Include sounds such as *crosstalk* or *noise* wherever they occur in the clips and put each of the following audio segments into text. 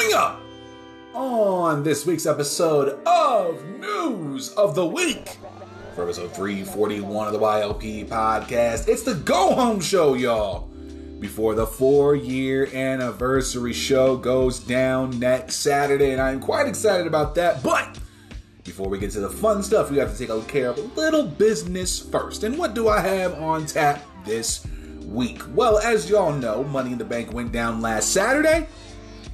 Coming up on this week's episode of News of the Week, for episode 341 of the YLP podcast, it's the Go Home Show, y'all. Before the four year anniversary show goes down next Saturday, and I'm quite excited about that. But before we get to the fun stuff, we have to take care of a little business first. And what do I have on tap this week? Well, as y'all know, Money in the Bank went down last Saturday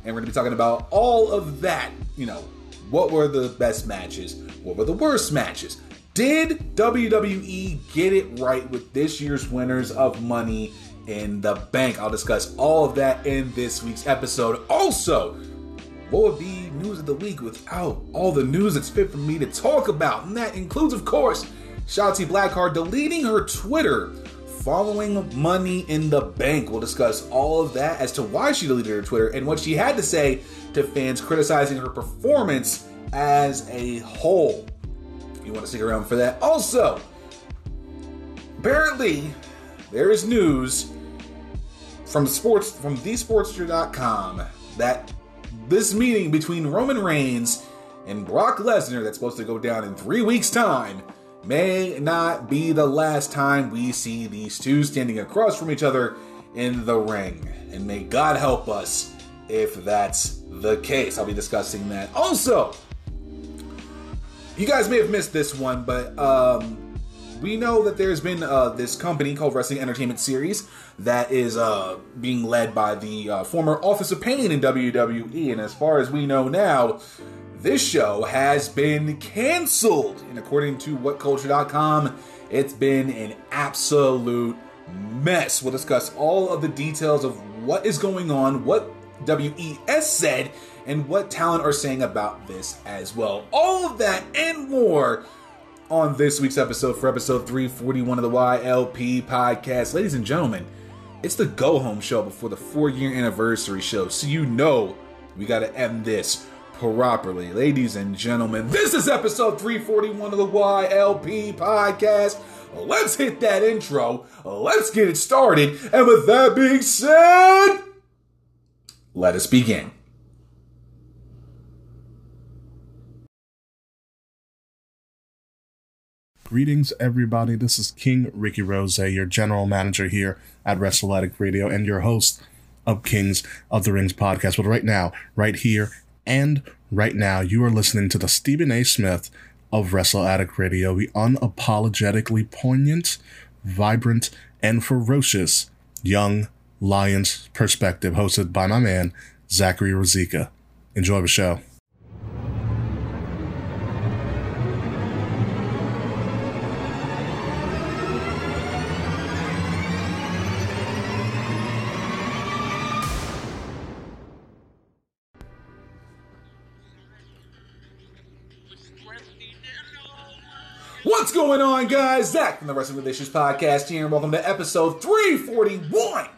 and we're going to be talking about all of that. You know, what were the best matches? What were the worst matches? Did WWE get it right with this year's winners of Money in the Bank? I'll discuss all of that in this week's episode. Also, what would be news of the week without all the news that's fit for me to talk about? And that includes, of course, Shotzi Blackheart deleting her Twitter following Money in the Bank. We'll discuss all of that as to why she deleted her Twitter and what she had to say to fans criticizing her performance as a whole. You want to stick around for that. Also, apparently, there is news from sports from thesportster.com that this meeting between Roman Reigns and Brock Lesnar that's supposed to go down in three weeks' time may not be the last time we see these two standing across from each other in the ring. And may God help us if that's the case. I'll be discussing that. Also, you guys may have missed this one, but um, we know that there's been uh, this company called Wrestling Entertainment Series that is uh, being led by the uh, former Authors of Pain in WWE. And as far as we know now, this show has been canceled. And according to WhatCulture.com, it's been an absolute mess. We'll discuss all of the details of what is going on, what WES said, and what talent are saying about this as well. All of that and more on this week's episode for episode 341 of the YLP podcast. Ladies and gentlemen, it's the go home show before the four year anniversary show, so you know we got to end this properly. Ladies and gentlemen, this is episode 341 of the YLP podcast. Let's hit that intro. Let's get it started. And with that being said, let us begin. Greetings, everybody. This is King Ricky Rose, your general manager here at WrestleAddict Radio and your host of Kings of the Rings podcast. But right now, right here and right now, you are listening to the Stephen A. Smith of WrestleAddict Radio, the unapologetically poignant, vibrant, and ferocious young Lions perspective, hosted by my man, Zachary Rosica. Enjoy the show. What's going on, guys? Zach from the Wrestling Relations Podcast here, and welcome to episode 341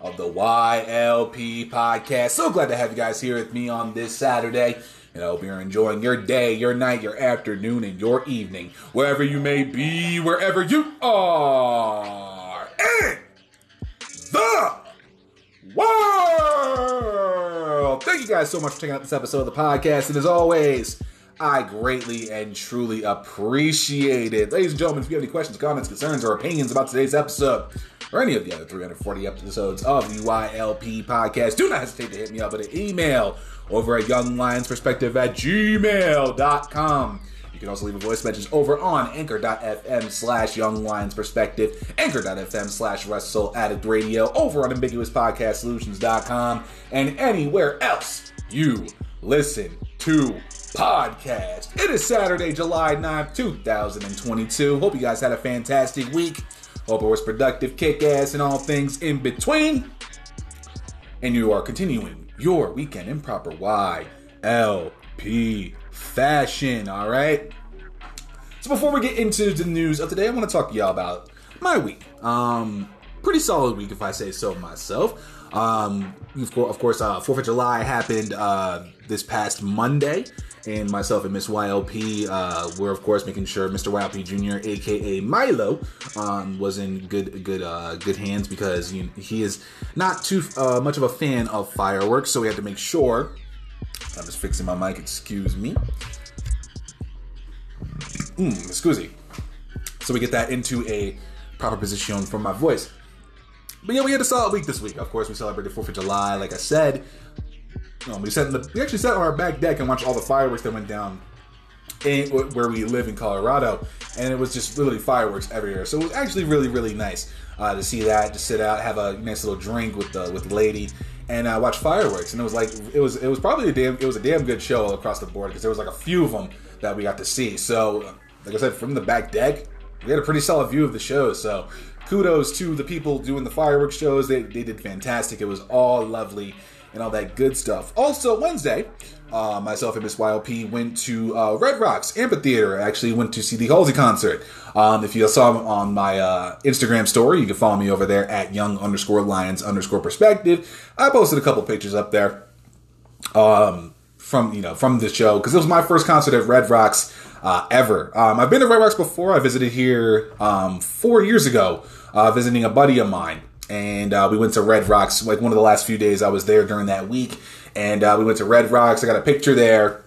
of the YLP Podcast. So glad to have you guys here with me on this Saturday. And I hope you're enjoying your day, your night, your afternoon, and your evening, wherever you may be, wherever you are in the world. Thank you guys so much for checking out this episode of the podcast. And as always, I greatly and truly appreciate it. Ladies and gentlemen, if you have any questions, comments, concerns, or opinions about today's episode, or any of the other 340 episodes of the YLP podcast, do not hesitate to hit me up with an email over at younglionsperspective at gmail.com. You can also leave a voice message over on anchor.fm slash young lions perspective, anchor.fm slash wrestle addict radio, over on ambiguouspodcastsolutions.com, and anywhere else you listen to podcast. It is Saturday, July 9th, 2022. Hope you guys had a fantastic week. Hope it was productive, kick ass, and all things in between. And you are continuing your weekend in proper YLP fashion, all right? So before we get into the news of today, I want to talk to y'all about my week. Um, pretty solid week, if I say so myself. Um, of course, of course, uh, Fourth of July happened uh, this past Monday, and myself and Miss YLP uh, were, of course, making sure Mr. YLP Jr., aka Milo, um, was in good, good, uh, good hands because you know, he is not too uh, much of a fan of fireworks. So we had to make sure I'm just fixing my mic. Excuse me. Mm, excuse me. So we get that into a proper position for my voice. But yeah, we had a solid week this week. Of course, we celebrated Fourth of July, like I said. Um, we sat in the, we actually sat on our back deck and watched all the fireworks that went down in, where we live in Colorado, and it was just literally fireworks everywhere. So it was actually really, really nice uh, to see that. to sit out, have a nice little drink with the with the lady, and uh, watch fireworks. And it was like it was it was probably a damn it was a damn good show across the board because there was like a few of them that we got to see. So like I said, from the back deck, we had a pretty solid view of the show. So kudos to the people doing the fireworks shows. They, they did fantastic. It was all lovely and all that good stuff. Also, Wednesday, uh, myself and Miss YLP went to uh, Red Rocks Amphitheater. I actually went to see the Halsey concert. Um, if you saw on my uh, Instagram story, you can follow me over there at young underscore lions underscore perspective. I posted a couple pictures up there um, from you know from the show because it was my first concert at Red Rocks uh, ever. Um, I've been to Red Rocks before. I visited here um, four years ago, uh, visiting a buddy of mine and uh, we went to Red Rocks. Like one of the last few days I was there during that week, and uh, we went to Red Rocks. I got a picture there.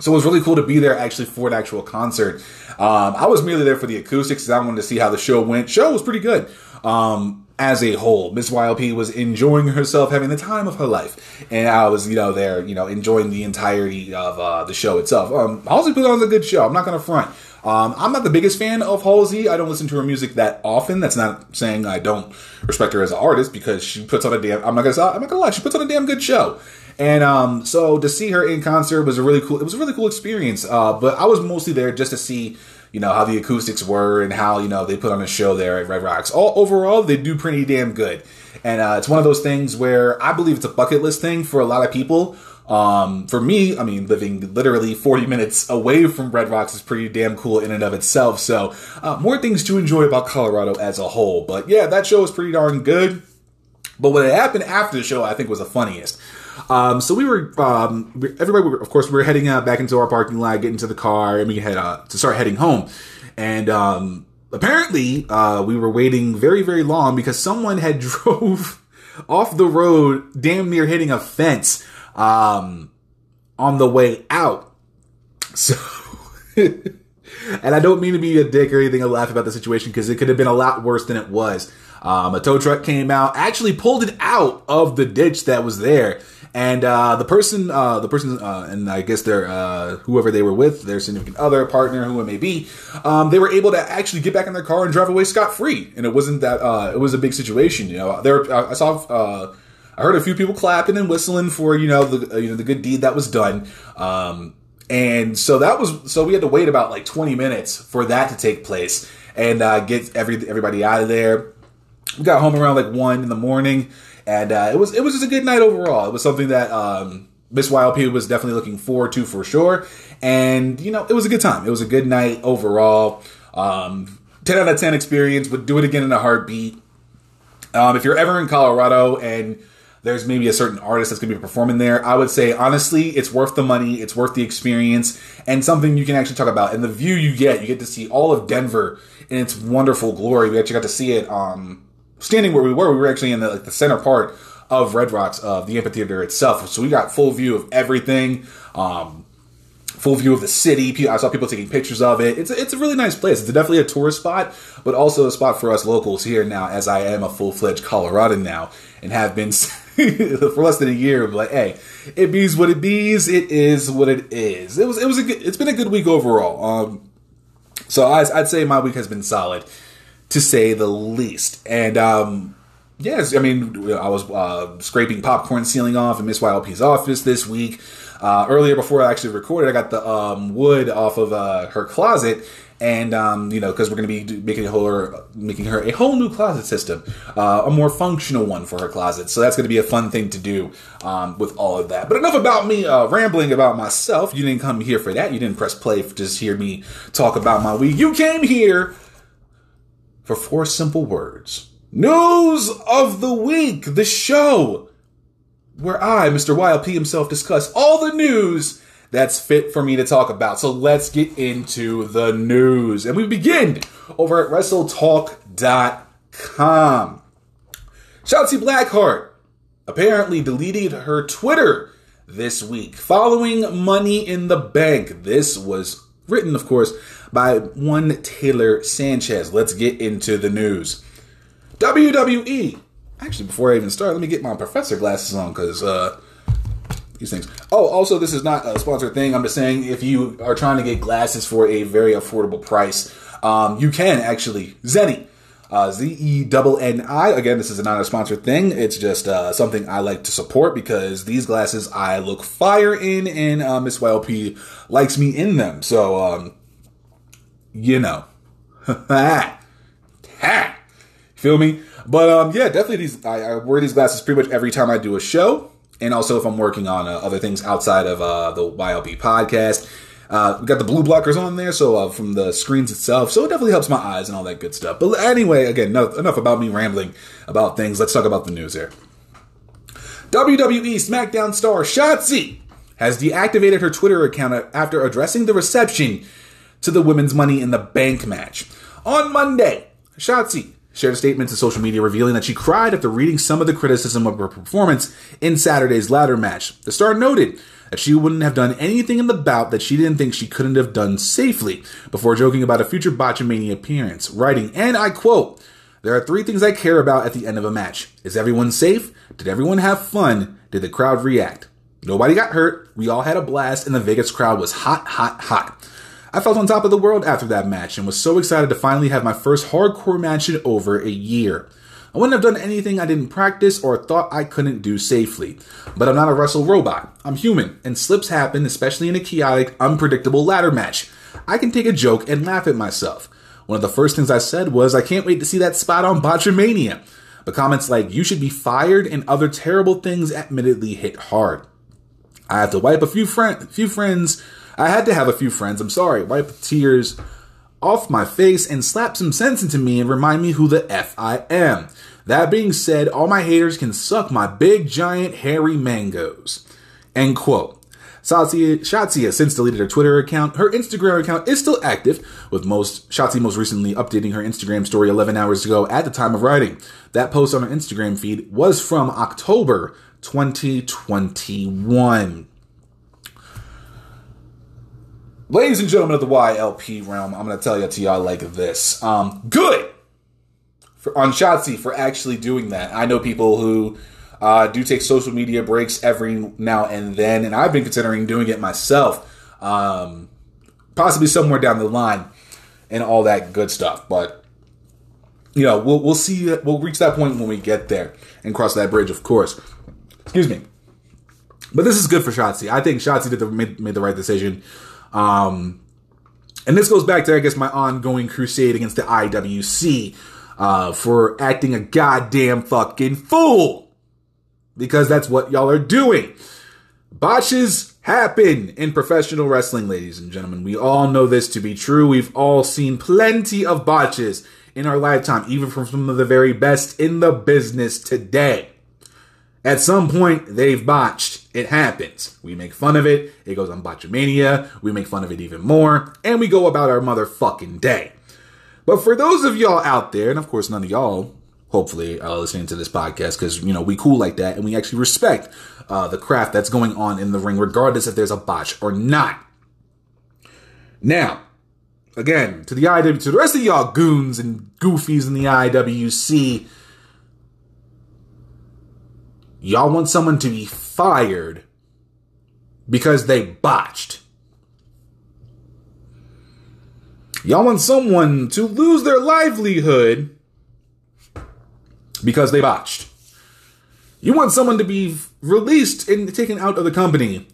So it was really cool to be there actually for an actual concert. Um, I was merely there for the acoustics. I wanted to see how the show went. Show was pretty good. Um, as a whole, Miss YLP was enjoying herself, having the time of her life, and I was, you know, there, you know, enjoying the entirety of uh, the show itself. Um, Halsey put on a good show. I'm not to front. Um, I'm not the biggest fan of Halsey. I don't listen to her music that often. That's not saying I don't respect her as an artist because she puts on a damn. I'm not gonna. I'm not gonna lie. She puts on a damn good show. And um, so to see her in concert was a really cool. It was a really cool experience. Uh, but I was mostly there just to see, you know, how the acoustics were and how you know they put on a show there at Red Rocks. All overall, they do pretty damn good. And uh, it's one of those things where I believe it's a bucket list thing for a lot of people um, for me, I mean, living literally 40 minutes away from Red Rocks is pretty damn cool in and of itself. So, uh, more things to enjoy about Colorado as a whole. But yeah, that show was pretty darn good. But what happened after the show, I think, was the funniest. Um, so we were, um, everybody, were, of course, we were heading uh, back into our parking lot, getting to the car, and we had uh, to start heading home. And um, apparently, uh, we were waiting very, very long because someone had *laughs* drove off the road, damn near hitting a fence um, on the way out. *laughs* So, and I don't mean to be a dick or anything or laugh about the situation because it could have been a lot worse than it was. Um, a tow truck came out, actually pulled it out of the ditch that was there. And uh, the person, uh, the person, uh, and I guess their uh, whoever they were with, their significant other, partner, who it may be, um, they were able to actually get back in their car and drive away scot free. And it wasn't that uh, it was a big situation. You know, there I saw uh, I heard a few people clapping and whistling for you know the you know the good deed that was done. Um, and so that was so we had to wait about like 20 minutes for that to take place and uh, get every everybody out of there. We got home around like one in the morning, and uh, it was it was just a good night overall. It was something that um, Miss YLP was definitely looking forward to for sure. And you know, it was a good time. It was a good night overall. Um, 10 out of 10 experience. Would do it again in a heartbeat. Um, if you're ever in Colorado and there's maybe a certain artist that's going to be performing there. I would say honestly, it's worth the money, it's worth the experience, and something you can actually talk about. And the view you get, you get to see all of Denver in its wonderful glory. We actually got to see it um, standing where we were. We were actually in the, like the center part of Red Rocks of the amphitheater itself, so we got full view of everything. Um, full view of the city. I saw people taking pictures of it. It's a, it's a really nice place. It's definitely a tourist spot, but also a spot for us locals here now, as I am a full fledged Coloradan now and have been *laughs* *laughs* for less than a year. But like, hey, it bees what it bees. It is what it is. It was it was a good, it's been a good week overall. Um, so I, I'd say my week has been solid, to say the least. And um, yes, I mean I was uh, scraping popcorn ceiling off in Miss YLP's office this week. Uh, earlier before I actually recorded, I got the um, wood off of uh, her closet, and um, you know because we're going to be making her making her a whole new closet system, uh, a more functional one for her closet. So that's going to be a fun thing to do um, with all of that. But enough about me uh, rambling about myself. You didn't come here for that. You didn't press play to just hear me talk about my week. You came here for four simple words: news of the week, the show where I, Mr. YLP himself, discuss all the news that's fit for me to talk about. So let's get into the news. And we begin over at WrestleTalk.com. Shotzi Blackheart apparently deleted her Twitter this week. Following Money in the Bank. This was written, of course, by one Taylor Sanchez. Let's get into the news. WWE. Actually, before I even start, let me get my professor glasses on because uh, these things. Oh, also, this is not a sponsored thing. I'm just saying if you are trying to get glasses for a very affordable price, um, you can actually. Zenni. Uh, Z E double N I. Again, this is not a sponsored thing. It's just uh, something I like to support because these glasses I look fire in, and uh, Miss YLP likes me in them. So, um, you know. *laughs* ha! Feel me? But um, yeah, definitely these. I, I, wear these glasses pretty much every time I do a show, and also if I'm working on uh, other things outside of uh, the YLP podcast. Uh, we got the blue blockers on there, so uh, from the screens itself, so it definitely helps my eyes and all that good stuff. But anyway, again, no, enough about me rambling about things. Let's talk about the news here. WWE SmackDown star Shotzi has deactivated her Twitter account after addressing the reception to the Women's Money in the Bank match. On Monday, Shotzi shared a statement to social media revealing that she cried after reading some of the criticism of her performance in Saturday's ladder match. The star noted that she wouldn't have done anything in the bout that she didn't think she couldn't have done safely, before joking about a future Botchamania appearance, writing, and I quote, There are three things I care about at the end of a match. Is everyone safe? Did everyone have fun? Did the crowd react? Nobody got hurt, we all had a blast, and the Vegas crowd was hot, hot, hot. I felt on top of the world after that match and was so excited to finally have my first hardcore match in over a year. I wouldn't have done anything I didn't practice or thought I couldn't do safely. But I'm not a wrestle robot. I'm human, and slips happen, especially in a chaotic, unpredictable ladder match. I can take a joke and laugh at myself. One of the first things I said was, I can't wait to see that spot on Botchamania. But comments like, you should be fired, and other terrible things admittedly hit hard. I have to wipe a few, friend, few friends I had to have a few friends, I'm sorry, wipe the tears off my face and slap some sense into me and remind me who the F I am. That being said, all my haters can suck my big, giant, hairy mangoes. End quote. Shotzi has since deleted her Twitter account. Her Instagram account is still active, with most Shotzi most recently updating her Instagram story 11 hours ago at the time of writing. That post on her Instagram feed was from October 2021. Ladies and gentlemen of the YLP realm, I'm going to tell you to y'all like this. Um, good for, on Shotzi for actually doing that. I know people who uh, do take social media breaks every now and then, and I've been considering doing it myself, um, possibly somewhere down the line, and all that good stuff. But you know, we'll we'll see. We'll reach that point when we get there and cross that bridge, of course. Excuse me. But this is good for Shotzi. I think Shotzi did the, made, made the right decision. Um, and this goes back to, I guess, my ongoing crusade against the IWC uh, for acting a goddamn fucking fool. Because that's what y'all are doing. Botches happen in professional wrestling, ladies and gentlemen. We all know this to be true. We've all seen plenty of botches in our lifetime, even from some of the very best in the business today. At some point, they've botched. It happens. We make fun of it. It goes on Botchamania. We make fun of it even more. And we go about our motherfucking day. But for those of y'all out there, and of course none of y'all, hopefully, are listening to this podcast because, you know, we cool like that and we actually respect uh, the craft that's going on in the ring, regardless if there's a botch or not. Now, again, to the IW, to the rest of y'all goons and goofies in the IWC, Y'all want someone to be fired because they botched. Y'all want someone to lose their livelihood because they botched. You want someone to be released and taken out of the company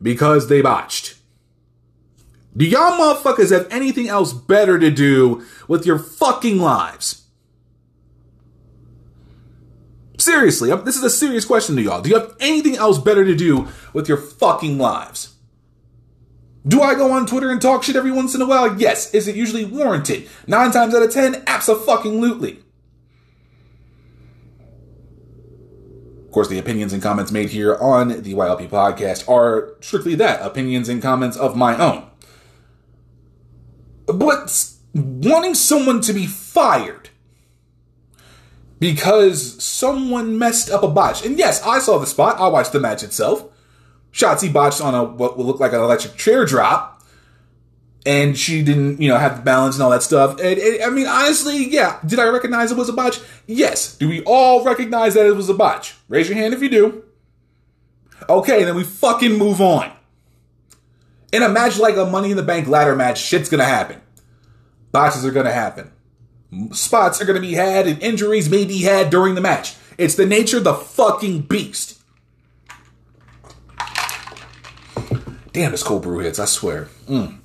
because they botched. Do y'all motherfuckers have anything else better to do with your fucking lives? Seriously, um, this is a serious question to y'all. Do you have anything else better to do with your fucking lives? Do I go on Twitter and talk shit every once in a while? Yes. Is it usually warranted? Nine times out of ten, absolutely. Of course, the opinions and comments made here on the YLP podcast are strictly that opinions and comments of my own. But wanting someone to be fired because someone messed up a botch. And yes, I saw the spot. I watched the match itself. Shotzi botched on a what would look like an electric chair drop, and she didn't, you know, have the balance and all that stuff. And, and, I mean, honestly, yeah. Did I recognize it was a botch? Yes. Do we all recognize that it was a botch? Raise your hand if you do. Okay, then we fucking move on. In a match like a Money in the Bank ladder match, shit's gonna happen. Botches are gonna happen. Spots are gonna be had, and injuries may be had during the match. It's the nature of the fucking beast. Damn, this cold brew hits, I swear. Mm.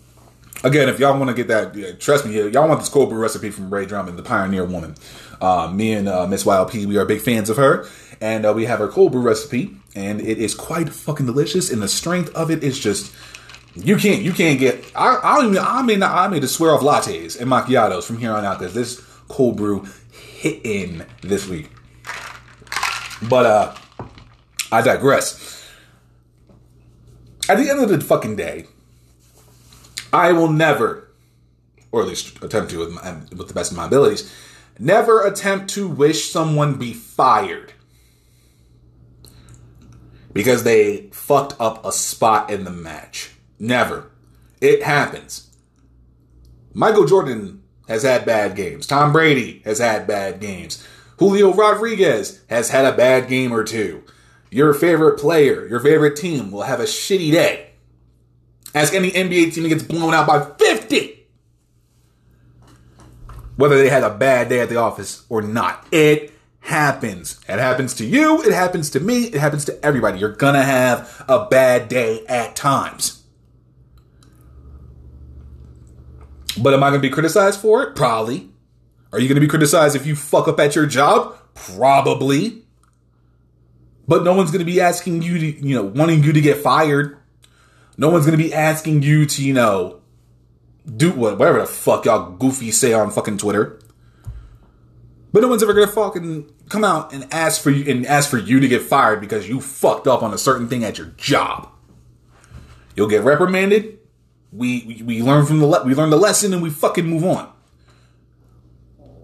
Again, if y'all want to get that, trust me, y'all want this cold brew recipe from Ree Drummond, the Pioneer Woman. Uh, me and uh, Miss YLP, we are big fans of her, and uh, we have her cold brew recipe, and it is quite fucking delicious. And the strength of it is just you can't you can't get. I I don't even I mean I made to swear off lattes and macchiatos from here on out because this cold brew hitting this week. But uh, I digress. At the end of the fucking day, I will never, or at least attempt to with, my, with the best of my abilities, never attempt to wish someone be fired because they fucked up a spot in the match. Never. It happens. Michael Jordan has had bad games. Tom Brady has had bad games. Julio Rodriguez has had a bad game or two. Your favorite player, your favorite team will have a shitty day. Ask any NBA team that gets blown out by 50 whether they had a bad day at the office or not. It happens. It happens to you, it happens to me, it happens to everybody. You're gonna have a bad day at times. But am I gonna be criticized for it? Probably. Are you gonna be criticized if you fuck up at your job? Probably. But no one's gonna be asking you to, you know, wanting you to get fired. No one's gonna be asking you to, you know, do what, whatever the fuck y'all goofy say on fucking Twitter. But no one's ever gonna fucking come out and ask for you and ask for you to get fired because you fucked up on a certain thing at your job. You'll get reprimanded. We we, learn from the le- we learn the lesson and we fucking move on.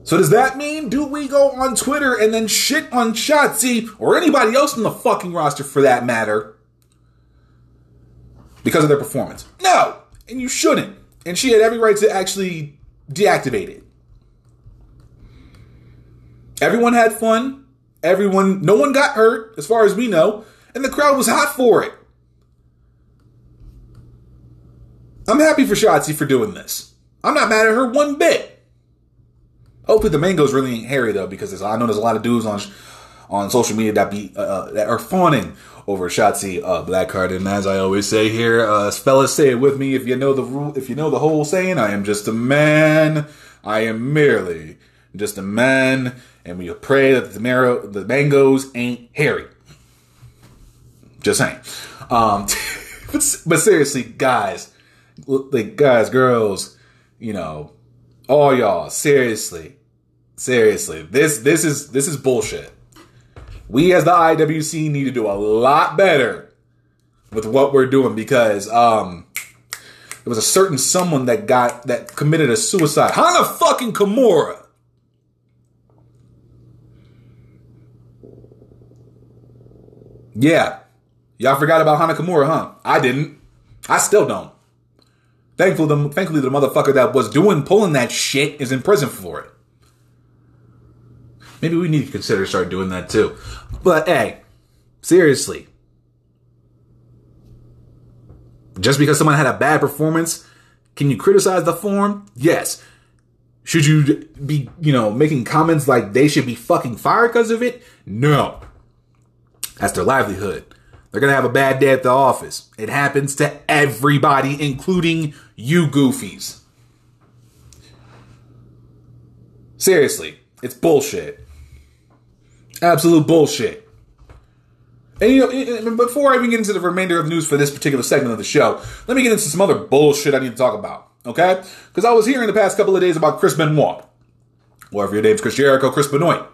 So does that mean do we go on Twitter and then shit on Shotzi or anybody else in the fucking roster for that matter because of their performance? No, and you shouldn't. And she had every right to actually deactivate it. Everyone had fun. Everyone, no one got hurt, as far as we know, and the crowd was hot for it. I'm happy for Shotzi for doing this. I'm not mad at her one bit. Hopefully, the mangoes really ain't hairy though, because I know there's a lot of dudes on on social media that be uh, uh, that are fawning over Shotzi uh, Blackheart. And as I always say here, uh, fellas, say it with me. If you know the rule, if you know the whole saying, I am just a man. I am merely just a man, and we pray that the marrow, the mangoes ain't hairy. Just saying. Um, *laughs* but, but seriously, guys, like guys, girls, you know, all y'all, seriously, seriously, this this is this is bullshit. We as the IWC need to do a lot better with what we're doing because um there was a certain someone that got that committed a suicide. Hana fucking Kimura. Yeah. Y'all forgot about Hana Kimura, huh? I didn't. I still don't. Thankfully, the, thankfully, the motherfucker that was doing pulling that shit is in prison for it. Maybe we need to consider start doing that too. But hey, seriously, just because someone had a bad performance, can you criticize the form? Yes. Should you be, you know, making comments like they should be fucking fired because of it? No. That's their livelihood. They're gonna have a bad day at the office. It happens to everybody, including you goofies. Seriously, it's bullshit. Absolute bullshit. And you know, before I even get into the remainder of news for this particular segment of the show, let me get into some other bullshit I need to talk about. Okay? Because I was hearing the past couple of days about Chris Benoit. Or if your name's Chris Jericho, Chris Benoit.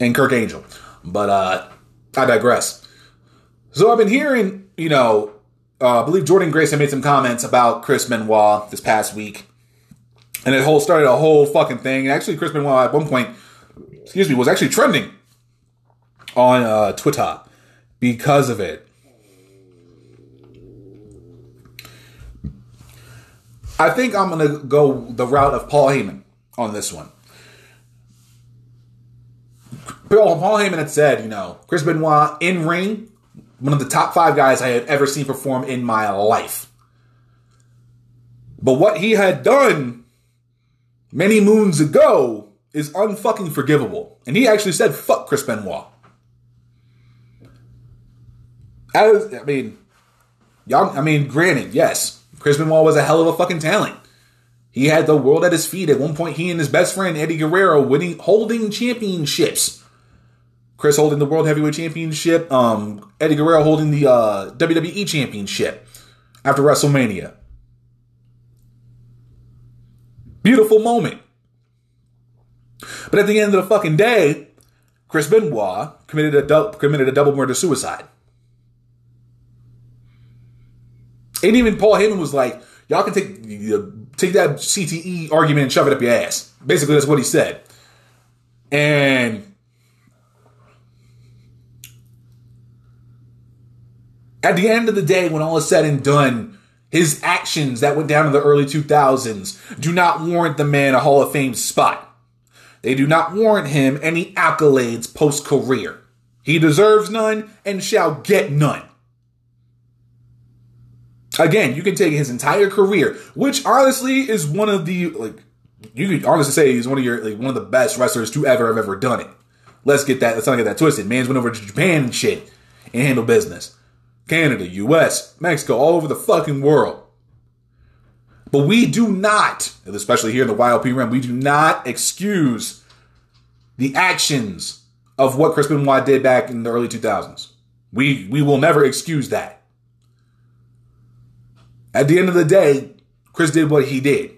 And Kurt Angle. But uh I digress. So I've been hearing, you know, uh, I believe Jordan had made some comments about Chris Benoit this past week. And it whole started a whole fucking thing. And actually, Chris Benoit at one point, excuse me, was actually trending on uh, Twitter. because of it. I think I'm going to go the route of Paul Heyman on this one. Paul Heyman had said, you know, Chris Benoit in ring, one of the top five guys I had ever seen perform in my life. But what he had done many moons ago is unfucking forgivable. And he actually said, fuck Chris Benoit. As, I mean, y'all, I mean, granted, yes, Chris Benoit was a hell of a fucking talent. He had the world at his feet. At one point, he and his best friend Eddie Guerrero winning, holding championships. Chris holding the World Heavyweight Championship. Um, Eddie Guerrero holding the uh, WWE Championship after WrestleMania. Beautiful moment. But at the end of the fucking day, Chris Benoit committed a du- committed a double murder suicide. And even Paul Heyman was like, "Y'all can take take that CTE argument and shove it up your ass." Basically, that's what he said. And at the end of the day, when all is said and done, his actions that went down in the early 2000s do not warrant the man a Hall of Fame spot. They do not warrant him any accolades post career. He deserves none and shall get none. Again, you can take his entire career, which honestly is one of the like you could honestly say he's one of your like one of the best wrestlers to ever have ever done it. Let's get that let's not get that twisted. Man's went over to Japan and shit and handle business. Canada, US, Mexico, all over the fucking world. But we do not, especially here in the YLP realm, we do not excuse the actions of what Chris Benoit did back in the early 2000s. We we will never excuse that. At the end of the day, Chris did what he did.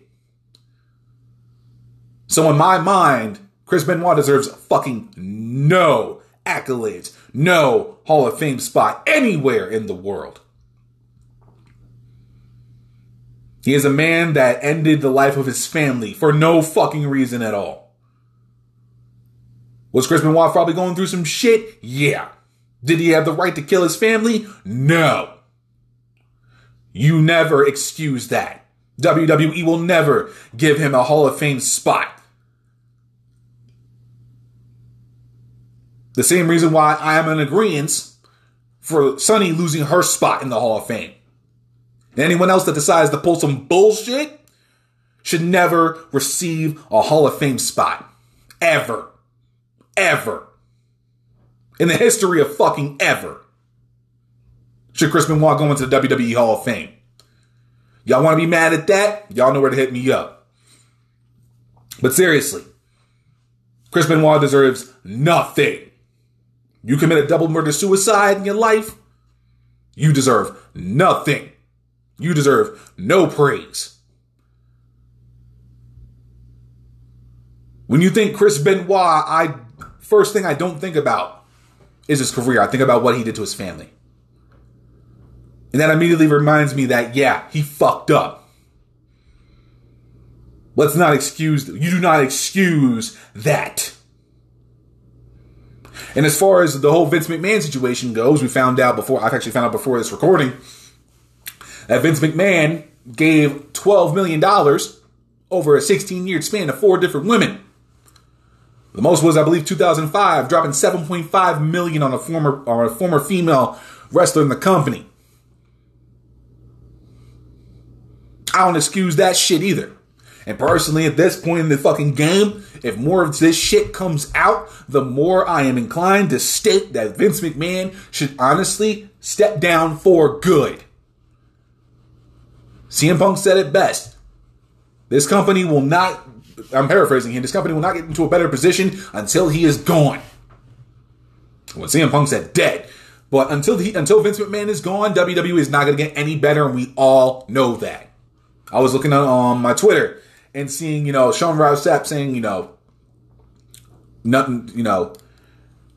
So in my mind, Chris Benoit deserves fucking no accolades, no Hall of Fame spot anywhere in the world. He is a man that ended the life of his family for no fucking reason at all. Was Chris Benoit probably going through some shit? Yeah. Did he have the right to kill his family? No. You never excuse that. WWE will never give him a Hall of Fame spot. The same reason why I am in agreement for Sunny losing her spot in the Hall of Fame. anyone else that decides to pull some bullshit should never receive a Hall of Fame spot. Ever. Ever. In the history of fucking ever. Should Chris Benoit go into the WWE Hall of Fame? Y'all want to be mad at that? Y'all know where to hit me up. But seriously, Chris Benoit deserves nothing. You commit a double murder suicide in your life, you deserve nothing. You deserve no praise. When you think Chris Benoit, I first thing I don't think about is his career. I think about what he did to his family. And that immediately reminds me that, yeah, he fucked up. Let's not excuse, you do not excuse that. And as far as the whole Vince McMahon situation goes, we found out before, I've actually found out before this recording, that Vince McMahon gave $12 million over a 16 year span to four different women. The most was, I believe, 2005, dropping 7.5 million on a former, on a former female wrestler in the company. I don't excuse that shit either. And personally, at this point in the fucking game, if more of this shit comes out, the more I am inclined to state that Vince McMahon should honestly step down for good. CM Punk said it best. This company will not, I'm paraphrasing here, this company will not get into a better position until he is gone. When CM Punk said dead. But until he, until Vince McMahon is gone, WWE is not going to get any better, and we all know that. I was looking on um, my Twitter and seeing, you know, Sean Ross Sapp saying, you know, nothing, you know,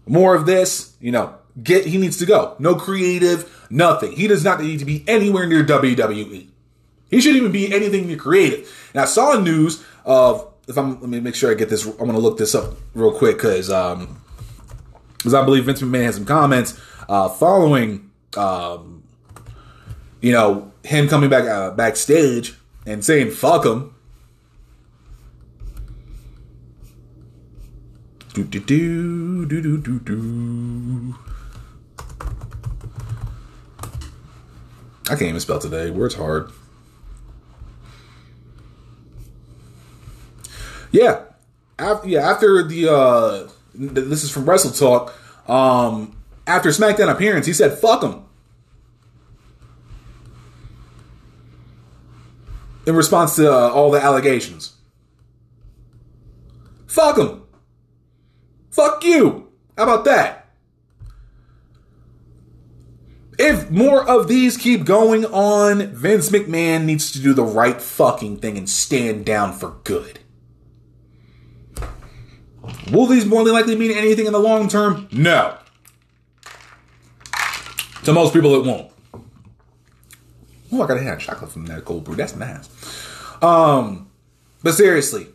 more of this, you know, get, he needs to go. No creative, nothing. He does not need to be anywhere near WWE. He shouldn't even be anything near creative. And I saw news of, if I'm, let me make sure I get this, I'm to look this up real quick because, um, because I believe Vince McMahon had some comments uh, following, um, you know, him coming back uh, backstage and saying "fuck him." Do do do do do do do. I can't even spell today. Words hard. Yeah, after, yeah. After the uh, this is from Wrestle Talk. Um, after SmackDown appearance, he said, "Fuck him." In response to uh, all the allegations, fuck him. Fuck you. How about that? If more of these keep going on, Vince McMahon needs to do the right fucking thing and stand down for good. Will these more than likely mean anything in the long term? No. To most people, it won't. Oh, I got a hand chocolate from that cold brew. That's nice. Um, but seriously,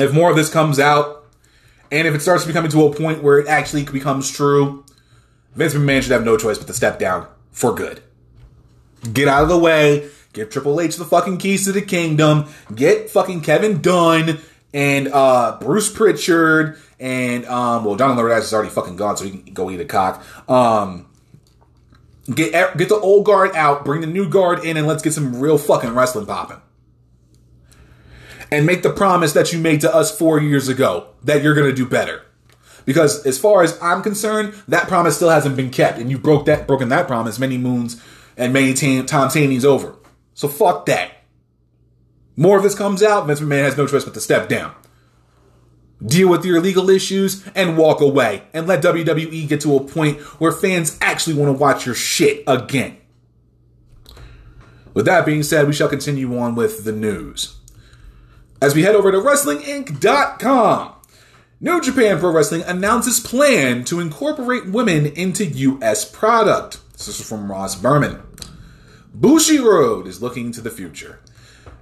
if more of this comes out, and if it starts becoming to a point where it actually becomes true, Vince McMahon should have no choice but to step down for good. Get out of the way. Give Triple H the fucking keys to the kingdom. Get fucking Kevin Dunn and uh, Bruce Pritchard and um, well, John Laurinaitis is already fucking gone, so he can go eat a cock. Um, get get the old guard out, bring the new guard in, and let's get some real fucking wrestling popping. And make the promise that you made to us four years ago that you're gonna do better. Because as far as I'm concerned, that promise still hasn't been kept, and you broke that broken that promise many moons and many t- times Taney's over. So fuck that. More of this comes out, Vince McMahon has no choice but to step down. Deal with your legal issues and walk away and let WWE get to a point where fans actually want to watch your shit again. With that being said, we shall continue on with the news. As we head over to WrestlingInc.com, New Japan Pro Wrestling announces plan to incorporate women into U.S. product. This is from Ross Berman. Bushiroad is looking to the future.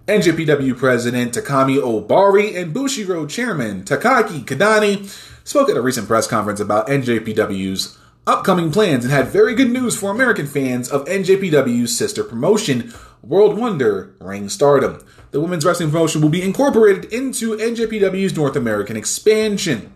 NJPW President Takami Ohbari and Bushiroad Chairman Takaaki Kidani spoke at a recent press conference about NJPW's upcoming plans and had very good news for American fans of NJPW's sister promotion, World Wonder Ring Stardom. The women's wrestling promotion will be incorporated into NJPW's North American expansion.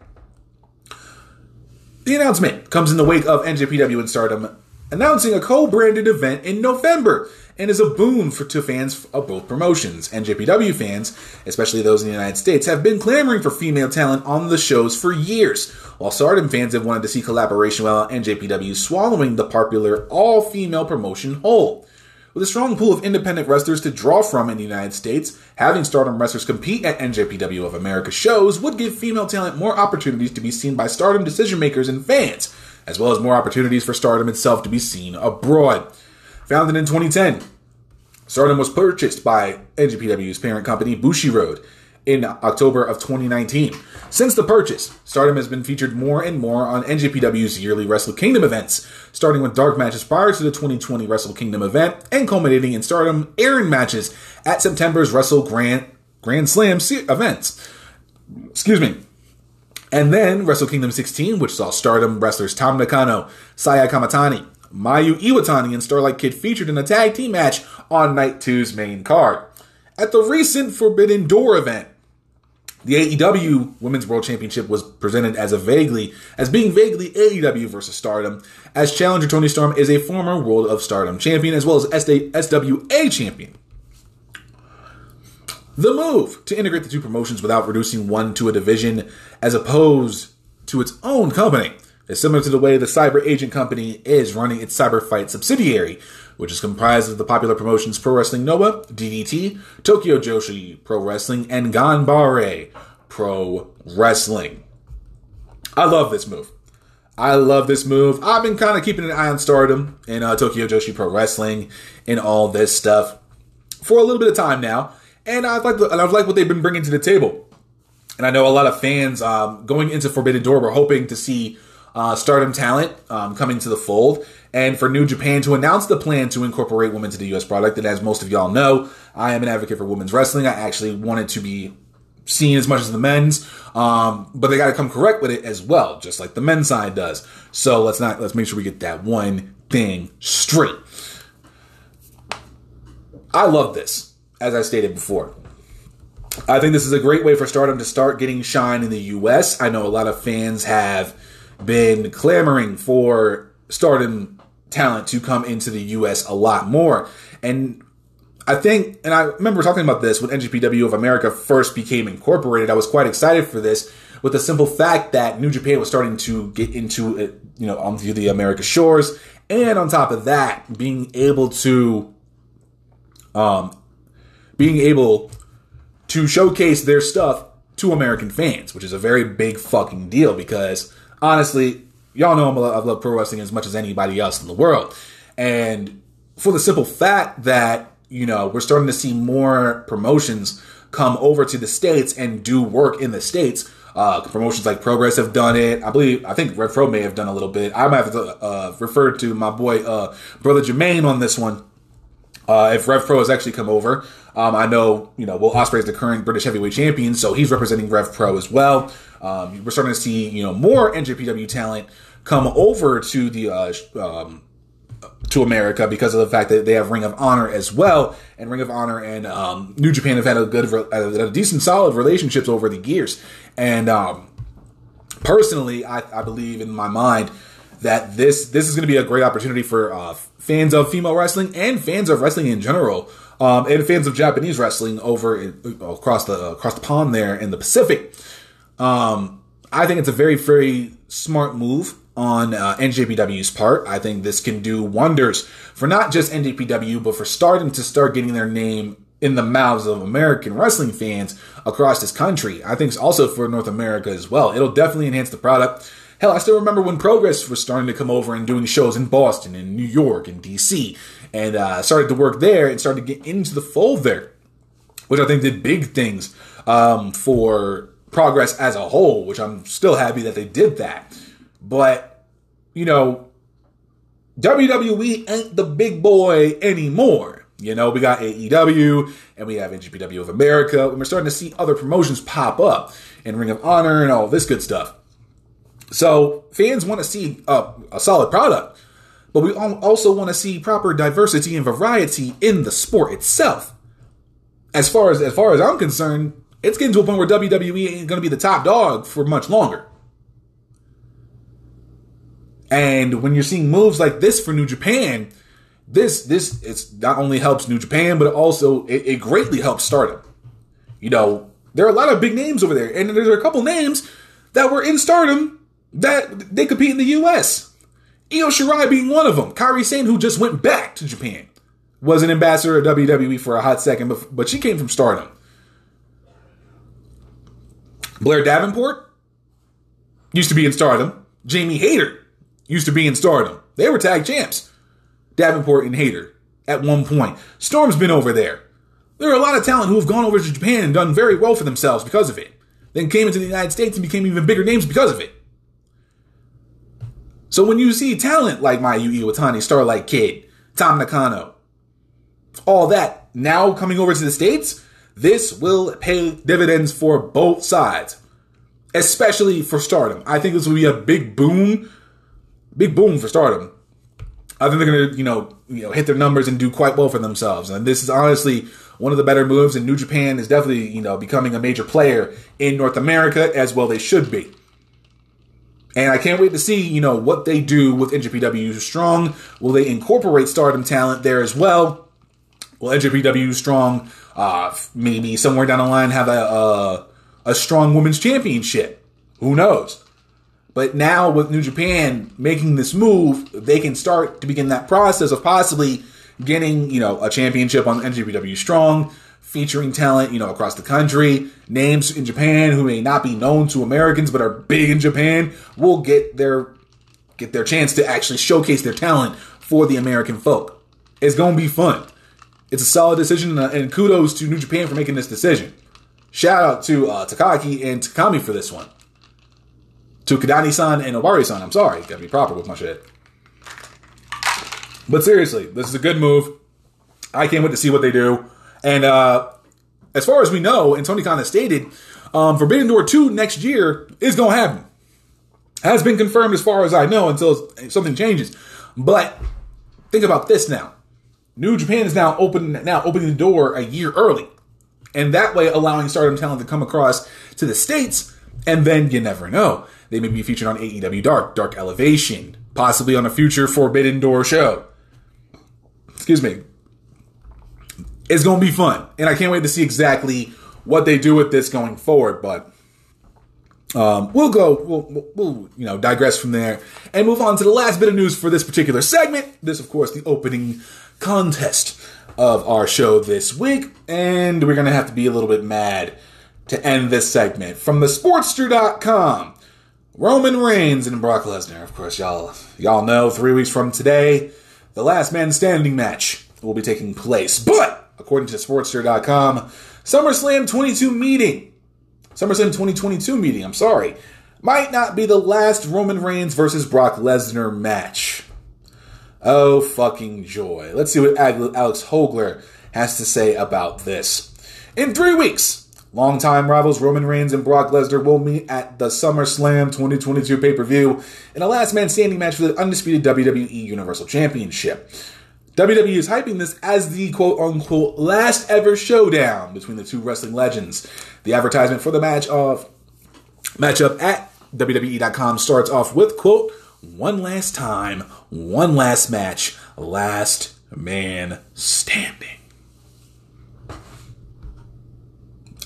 The announcement comes in the wake of NJPW and Stardom announcing a co-branded event in November and is a boon for to fans of both promotions. NJPW fans, especially those in the United States, have been clamoring for female talent on the shows for years, while Stardom fans have wanted to see collaboration while NJPW swallowing the popular all-female promotion whole. With a strong pool of independent wrestlers to draw from in the United States, having Stardom wrestlers compete at NJPW of America shows would give female talent more opportunities to be seen by Stardom decision makers and fans, as well as more opportunities for Stardom itself to be seen abroad. Founded in 2010, Stardom was purchased by NJPW's parent company, Bushiroad, in October of 2019. Since the purchase, Stardom has been featured more and more on NJPW's yearly Wrestle Kingdom events, starting with dark matches prior to the 2020 Wrestle Kingdom event and culminating in Stardom airing matches at September's Wrestle Grand Grand Slam events. Excuse me. And then Wrestle Kingdom 16, which saw Stardom wrestlers Tam Nakano, Saya Kamitani, Mayu Iwatani, and Starlight Kid featured in a tag team match on Night 2's main card. At the recent Forbidden Door event, the AEW Women's World Championship was presented as a vaguely as being vaguely AEW versus Stardom, as challenger Toni Storm is a former World of Stardom champion as well as SWA champion. The move to integrate the two promotions without reducing one to a division as opposed to its own company is similar to the way the CyberAgent Company is running its Cyber Fight subsidiary, which is comprised of the popular promotions Pro Wrestling Noah, DDT, Tokyo Joshi Pro Wrestling, and Ganbare Pro Wrestling. I love this move. I love this move. I've been kind of keeping an eye on Stardom and uh, Tokyo Joshi Pro Wrestling and all this stuff for a little bit of time now, and I like and I like what they've been bringing to the table. And I know a lot of fans um, going into Forbidden Door were hoping to see uh, Stardom talent um, coming to the fold, and for New Japan to announce the plan to incorporate women to the U.S. product. And as most of y'all know, I am an advocate for women's wrestling. I actually wanted to be seen as much as the men's, um, but they got to come correct with it as well, just like the men's side does. So let's not let's make sure we get that one thing straight. I love this, as I stated before. I think this is a great way for Stardom to start getting shine in the US. I know a lot of fans have been clamoring for Stardom talent to come into the US a lot more. And I think, and I remember talking about this when NJPW of America first became incorporated. I was quite excited for this with the simple fact that New Japan was starting to get into it, you know, onto the America shores. And on top of that, being able to, um, being able to showcase their stuff to American fans, which is a very big fucking deal because honestly, y'all know I'm a, I love pro wrestling as much as anybody else in the world. And for the simple fact that, you know, we're starting to see more promotions come over to the States and do work in the States. Uh, promotions like Progress have done it. I believe, I think Rev Pro may have done a little bit. I might have uh, refer to my boy, uh, Brother Jermaine on this one. Uh, if Rev Pro has actually come over, um, I know, you know, Will Ospreay is the current British heavyweight champion, so he's representing Rev Pro as well. Um, we're starting to see, you know, more NJPW talent come over to the uh, um, to America because of the fact that they have Ring of Honor as well, and Ring of Honor and um, New Japan have had a good, a, decent, solid relationships over the years. And um, personally, I, I, believe in my mind that this this is going to be a great opportunity for uh, fans of female wrestling and fans of wrestling in general, um, and fans of Japanese wrestling over in, across the across the pond there in the Pacific. Um, I think it's a very very smart move on uh, NJPW's part. I think this can do wonders for not just NJPW, but for starting to start getting their name in the mouths of American wrestling fans across this country. I think it's also for North America as well. It'll definitely enhance the product. Hell, I still remember when Progress was starting to come over and doing shows in Boston and New York and DC, and uh, started to work there and started to get into the fold there, which I think did big things um, for Progress as a whole. Which I'm still happy that they did that. But, you know, WWE ain't the big boy anymore. You know, we got AEW and we have NJPW of America, and we're starting to see other promotions pop up and Ring of Honor and all this good stuff. So fans want to see a, a solid product, but we also want to see proper diversity and variety in the sport itself. As far as as far as I'm concerned, it's getting to a point where WWE ain't going to be the top dog for much longer. And when you're seeing moves like this for New Japan, this this it's not only helps New Japan, but it also it, it greatly helps Stardom. You know, there are a lot of big names over there, and there's a couple names that were in Stardom that they compete in the U.S. Io Shirai being one of them. Kairi Sane, who just went back to Japan, was an ambassador of WWE for a hot second, but, but she came from Stardom. Blair Davenport used to be in Stardom. Jamie Hayter used to be in Stardom. They were tag champs. Davenport and Hayter at one point. Storm's been over there. There are a lot of talent who have gone over to Japan and done very well for themselves because of it. Then came into the United States and became even bigger names because of it. So when you see talent like Mayu Iwatani, Starlight Kid, Tam Nakano, all that now coming over to the States, this will pay dividends for both sides, especially for Stardom. I think this will be a big boom big boom for Stardom. I think they're gonna, you know, you know, hit their numbers and do quite well for themselves. And this is honestly one of the better moves. And New Japan is definitely, you know, becoming a major player in North America as well. They should be. And I can't wait to see, you know, what they do with NJPW Strong. Will they incorporate Stardom talent there as well? Will NJPW Strong, uh, maybe somewhere down the line have a, a, a strong women's championship? Who knows? But now with New Japan making this move, they can start to begin that process of possibly getting, you know, a championship on NJPW Strong, featuring talent, you know, across the country. Names in Japan who may not be known to Americans but are big in Japan will get their get their chance to actually showcase their talent for the American folk. It's going to be fun. It's a solid decision, and kudos to New Japan for making this decision. Shout out to uh, Takaaki and Takami for this one to Kidani-san and Ohbari-san. I'm sorry, gotta be proper with my shit. But seriously, this is a good move. I can't wait to see what they do. And uh, as far as we know, and Tony Khan has stated, um, Forbidden Door 2 next year is going to happen. Has been confirmed as far as I know until something changes. But think about this now. New Japan is now open now opening the door a year early. And that way allowing stardom talent to come across to the States, and then you never know. They may be featured on AEW Dark, Dark Elevation, possibly on a future Forbidden Door show. Excuse me. It's gonna be fun. And I can't wait to see exactly what they do with this going forward, but um, we'll go, we'll, we'll, you know, digress from there and move on to the last bit of news for this particular segment. This, of course, the opening contest of our show this week, and we're going to have to be a little bit mad to end this segment. From the Sportster.com, Roman Reigns and Brock Lesnar. Of course, y'all, y'all know three weeks from today, the last man standing match will be taking place. But, according to Sportster.com, SummerSlam 22 meeting SummerSlam 2022 meeting, I'm sorry, might not be the last Roman Reigns versus Brock Lesnar match. Oh, fucking joy. Let's see what Alex Hogler has to say about this. In three weeks, longtime rivals Roman Reigns and Brock Lesnar will meet at the SummerSlam 2022 pay per view in a last man standing match for the undisputed WWE Universal Championship. WWE is hyping this as the quote unquote last ever showdown between the two wrestling legends. The advertisement for the match of matchup at WWE.com starts off with quote one last time, one last match, last man standing.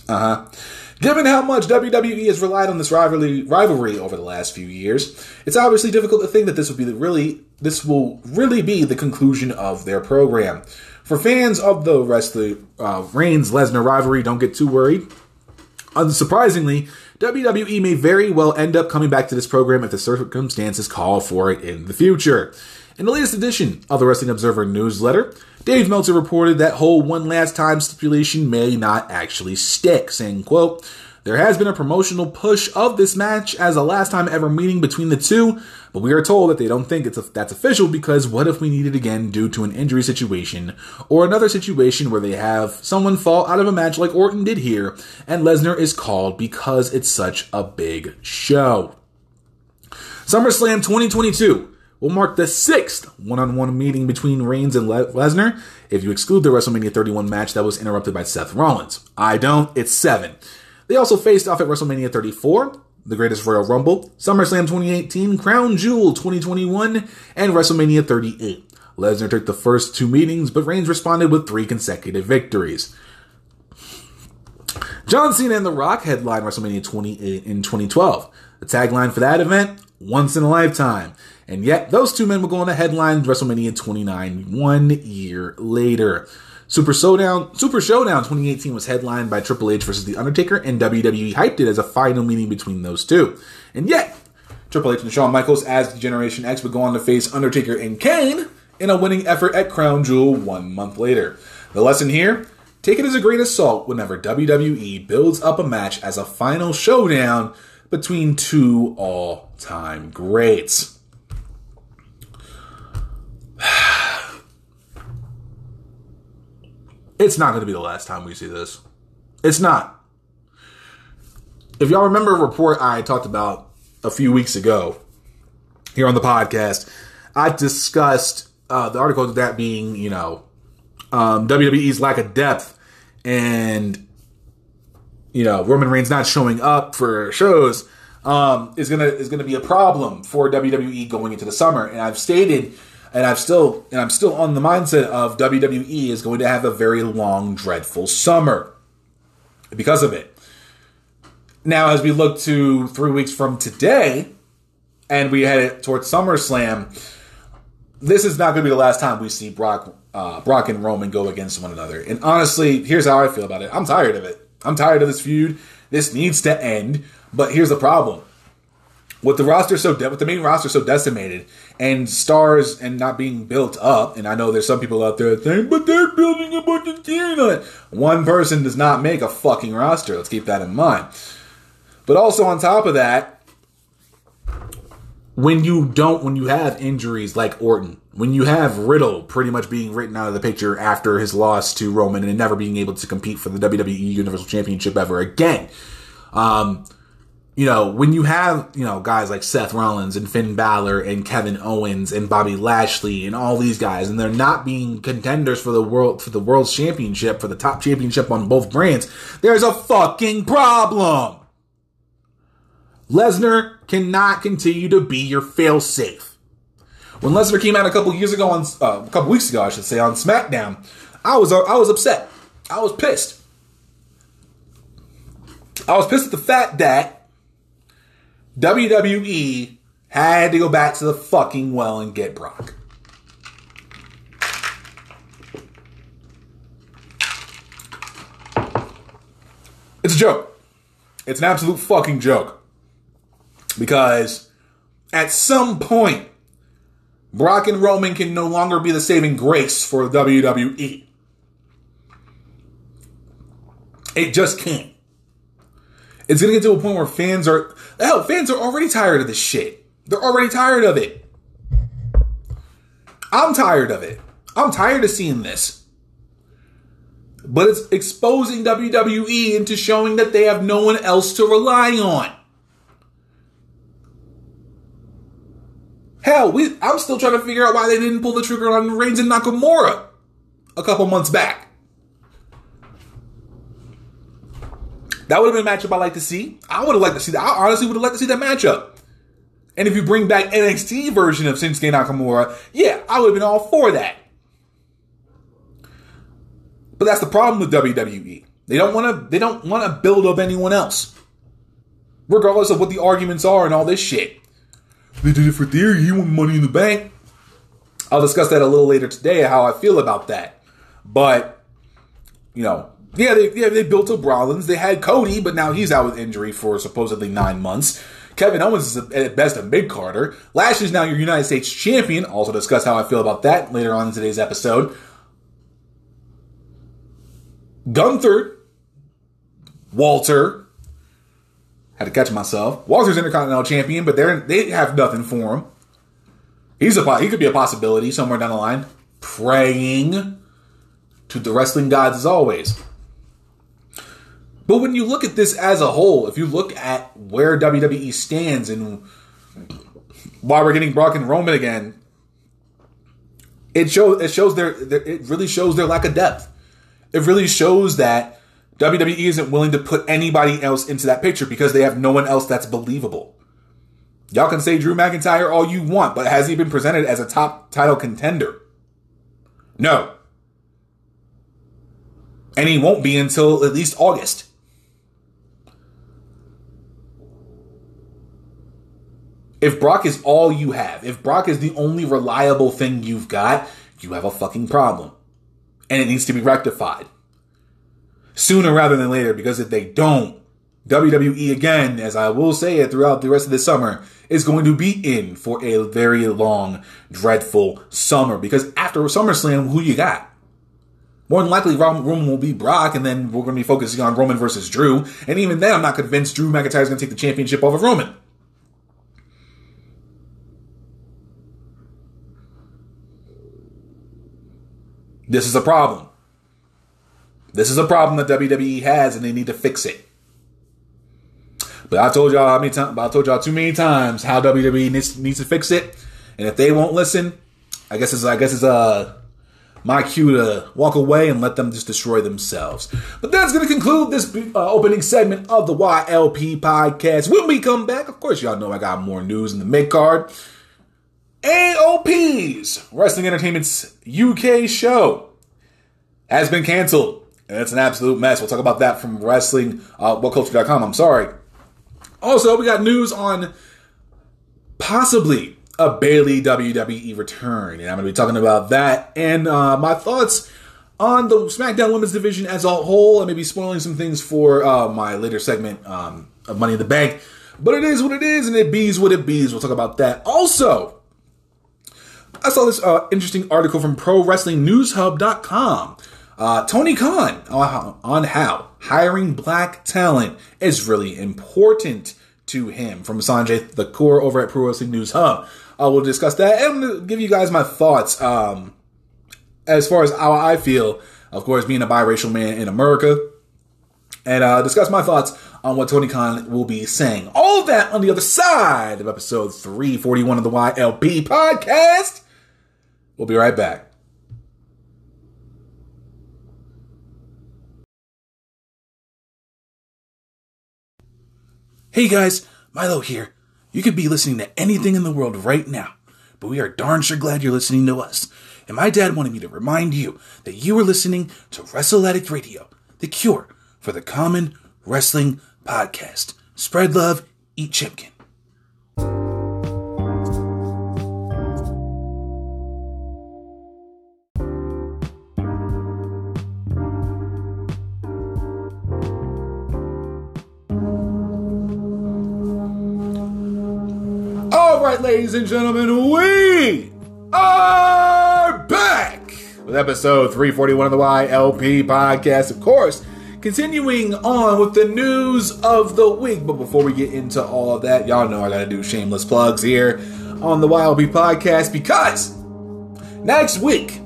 Uh huh. Given how much WWE has relied on this rivalry, rivalry over the last few years, it's obviously difficult to think that this would be the really this will really be the conclusion of their program. For fans of the the uh, Reigns Lesnar rivalry, don't get too worried. Unsurprisingly, WWE may very well end up coming back to this program if the circumstances call for it in the future. In the latest edition of the Wrestling Observer newsletter, Dave Meltzer reported that whole one last time stipulation may not actually stick, saying, quote, there has been a promotional push of this match as a last time ever meeting between the two, but we are told that they don't think it's a, that's official because what if we need it again due to an injury situation or another situation where they have someone fall out of a match like Orton did here and Lesnar is called because it's such a big show. SummerSlam 2022 will mark the sixth one-on-one meeting between Reigns and Le- Lesnar. If you exclude the WrestleMania 31 match that was interrupted by Seth Rollins, I don't. It's seven. They also faced off at WrestleMania 34, the Greatest Royal Rumble, SummerSlam 2018, Crown Jewel 2021, and WrestleMania 38. Lesnar took the first two meetings, but Reigns responded with three consecutive victories. John Cena and The Rock headlined WrestleMania 28 in 2012. The tagline for that event, once in a lifetime. And yet, those two men will go on to headline WrestleMania 29 one year later. Super Showdown, Super Showdown 2018 was headlined by Triple H versus The Undertaker, and WWE hyped it as a final meeting between those two. And yet, Triple H and Shawn Michaels as Generation X would go on to face Undertaker and Kane in a winning effort at Crown Jewel one month later. The lesson here take it as a grain of salt whenever WWE builds up a match as a final showdown between two all time greats. *sighs* It's not going to be the last time we see this. It's not. If y'all remember a report I talked about a few weeks ago here on the podcast, I discussed uh, the article that being, you know, um, WWE's lack of depth and, you know, Roman Reigns not showing up for shows um, is gonna is gonna be a problem for WWE going into the summer. And I've stated and I've still and I'm still on the mindset of WWE is going to have a very long, dreadful summer because of it. Now, as we look to three weeks from today, and we head towards SummerSlam, this is not going to be the last time we see Brock, uh, Brock and Roman go against one another. And honestly, here's how I feel about it. I'm tired of it. I'm tired of this feud. This needs to end. But here's the problem: with the roster so de- with the main roster so decimated and stars and not being built up, and I know there's some people out there saying, but they're building a bunch of it. One person does not make a fucking roster. Let's keep that in mind. But also on top of that, when you don't, when you have injuries like Orton, when you have Riddle pretty much being written out of the picture after his loss to Roman and never being able to compete for the WWE Universal Championship ever again. Um, you know, when you have, you know, guys like Seth Rollins and Finn Balor and Kevin Owens and Bobby Lashley and all these guys, and they're not being contenders for the world, for the world's championship, for the top championship on both brands, there's a fucking problem. Lesnar cannot continue to be your failsafe. When Lesnar came out a couple years ago on uh, a couple weeks ago, I should say, on SmackDown, I was uh, I was upset. I was pissed. I was pissed at the fact that WWE had to go back to the fucking well and get Brock. It's a joke. It's an absolute fucking joke. Because at some point, Brock and Roman can no longer be the saving grace for WWE. It just can't. It's gonna get to a point where fans are hell, fans are already tired of this shit. They're already tired of it. I'm tired of it. I'm tired of seeing this. But it's exposing WWE into showing that they have no one else to rely on. Hell, we I'm still trying to figure out why they didn't pull the trigger on Reigns and Nakamura a couple months back. That would have been a matchup I like to see. I would have liked to see that. I honestly would have liked to see that matchup. And if you bring back NXT version of Shinsuke Nakamura, yeah, I would have been all for that. But that's the problem with WWE. They don't want to. They don't want to build up anyone else, regardless of what the arguments are and all this shit. They did it for Theory. He won Money in the Bank. I'll discuss that a little later today. How I feel about that. But you know, yeah, they yeah they built up Rollins. They had Cody, but now he's out with injury for supposedly nine months. Kevin Owens is at best a mid carder. Lashley's now your United States champion. Also discuss how I feel about that later on in today's episode. Gunther, Walter, had to catch myself. Walter's Intercontinental Champion, but they're they have nothing for him. He's a he could be a possibility somewhere down the line. Praying to the wrestling gods as always. But when you look at this as a whole, if you look at where WWE stands and why we're getting Brock and Roman again, it shows it shows their, their it really shows their lack of depth. It really shows that WWE isn't willing to put anybody else into that picture because they have no one else that's believable. Y'all can say Drew McIntyre all you want, but has he been presented as a top title contender? No. And he won't be until at least August. If Brock is all you have, if Brock is the only reliable thing you've got, you have a fucking problem. And it needs to be rectified. Sooner rather than later, because if they don't, WWE again, as I will say it throughout the rest of the summer, is going to be in for a very long, dreadful summer. Because after SummerSlam, who you got? More than likely, Roman will be Brock, and then we're going to be focusing on Roman versus Drew. And even then, I'm not convinced Drew McIntyre is going to take the championship over Roman. This is a problem. This is a problem that WWE has, and they need to fix it. But I told y'all how many times. I told y'all too many times how WWE needs, needs to fix it, and if they won't listen, I guess it's I guess it's uh my cue to walk away and let them just destroy themselves. But that's going to conclude this uh, opening segment of the YLP podcast. When we come back, of course, y'all know I got more news in the mid card. AOP's Wrestling Entertainment's UK show has been canceled. And it's an absolute mess. We'll talk about that from wrestling, uh, whatculture.com. I'm sorry. Also, we got news on possibly a Bayley WWE return. And I'm going to be talking about that and uh, my thoughts on the SmackDown Women's Division as a whole. I may be spoiling some things for uh, my later segment um, of Money in the Bank. But it is what it is, and it bees what it bees. We'll talk about that. Also, I saw this uh, interesting article from ProWrestlingNewsHub.com. Uh, Tony Khan on how hiring black talent is really important to him from Sanjay Thakur over at Pro Wrestling News Hub. Uh, we'll discuss that and give you guys my thoughts um, as far as how I feel, of course, being a biracial man in America, and uh, discuss my thoughts on what Tony Khan will be saying. All that on the other side of episode 341 of the YLP podcast. We'll be right back. Hey guys, Milo here. You could be listening to anything in the world right now, but we are darn sure glad you're listening to us. And my dad wanted me to remind you that you are listening to Wrestle Addict Radio, the cure for the common wrestling podcast. Spread love, eat chicken. Right, ladies and gentlemen, we are back with episode 341 of the YLP podcast. Of course, continuing on with the news of the week. But before we get into all of that, y'all know I gotta do shameless plugs here on the YLP podcast because next week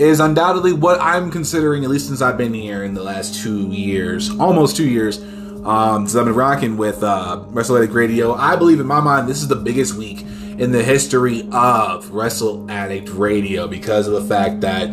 is undoubtedly what I'm considering, at least since I've been here in the last two years, almost two years, um, since I've been rocking with uh, Wrestle Addict Radio. I believe in my mind this is the biggest week in the history of Wrestle Addict Radio because of the fact that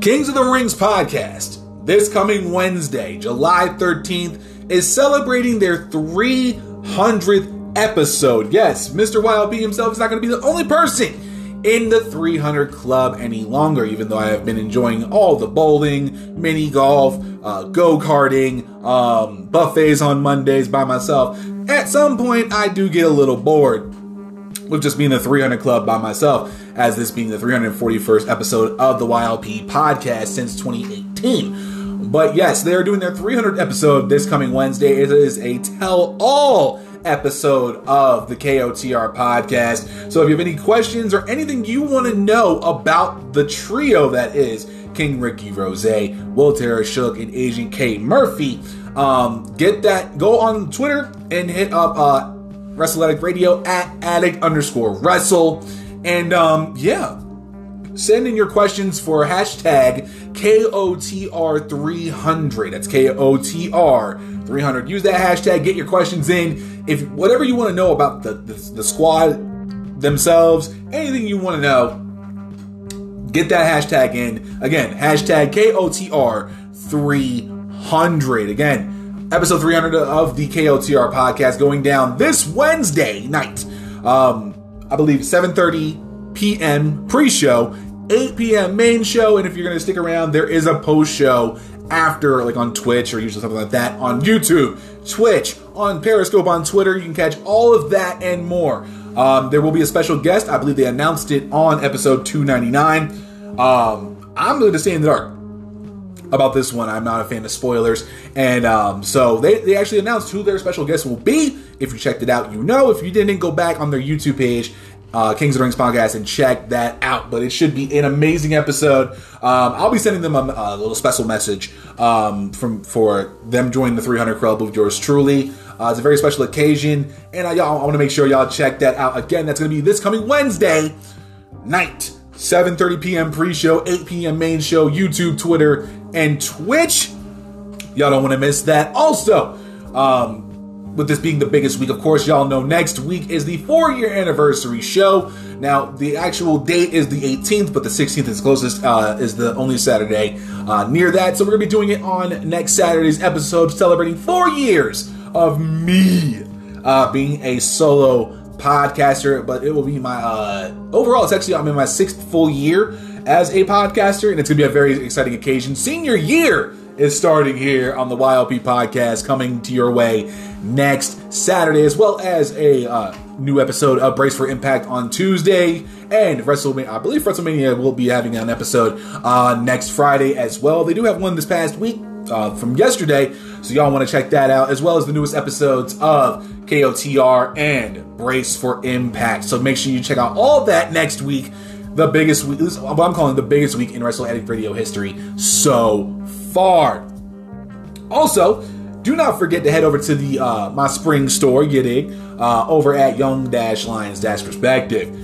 Kings of the Rings podcast this coming Wednesday, July 13th, is celebrating their 300th episode. Yes, Mr. YLP himself is not going to be the only person in the 300 club any longer, even though I have been enjoying all the bowling, mini golf, uh, go karting, um, buffets on Mondays by myself. At some point, I do get a little bored with just being the 300 club by myself, as this being the 341st episode of the YLP podcast since 2018. But yes, they are doing their 300th episode this coming Wednesday. It is a tell all episode of the KOTR podcast. So if you have any questions or anything you want to know about the trio that is King Ricky Rose, Will Tara Shook, and Agent K Murphy, um, get that. Go on Twitter and hit up uh, Wrestle Addict Radio at addict underscore wrestle. And um, yeah, send in your questions for hashtag KOTR300. That's KOTR300. Use that hashtag, get your questions in. If whatever you want to know about the, the, the squad themselves, anything you want to know, get that hashtag in. Again, hashtag KOTR300. Again, episode 300 of the KOTR podcast going down this Wednesday night. Um, I believe 7:30 p.m. pre-show, 8 p.m. main show, and if you're gonna stick around, there is a post show after, like on Twitch or usually something like that on YouTube, Twitch, on Periscope, on Twitter. You can catch all of that and more. Um, there will be a special guest. I believe they announced it on episode 299. Um, I'm going to stay in the dark about this one. I'm not a fan of spoilers. And um, so they, they actually announced who their special guest will be. If you checked it out, you know. If you didn't, go back on their YouTube page, uh, Kings of the Rings podcast, and check that out. But it should be an amazing episode. Um, I'll be sending them a, a little special message um, from for them joining the 300 Club with yours truly. Uh, it's a very special occasion, and I, y'all, I want to make sure y'all check that out. Again, that's going to be this coming Wednesday night. 7:30 p.m. pre-show, 8 p.m. main show, YouTube, Twitter, and Twitch. Y'all don't want to miss that. Also, um, with this being the biggest week, of course, y'all know next week is the four-year anniversary show. Now, the actual date is the 18th, but the 16th is closest. Uh, is the only Saturday uh, near that. So we're gonna be doing it on next Saturday's episode, celebrating four years of me uh, being a solo podcaster, but it will be my uh, overall. It's actually I'm in my sixth full year as a podcaster, and it's gonna be a very exciting occasion. Senior year is starting here on the YLP podcast, coming to your way next Saturday, as well as a uh, new episode of Brace for Impact on Tuesday, and WrestleMania. I believe WrestleMania will be having an episode uh, next Friday as well. They do have one this past week uh, from yesterday, so y'all want to check that out, as well as the newest episodes of KOTR and Brace for Impact. So make sure you check out all that next week. The biggest week, what I'm calling the biggest week in Wrestle Addict Radio history so far. Also, do not forget to head over to the uh, my spring store, get it, uh, over at Young Lions Perspective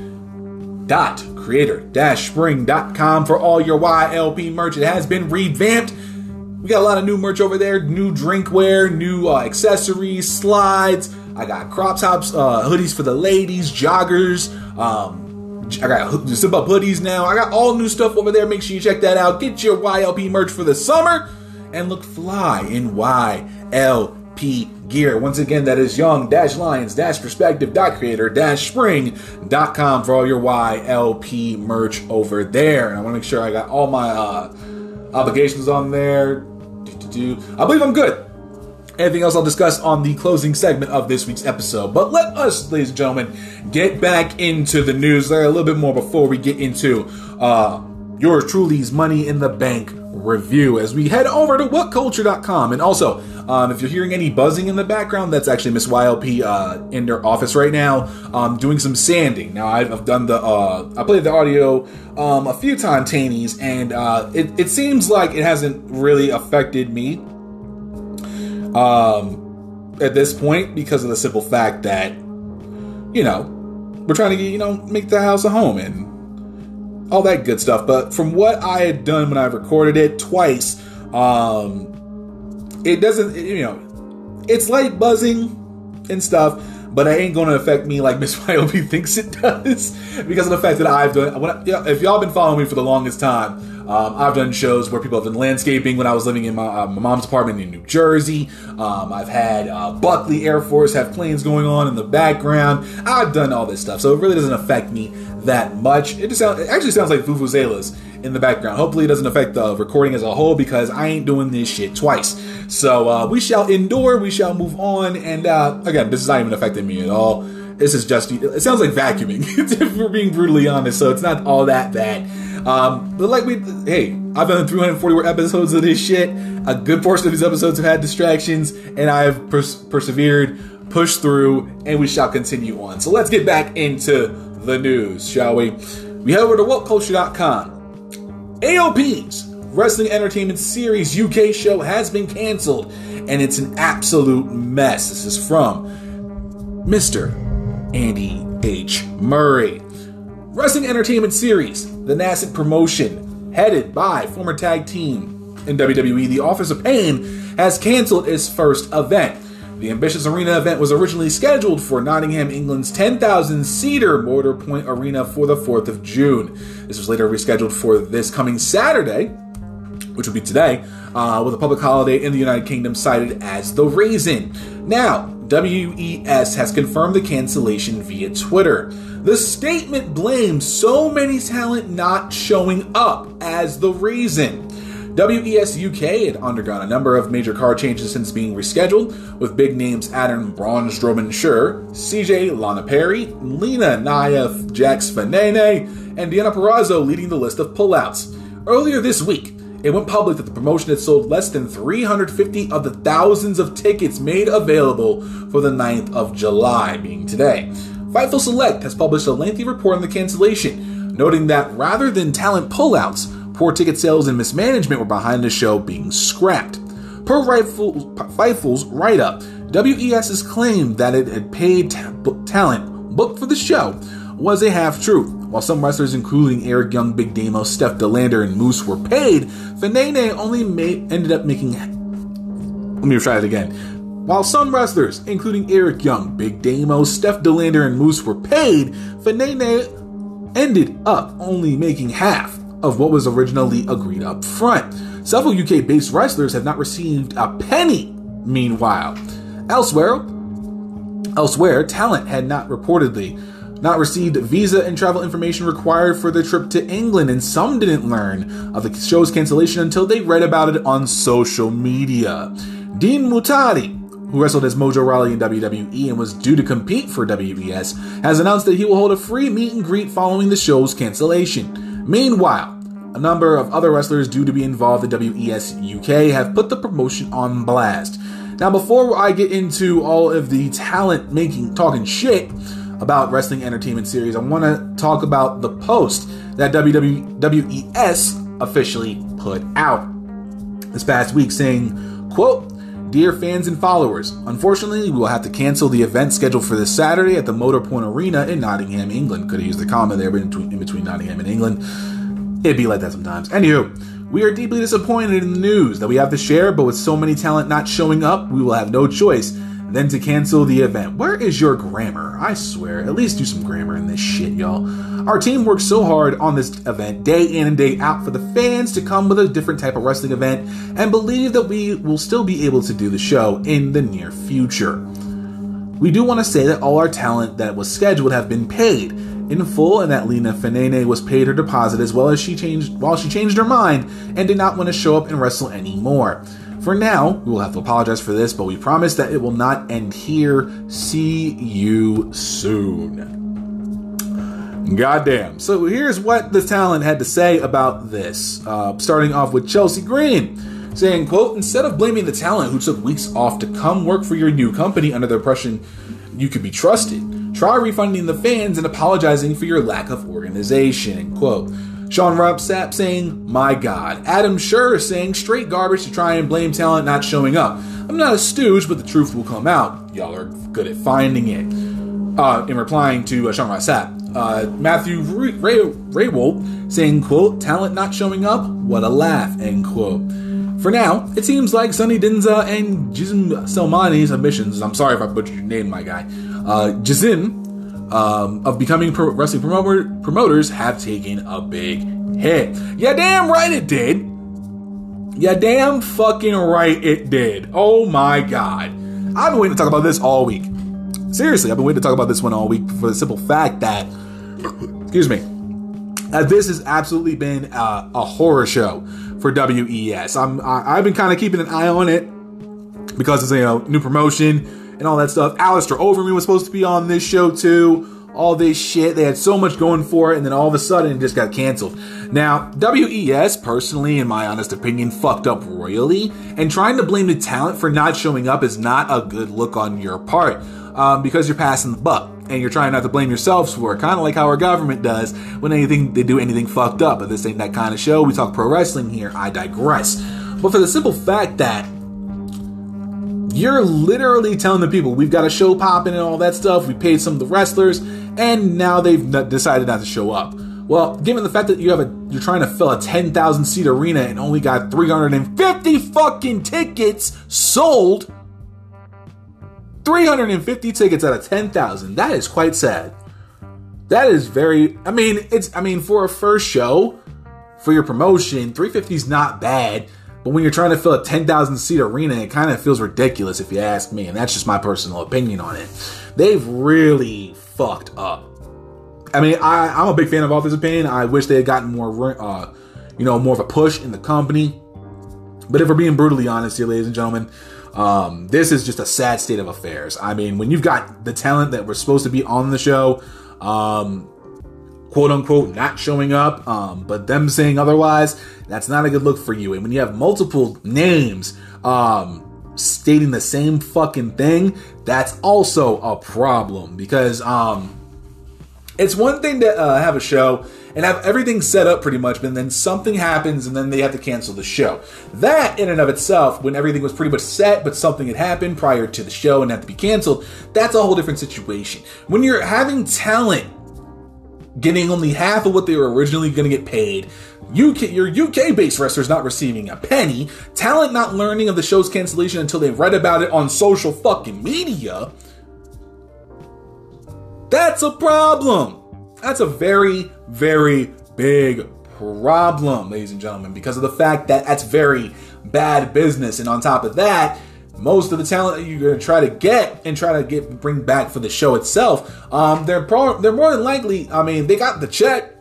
dot creator dash spring.com for all your YLP merch. It has been revamped. We got a lot of new merch over there, new drinkware, new uh, accessories, slides. I got crop tops, uh, hoodies for the ladies, joggers. Um, I got zip up hoodies now. I got all new stuff over there. Make sure you check that out. Get your YLP merch for the summer and look fly in YLP gear. Once again, that is young dash lions perspective dot creator spring.com for all your YLP merch over there. And I want to make sure I got all my uh, obligations on there. I believe I'm good. Anything else I'll discuss on the closing segment of this week's episode. But let us, ladies and gentlemen, get back into the news there a little bit more before we get into uh, yours truly's Money in the Bank review as we head over to whatculture.com. And also, um, if you're hearing any buzzing in the background, that's actually Miss YLP uh, in their office right now um, doing some sanding. Now, I've done the, uh, I played the audio um, a few times, and uh, it, it seems like it hasn't really affected me um, at this point because of the simple fact that, you know, we're trying to get, you know, make the house a home and all that good stuff. But from what I had done when I recorded it twice, um, it doesn't, you know, it's light buzzing and stuff, but it ain't going to affect me like *laughs* Miss YLP thinks it does *laughs* because of the fact that I've done. I, if y'all been following me for the longest time, um, I've done shows where people have done landscaping when I was living in my, uh, my mom's apartment in New Jersey. Um, I've had uh, Buckley Air Force have planes going on in the background. I've done all this stuff, so it really doesn't affect me that much. It just sounds, it actually sounds like Vuvuzelas in the background. Hopefully, it doesn't affect the recording as a whole because I ain't doing this shit twice. So uh, we shall endure, we shall move on, and uh, again, this is not even affecting me at all. This is just, it sounds like vacuuming, *laughs* if we're being brutally honest, so it's not all that bad. Um, but like we, hey, I've done 340 episodes of this shit. A good portion of these episodes have had distractions, and I have pers- persevered, pushed through, and we shall continue on. So let's get back into the news, shall we? We head over to WhatCulture.com. AOP's Wrestling Entertainment Series UK show has been canceled, and it's an absolute mess. This is from Mr. Andy H. Murray. Wrestling Entertainment Series, the Nascent promotion, headed by former tag team in WWE, The Authors of Pain, has canceled its first event. The Ambitious Arena event was originally scheduled for Nottingham, England's 10,000 seater Motor Point Arena for the 4th of June. This was later rescheduled for this coming Saturday, which would be today, uh, with a public holiday in the United Kingdom cited as the reason. Now, WES has confirmed the cancellation via Twitter. The statement blames so many talent not showing up as the reason. WES UK had undergone a number of major card changes since being rescheduled, with big names Adam Braun Strowman Scherr, CJ Lana Perry, Lena Nia Jax Fanene, and Deonna Purrazzo leading the list of pullouts. Earlier this week, it went public that the promotion had sold less than 350 of the thousands of tickets made available for the 9th of July, being today. Fightful Select has published a lengthy report on the cancellation, noting that rather than talent pullouts, Poor ticket sales and mismanagement were behind the show being scrapped. Per Fightful's write up, WES's claim that it had paid ta- talent booked for the show was a half truth. While some wrestlers, including Eric Young, Big Damo, Steph De Lander, and Moose, were paid, Fanene only ended up making. Let me try it again. While some wrestlers, including Eric Young, Big Damo, Steph De Lander, and Moose, were paid, Fanene ended up only making half of what was originally agreed up front. Several UK based wrestlers have not received a penny, meanwhile. Elsewhere, elsewhere, talent had not reportedly not received visa and travel information required for the trip to England, and some didn't learn of the show's cancellation until they read about it on social media. Dean Muhtadi, who wrestled as Mojo Rawley in WWE and was due to compete for WES, has announced that he will hold a free meet and greet following the show's cancellation. Meanwhile, a number of other wrestlers due to be involved in WES UK have put the promotion on blast. Now, before I get into all of the talent making, talking shit about Wrestling Entertainment Series, I want to talk about the post that WWES officially put out this past week saying, quote, Dear fans and followers, unfortunately, we will have to cancel the event scheduled for this Saturday at the Motorpoint Arena in Nottingham, England. Could have used the comma there in between, in between Nottingham and England. It'd be like that sometimes. Anywho, we are deeply disappointed in the news that we have to share, but with so many talent not showing up, we will have no choice than to cancel the event. Where is your grammar? I swear, at least do some grammar in this shit, y'all. Our team worked so hard on this event day in and day out for the fans to come with a different type of wrestling event and believe that we will still be able to do the show in the near future. We do want to say that all our talent that was scheduled have been paid in full and that Lena Fanene was paid her deposit as well as she changed while she changed her mind and did not want to show up and wrestle anymore. For now, we will have to apologize for this, but we promise that it will not end here. See you soon. Goddamn. So here's what the talent had to say about this. Uh, starting off with Chelsea Green, saying, quote, instead of blaming the talent who took weeks off to come work for your new company under the impression you could be trusted, try refunding the fans and apologizing for your lack of organization, quote. Sean Rob Sapp saying, My God. Adam Scherr saying, straight garbage to try and blame talent not showing up. I'm not a stooge, but the truth will come out. Y'all are good at finding it. Uh, in replying to uh, Sean Rob Sapp, uh, Matthew Ray- Ray- saying, quote, talent not showing up? What a laugh, end quote. For now, it seems like Sonny Dinza and Jizm Selmani's ambitions, I'm sorry if I butchered your name, my guy, uh, Jizim, um, of becoming pro wrestling promoter, promoters have taken a big hit. Yeah, damn right it did. Yeah, damn fucking right it did. Oh my god. I've been waiting to talk about this all week. Seriously, I've been waiting to talk about this one all week for the simple fact that, *clears throat* excuse me, that this has absolutely been uh, a horror show for WES. I'm I, I've been kind of keeping an eye on it because it's a you know, new promotion and all that stuff. Alistair Overeem was supposed to be on this show too. All this shit. They had so much going for it, and then all of a sudden it just got canceled. Now, WES, personally, in my honest opinion, fucked up royally, and trying to blame the talent for not showing up is not a good look on your part um, because you're passing the buck and you're trying not to blame yourselves for it, kind of like how our government does when anything they do anything fucked up. But this ain't that kind of show. We talk pro wrestling here. I digress. But for the simple fact that you're literally telling the people we've got a show popping and all that stuff. We paid some of the wrestlers, and now they've decided not to show up. Well, given the fact that you have a you're trying to fill a 10,000 seat arena and only got 350 fucking tickets sold, 350 tickets out of 10,000. That is quite sad. That is very I mean, it's I mean for a first show for your promotion, 350 is not bad. But when you're trying to fill a 10,000 seat arena, it kind of feels ridiculous if you ask me. And that's just my personal opinion on it. They've really fucked up. I mean, I, I'm a big fan of Authors of Pain. I wish they had gotten more, uh, you know, more of a push in the company. But if we're being brutally honest here, ladies and gentlemen, um, this is just a sad state of affairs. I mean, when you've got the talent that was supposed to be on the show, um, quote unquote not showing up, um, but them saying otherwise, that's not a good look for you. And when you have multiple names um, stating the same fucking thing, that's also a problem because um, it's one thing to uh, have a show and have everything set up pretty much, but then something happens and then they have to cancel the show. That, in and of itself, when everything was pretty much set, but something had happened prior to the show and had to be canceled, that's a whole different situation. When you're having talent getting only half of what they were originally going to get paid. UK, your UK based wrestlers not receiving a penny. Talent not learning of the show's cancellation until they read about it on social fucking media. That's a problem. That's a very, very big problem, ladies and gentlemen, because of the fact that that's very bad business. And on top of that, most of the talent that you're going to try to get and try to get bring back for the show itself, um, they're pro- they're more than likely. I mean, they got the check.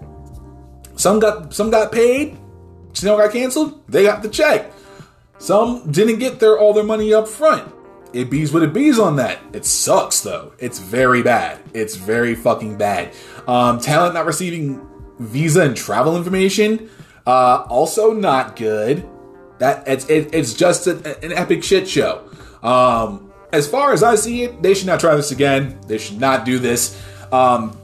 Some got some got paid. Some got canceled. They got the check. Some didn't get their all their money up front. It bees what it bees on that. It sucks though. It's very bad. It's very fucking bad. Um, talent not receiving visa and travel information. Uh, also not good. That it's it, it's just a, an epic shit show. Um, as far as I see it, they should not try this again. They should not do this. Um,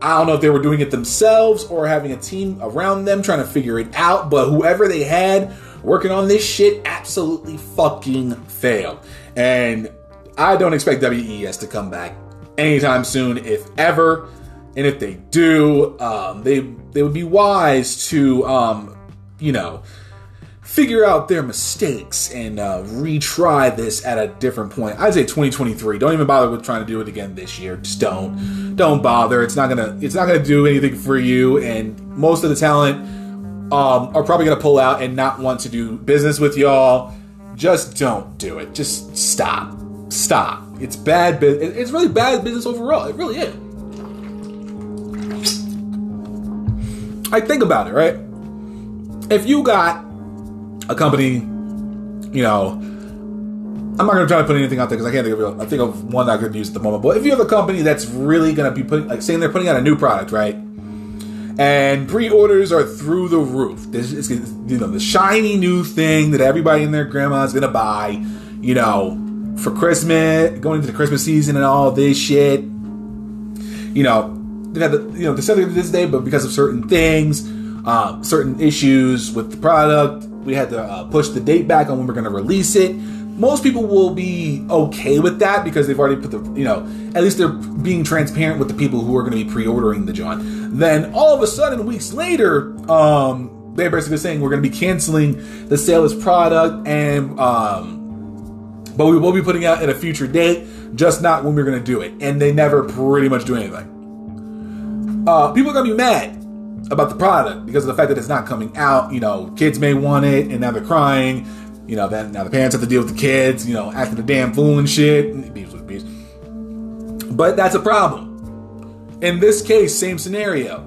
I don't know if they were doing it themselves or having a team around them trying to figure it out, but whoever they had working on this shit absolutely fucking failed. And I don't expect WES to come back anytime soon, if ever. And if they do, um, they they would be wise to, um, you know, figure out their mistakes and uh, retry this at a different point. I'd say 2023. Don't even bother with trying to do it again this year. Just don't. Don't bother. It's not gonna. It's not gonna do anything for you. And most of the talent um, are probably gonna pull out and not want to do business with y'all. Just don't do it. Just stop. Stop. It's bad. business. It's really bad business overall. It really is. I think about it, right? If you got a company, you know, I'm not gonna try to put anything out there because I can't think of. I think of one that I could use at the moment. But if you have a company that's really gonna be putting, like, saying they're putting out a new product, right? And pre-orders are through the roof. This is, you know, the shiny new thing that everybody and their grandma is gonna buy. You know, for Christmas, going into the Christmas season and all this shit. You know, they had the, you know, they said this day, but because of certain things, um, certain issues with the product, we had to uh, push the date back on when we're going to release it. Most people will be okay with that because they've already put the, you know, at least they're being transparent with the people who are going to be pre-ordering the John. Then all of a sudden, weeks later, um, they're basically saying we're going to be canceling the sale of product and, um, but we will be putting out at a future date, just not when we're going to do it. And they never pretty much do anything. Uh, people are going to be mad about the product because of the fact that it's not coming out. You know, kids may want it, and now they're crying. You know, then now the parents have to deal with the kids. You know, acting a damn fool and shit. But that's a problem. In this case, same scenario.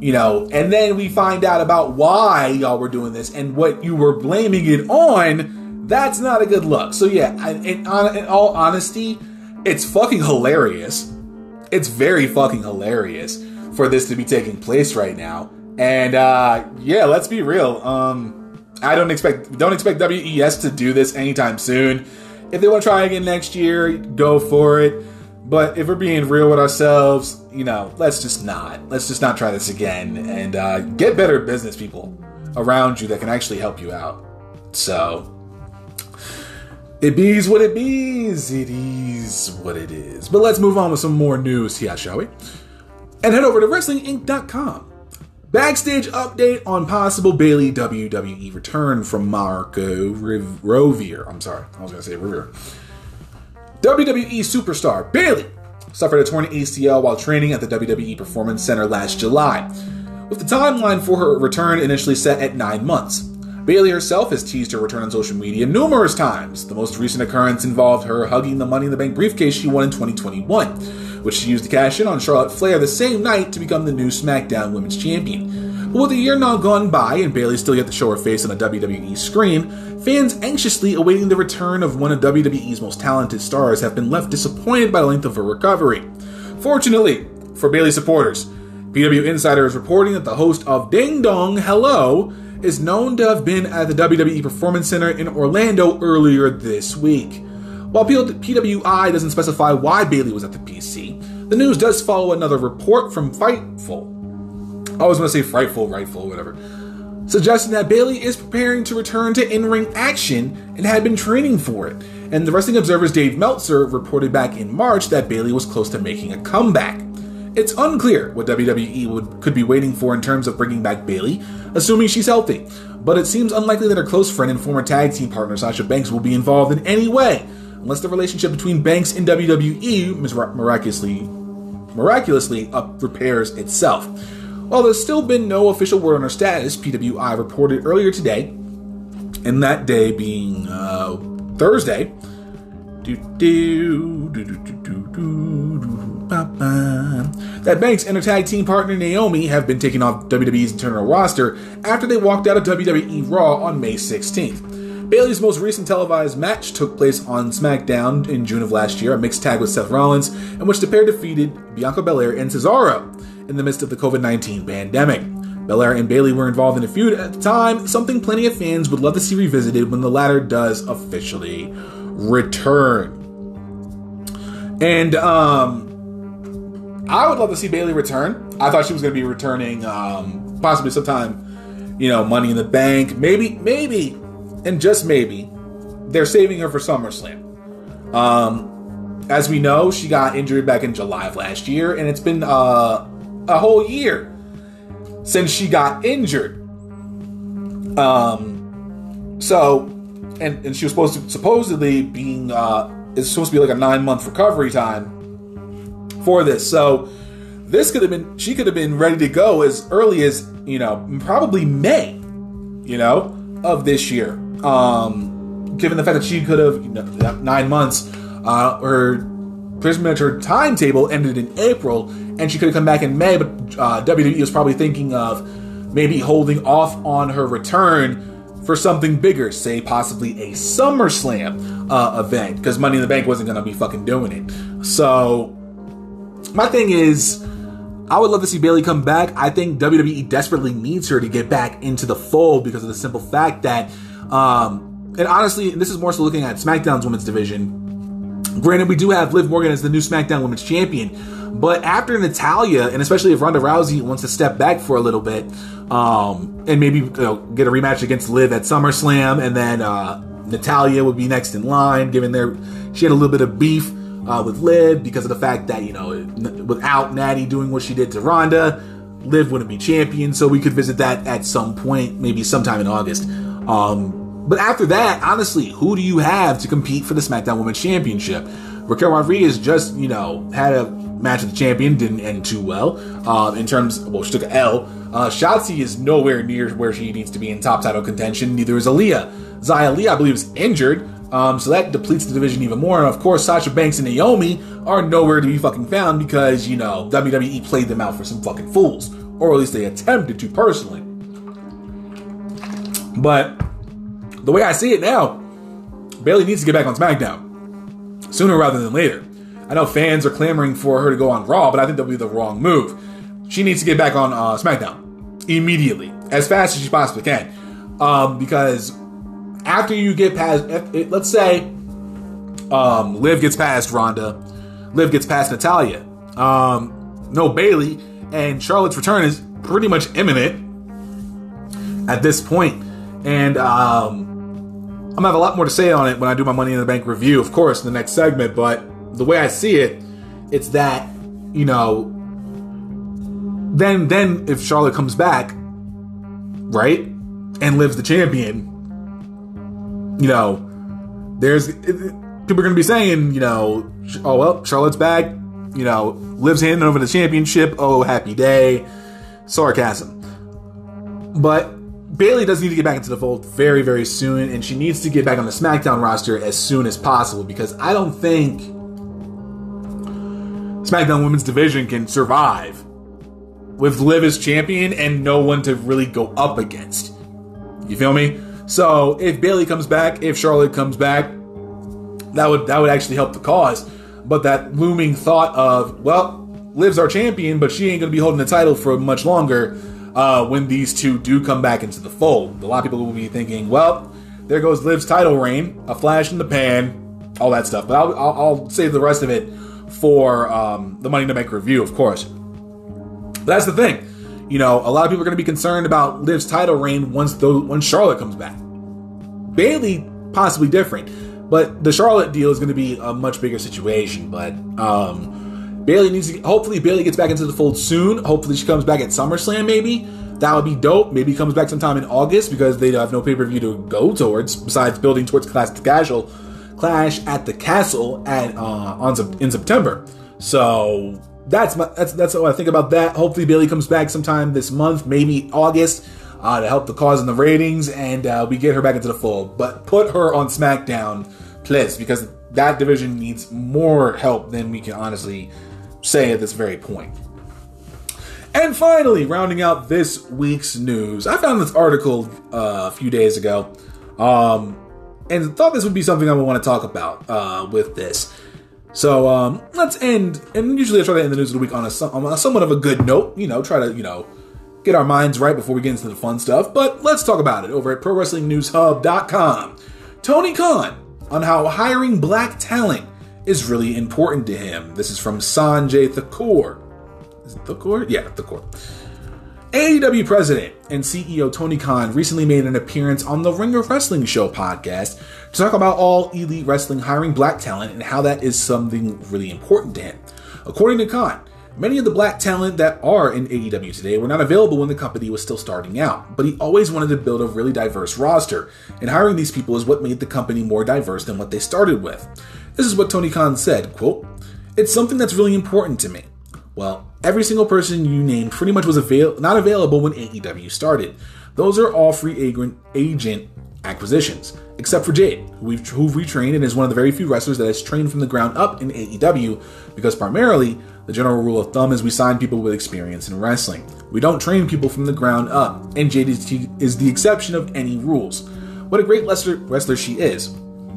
You know, and then we find out about why y'all were doing this and what you were blaming it on. That's not a good look. So yeah, in, in all honesty, it's fucking hilarious. It's very fucking hilarious for this to be taking place right now. And uh, yeah, let's be real. Um, I don't expect don't expect WES to do this anytime soon. If they want to try again next year, go for it. But if we're being real with ourselves, you know, let's just not. Let's just not try this again and uh, get better business people around you that can actually help you out. So it bees what it bees. It is what it is. But let's move on with some more news here, shall we? And head over to WrestlingInc.com. Backstage update on possible Bayley WWE return from Marco Riv- Rovier. I'm sorry, I was going to say Rivier. WWE superstar Bayley suffered a torn ACL while training at the WWE Performance Center last July, with the timeline for her return initially set at nine months. Bayley herself has teased her return on social media numerous times. The most recent occurrence involved her hugging the Money in the Bank briefcase she won in 2021 which she used to cash in on Charlotte Flair the same night to become the new SmackDown Women's Champion. But with a year now gone by and Bayley still yet to show her face on a WWE screen, fans anxiously awaiting the return of one of WWE's most talented stars have been left disappointed by the length of her recovery. Fortunately, for Bayley supporters, PW Insider is reporting that the host of Ding Dong Hello is known to have been at the WWE Performance Center in Orlando earlier this week. While PWI doesn't specify why Bayley was at the PC, the news does follow another report from Fightful. I was going to say Frightful, Rightful, whatever. Suggesting that Bayley is preparing to return to in ring action and had been training for it. And the Wrestling Observer's Dave Meltzer reported back in March that Bayley was close to making a comeback. It's unclear what WWE would, could be waiting for in terms of bringing back Bayley, assuming she's healthy, but it seems unlikely that her close friend and former tag team partner Sasha Banks will be involved in any way, unless the relationship between Banks and WWE miraculously miraculously up repairs itself. While there's still been no official word on her status, PWI reported earlier today, and that day being uh, Thursday, that Banks and her tag team partner Naomi have been taken off WWE's internal roster after they walked out of WWE Raw on May 16th. Bayley's most recent televised match took place on SmackDown in June of last year, a mixed tag with Seth Rollins, in which the pair defeated Bianca Belair and Cesaro in the midst of the COVID 19 pandemic. Belair and Bayley were involved in a feud at the time, something plenty of fans would love to see revisited when the latter does officially return. And um, I would love to see Bayley return. I thought she was going to be returning um, possibly sometime, you know, Money in the Bank, maybe, maybe and just maybe, they're saving her for SummerSlam. Um, as we know, she got injured back in July of last year, and it's been uh, a whole year since she got injured. Um, so, and and she was supposed to supposedly being uh, it's supposed to be like a nine month recovery time for this. So, this could have been she could have been ready to go as early as you know probably May, you know, of this year. Um, given the fact that she could have you know, nine months, uh, her pretty much timetable ended in April, and she could have come back in May. But uh, WWE was probably thinking of maybe holding off on her return for something bigger, say possibly a SummerSlam uh, event, because Money in the Bank wasn't going to be fucking doing it. So, my thing is, I would love to see Bayley come back. I think WWE desperately needs her to get back into the fold because of the simple fact that, um, and honestly, this is more so looking at SmackDown's women's division. Granted, we do have Liv Morgan as the new SmackDown Women's Champion, but after Natalya, and especially if Ronda Rousey wants to step back for a little bit, um, and maybe you know, get a rematch against Liv at SummerSlam, and then uh, Natalya would be next in line, given their she had a little bit of beef uh, with Liv because of the fact that you know without Natty doing what she did to Ronda, Liv wouldn't be champion. So we could visit that at some point, maybe sometime in August. Um, but after that, honestly, who do you have to compete for the SmackDown Women's Championship? Raquel Rodriguez just, you know, had a match with the champion, didn't end too well. Uh, in terms, well, she took an L. Uh, Shotzi is nowhere near where she needs to be in top title contention. Neither is Aliyah. Xia Li, I believe, is injured. Um, so that depletes the division even more. And of course, Sasha Banks and Naomi are nowhere to be fucking found because, you know, WWE played them out for some fucking fools. Or at least they attempted to personally. But the way I see it now, Bayley needs to get back on SmackDown sooner rather than later. I know fans are clamoring for her to go on Raw, but I think that'll be the wrong move. She needs to get back on uh, SmackDown immediately, as fast as she possibly can, um, because after you get past, let's say, um, Liv gets past Ronda, Liv gets past Natalya, um, no Bayley, and Charlotte's return is pretty much imminent at this point, and um, I'm gonna have a lot more to say on it when I do my Money in the Bank review, of course, in the next segment. But the way I see it, it's that you know, then then if Charlotte comes back, right, and Liv's the champion, you know, there's people are gonna be saying, you know, oh well, Charlotte's back, you know, Liv's handing over the championship. Oh, happy day, sarcasm. But Bayley does need to get back into the fold very, very soon, and she needs to get back on the SmackDown roster as soon as possible because I don't think SmackDown Women's Division can survive with Liv as champion and no one to really go up against. You feel me? So if Bayley comes back, if Charlotte comes back, that would that would actually help the cause. But that looming thought of, well, Liv's our champion, but she ain't gonna be holding the title for much longer uh, when these two do come back into the fold. A lot of people will be thinking, well, there goes Liv's title reign, a flash in the pan, all that stuff. But I'll, I'll, I'll save the rest of it for um, the Money to Make review, of course. But that's the thing. You know, a lot of people are going to be concerned about Liv's title reign once the once Charlotte comes back. Bayley possibly different, but the Charlotte deal is going to be a much bigger situation. But um, Bayley needs to. Hopefully, Bayley gets back into the fold soon. Hopefully, she comes back at SummerSlam. Maybe that would be dope. Maybe comes back sometime in August because they have no pay per view to go towards besides building towards Clash the Casual, Clash at the Castle at uh, on in September. So that's my that's that's what I think about that. Hopefully, Bayley comes back sometime this month, maybe August. Uh, to help the cause in the ratings, and uh, we get her back into the fold. But put her on SmackDown, please, because that division needs more help than we can honestly say at this very point. And finally, rounding out this week's news, I found this article uh, a few days ago, um, and thought this would be something I would want to talk about uh, with this. So um, let's end, and usually I try to end the news of the week on a, on a somewhat of a good note. You know, try to you know get our minds right before we get into the fun stuff. But let's talk about it over at ProWrestlingNewsHub.com. Tony Khan on how hiring black talent is really important to him. This is from Sanjay Thakur. Is it Thakur? Yeah, Thakur. AEW president and CEO Tony Khan recently made an appearance on the Ringer Wrestling Show podcast to talk about all elite wrestling hiring black talent and how that is something really important to him. According to Khan, many of the black talent that are in AEW today were not available when the company was still starting out, but he always wanted to build a really diverse roster, and hiring these people is what made the company more diverse than what they started with. This is what Tony Khan said, quote, It's something that's really important to me. Well, every single person you named pretty much was avail- not available when AEW started. Those are all free agent, acquisitions, except for Jade, who we've who retrained and is one of the very few wrestlers that has trained from the ground up in AEW, because primarily the general rule of thumb is we sign people with experience in wrestling. We don't train people from the ground up, and Jade is, is the exception of any rules. What a great wrestler, wrestler she is.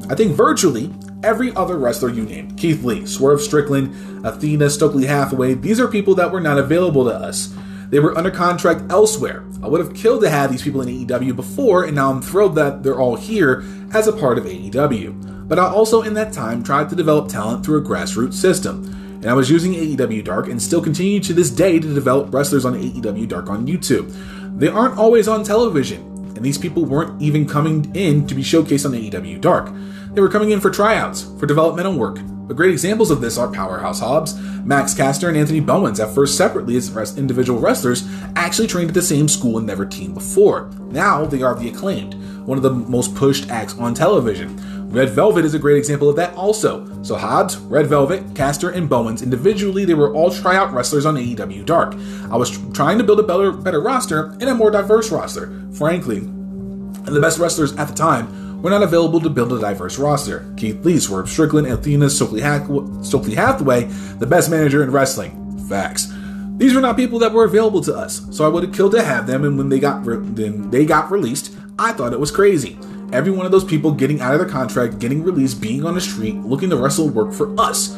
I think virtually every other wrestler you named Keith Lee, Swerve Strickland, Athena, Stokely Hathaway these are people that were not available to us. They were under contract elsewhere. I would have killed to have these people in AEW before, and now I'm thrilled that they're all here as a part of AEW. But I also, in that time, tried to develop talent through a grassroots system. And I was using AEW Dark and still continue to this day to develop wrestlers on AEW Dark on YouTube. They aren't always on television, and these people weren't even coming in to be showcased on AEW Dark. They were coming in for tryouts, for developmental work. But great examples of this are Powerhouse Hobbs, Max Caster, and Anthony Bowens, at first separately as individual wrestlers, actually trained at the same school and never teamed before. Now they are the acclaimed, one of the most pushed acts on television. Red Velvet is a great example of that also. So Hobbs, Red Velvet, Caster, and Bowens, individually, they were all tryout wrestlers on AEW Dark. I was trying to build a better, better roster and a more diverse roster. Frankly, and the best wrestlers at the time were not available to build a diverse roster. Keith Lee, Swerve Strickland, Athena, Stokely, Hathaway, the best manager in wrestling. Facts. These were not people that were available to us, so I would have killed to have them. And when they got re- then they got released, I thought it was crazy every one of those people getting out of their contract, getting released, being on the street, looking to wrestle work for us.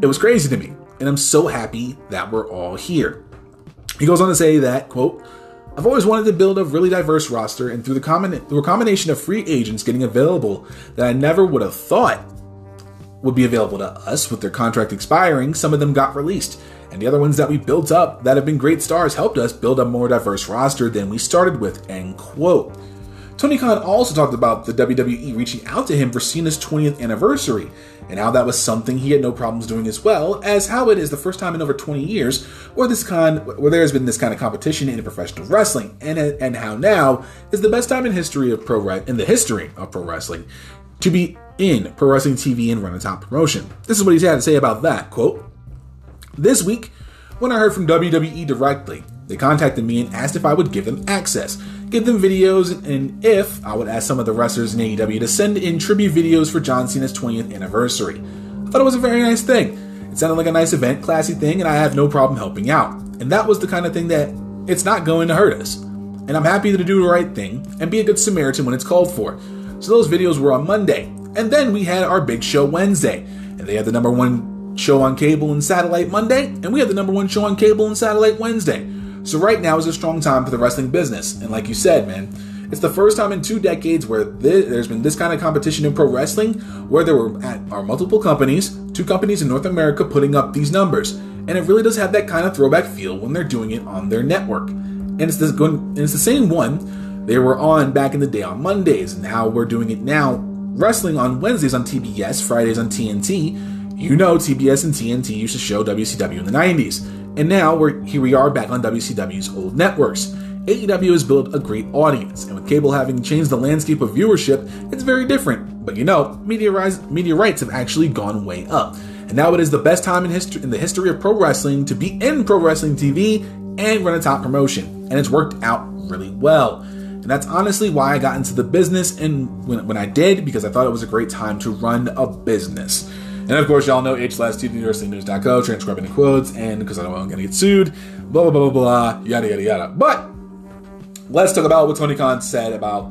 It was crazy to me, and I'm so happy that we're all here. He goes on to say that, quote, I've always wanted to build a really diverse roster, and through the combina- through a combination of free agents getting available that I never would have thought would be available to us with their contract expiring, some of them got released. And the other ones that we built up that have been great stars helped us build a more diverse roster than we started with, end quote. Tony Khan also talked about the WWE reaching out to him for Cena's 20th anniversary, and how that was something he had no problems doing as well, as how it is the first time in over 20 years where this kind where there has been this kind of competition in professional wrestling, and and how now is the best time in history of pro in the history of pro wrestling to be in pro wrestling TV and run a top promotion. This is what he's had to say about that. Quote: This week, when I heard from WWE directly, they contacted me and asked if I would give them access give them videos, and if I would ask some of the wrestlers in AEW to send in tribute videos for John Cena's 20th anniversary. I thought it was a very nice thing. It sounded like a nice event, classy thing, and I have no problem helping out. And that was the kind of thing that it's not going to hurt us. And I'm happy to do the right thing and be a good Samaritan when it's called for. So those videos were on Monday. And then we had our big show Wednesday. And they had the number one show on cable and satellite Monday, and we had the number one show on cable and satellite Wednesday. So right now is a strong time for the wrestling business. And like you said, man, it's the first time in two decades where there's been this kind of competition in pro wrestling, where there were at, are multiple companies, two companies in North America putting up these numbers, and it really does have that kind of throwback feel when they're doing it on their network. And it's this and it's the same one they were on back in the day on Mondays, and how we're doing it now, wrestling on Wednesdays on TBS, Fridays on TNT. You know, TBS and TNT used to show WCW in the 90s. And now we're here we are back on WCW's old networks. AEW has built a great audience, and with cable having changed the landscape of viewership, it's very different. But you know, media, rise, media rights have actually gone way up. And now it is the best time in history in the history of pro wrestling to be in pro wrestling TV and run a top promotion. And it's worked out really well. And that's honestly why I got into the business and when, when I did, because I thought it was a great time to run a business. And of course, y'all know H slash TWWrestlingNews.co, transcribing the quotes, and because I don't want to get sued, blah, blah, blah, blah, blah, yada, yada, yada. But let's talk about what Tony Khan said about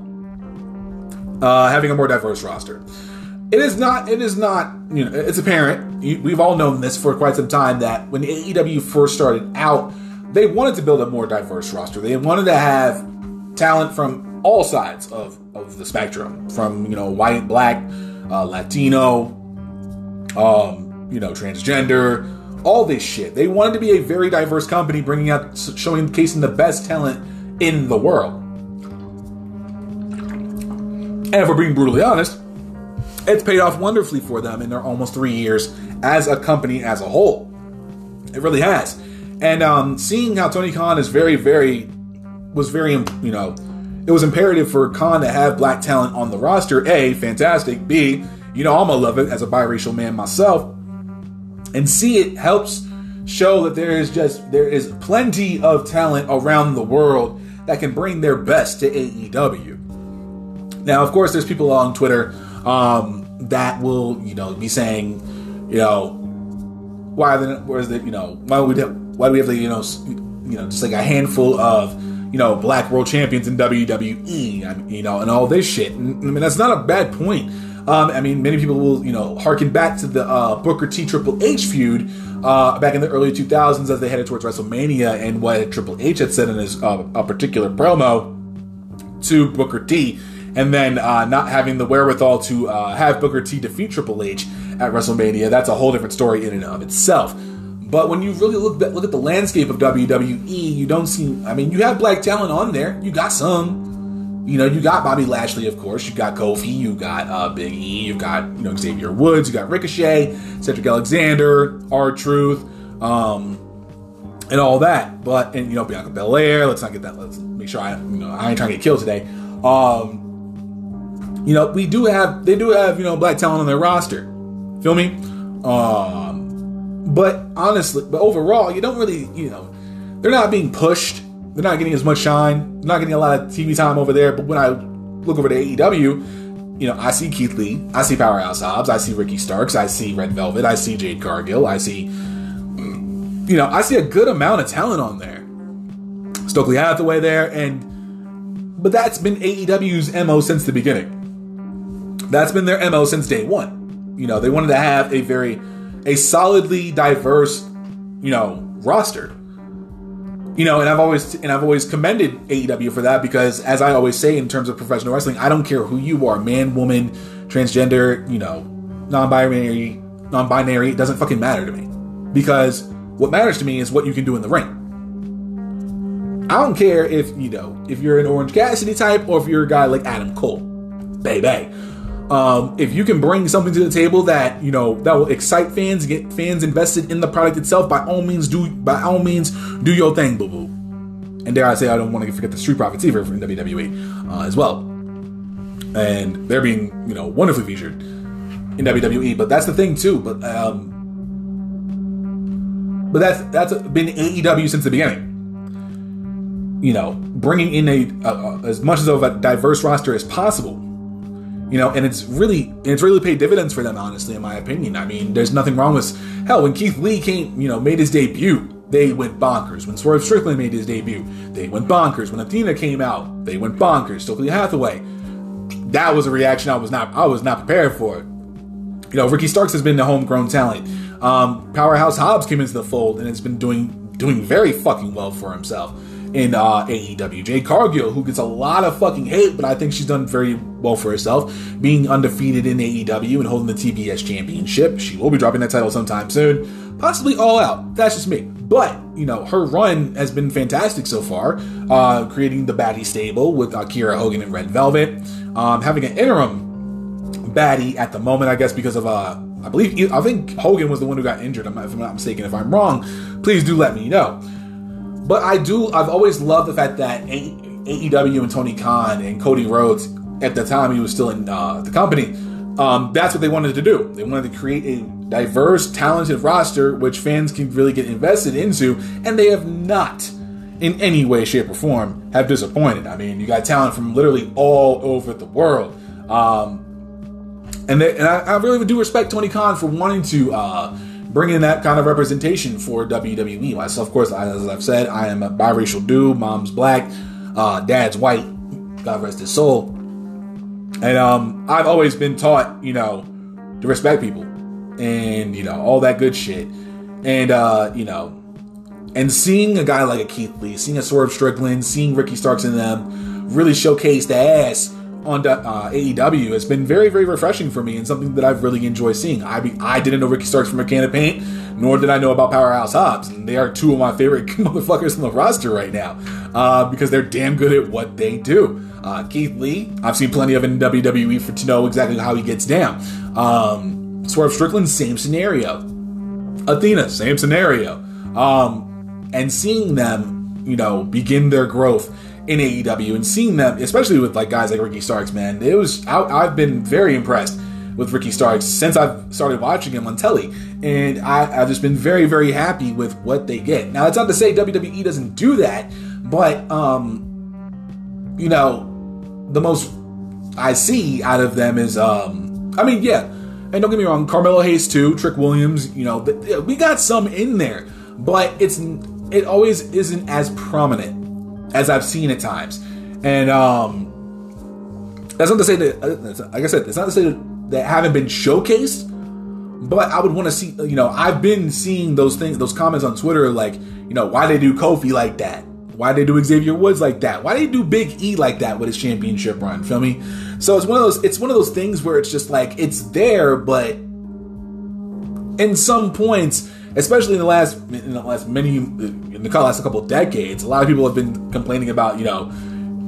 uh, having a more diverse roster. It is not, it is not, you know, it's apparent, we've all known this for quite some time, that when AEW first started out, they wanted to build a more diverse roster. They wanted to have talent from all sides of, of the spectrum, from, you know, white, black, uh, Latino, um, you know, transgender, all this shit. They wanted to be a very diverse company, bringing out, showing, showcasing the best talent in the world. And if we're being brutally honest, it's paid off wonderfully for them in their almost three years as a company as a whole. It really has. And um, seeing how Tony Khan is very, very, was very, you know, it was imperative for Khan to have black talent on the roster. A, fantastic. B, you know, I'm gonna love it as a biracial man myself. And see it helps show that there is just, there is plenty of talent around the world that can bring their best to AEW. Now, of course, there's people on Twitter um, that will, you know, be saying, you know, why the where's the you know why would why do we have the you know you know just like a handful of you know black world champions in WWE I mean, you know and all this shit and, I mean that's not a bad point um, I mean many people will you know harken back to the uh, Booker T Triple H feud uh, back in the early 2000s as they headed towards WrestleMania and what Triple H had said in his uh, a particular promo to Booker T and then uh, not having the wherewithal to uh, have Booker T defeat Triple H at WrestleMania, that's a whole different story in and of itself. But when you really look look at the landscape of WWE, you don't see. I mean, you have black talent on there. You got some. You know, you got Bobby Lashley, of course. You got Kofi. You got uh, Big E. You got you know Xavier Woods. You got Ricochet, Cedric Alexander, R-Truth, um, and all that. But and you know Bianca Belair. Let's not get that. Let's make sure I you know I ain't trying to get killed today. Um, you know, we do have they do have you know black talent on their roster. Feel me? Um, but honestly, but overall, you don't really, you know, they're not being pushed. They're not getting as much shine. They're not getting a lot of TV time over there. But when I look over to AEW, you know, I see Keith Lee, I see Powerhouse Hobbs, I see Ricky Starks, I see Red Velvet, I see Jade Cargill, I see, mm, you know, I see a good amount of talent on there. Stokely Hathaway there, and but that's been AEW's mo since the beginning. That's been their mo since day one. You know, they wanted to have a very a solidly diverse, you know, roster. You know, and I've always and I've always commended AEW for that because as I always say in terms of professional wrestling, I don't care who you are, man, woman, transgender, you know, non-binary, non-binary, it doesn't fucking matter to me. Because what matters to me is what you can do in the ring. I don't care if, you know, if you're an Orange Cassidy type or if you're a guy like Adam Cole. Baby. Um, if you can bring something to the table that you know that will excite fans, get fans invested in the product itself, by all means do by all means do your thing, boo boo. And dare I say, I don't want to forget the Street Profits either from WWE uh, as well. And they're being you know wonderfully featured in WWE. But that's the thing too. But um, but that's that's been AEW since the beginning. You know, bringing in a, a, a as much of a diverse roster as possible you know, and it's really it's really paid dividends for them, honestly, in my opinion. I mean, there's nothing wrong with hell when Keith Lee came, you know, made his debut. They went bonkers. When Swerve Strickland made his debut, they went bonkers. When Athena came out, they went bonkers. Stokely Hathaway, that was a reaction I was not I was not prepared for. You know, Ricky Starks has been the homegrown talent. Um, Powerhouse Hobbs came into the fold and has been doing doing very fucking well for himself in uh, AEW. Jade Cargill, who gets a lot of fucking hate, but I think she's done very well for herself, being undefeated in AEW and holding the TBS championship. She will be dropping that title sometime soon, possibly all out. That's just me. But, you know, her run has been fantastic so far, uh, creating the baddie stable with Kiera Hogan and Red Velvet, um, having an interim baddie at the moment, I guess, because of, uh, I believe, I think Hogan was the one who got injured, if I'm not mistaken. If I'm wrong, please do let me know. But I do. I've always loved the fact that AEW and Tony Khan and Cody Rhodes, at the time he was still in uh, the company, um, that's what they wanted to do. They wanted to create a diverse, talented roster which fans can really get invested into, and they have not, in any way, shape, or form, have disappointed. I mean, you got talent from literally all over the world. Um, and, they, and I, I, really do respect Tony Khan for wanting to uh, bring in that kind of representation for WWE. Myself, of course, as I've said, I am a biracial dude. Mom's black, uh, dad's white. God rest his soul. And um, I've always been taught, you know, to respect people and you know all that good shit. And uh, you know, and seeing a guy like a Keith Lee, seeing a Swerve Strickland, seeing Ricky Starks in them really showcase the ass on uh, AEW has been very, very refreshing for me and something that I've really enjoyed seeing. I I didn't know Ricky Starks from a can of paint. nor did I know about Powerhouse Hobbs. And they are two of my favorite *laughs* motherfuckers on the roster right now uh, because they're damn good at what they do. Uh, Keith Lee, I've seen plenty of in WWE for to know exactly how he gets down. Um, Swerve Strickland, same scenario. Athena, same scenario. Um, and seeing them, you know, begin their growth in AEW and seeing them, especially with like guys like Ricky Starks, man, it was I, I've been very impressed with Ricky Starks since I've started watching him on telly, and I, have just been very, very happy with what they get. Now, that's not to say WWE doesn't do that, but um, you know, the most I see out of them is, um, I mean, yeah, and don't get me wrong, Carmelo Hayes too, Trick Williams, you know, we got some in there, but it's it always isn't as prominent as I've seen at times, and um, that's not to say that, like I said, it's not to say that, that haven't been showcased, but I would want to see, you know, I've been seeing those things, those comments on Twitter, like, you know, why they do Kofi like that why they do Xavier Woods like that? Why they do Big E like that with his championship run? Feel me? So it's one of those. It's one of those things where it's just like it's there, but in some points, especially in the last in the last many in the last couple decades, a lot of people have been complaining about you know,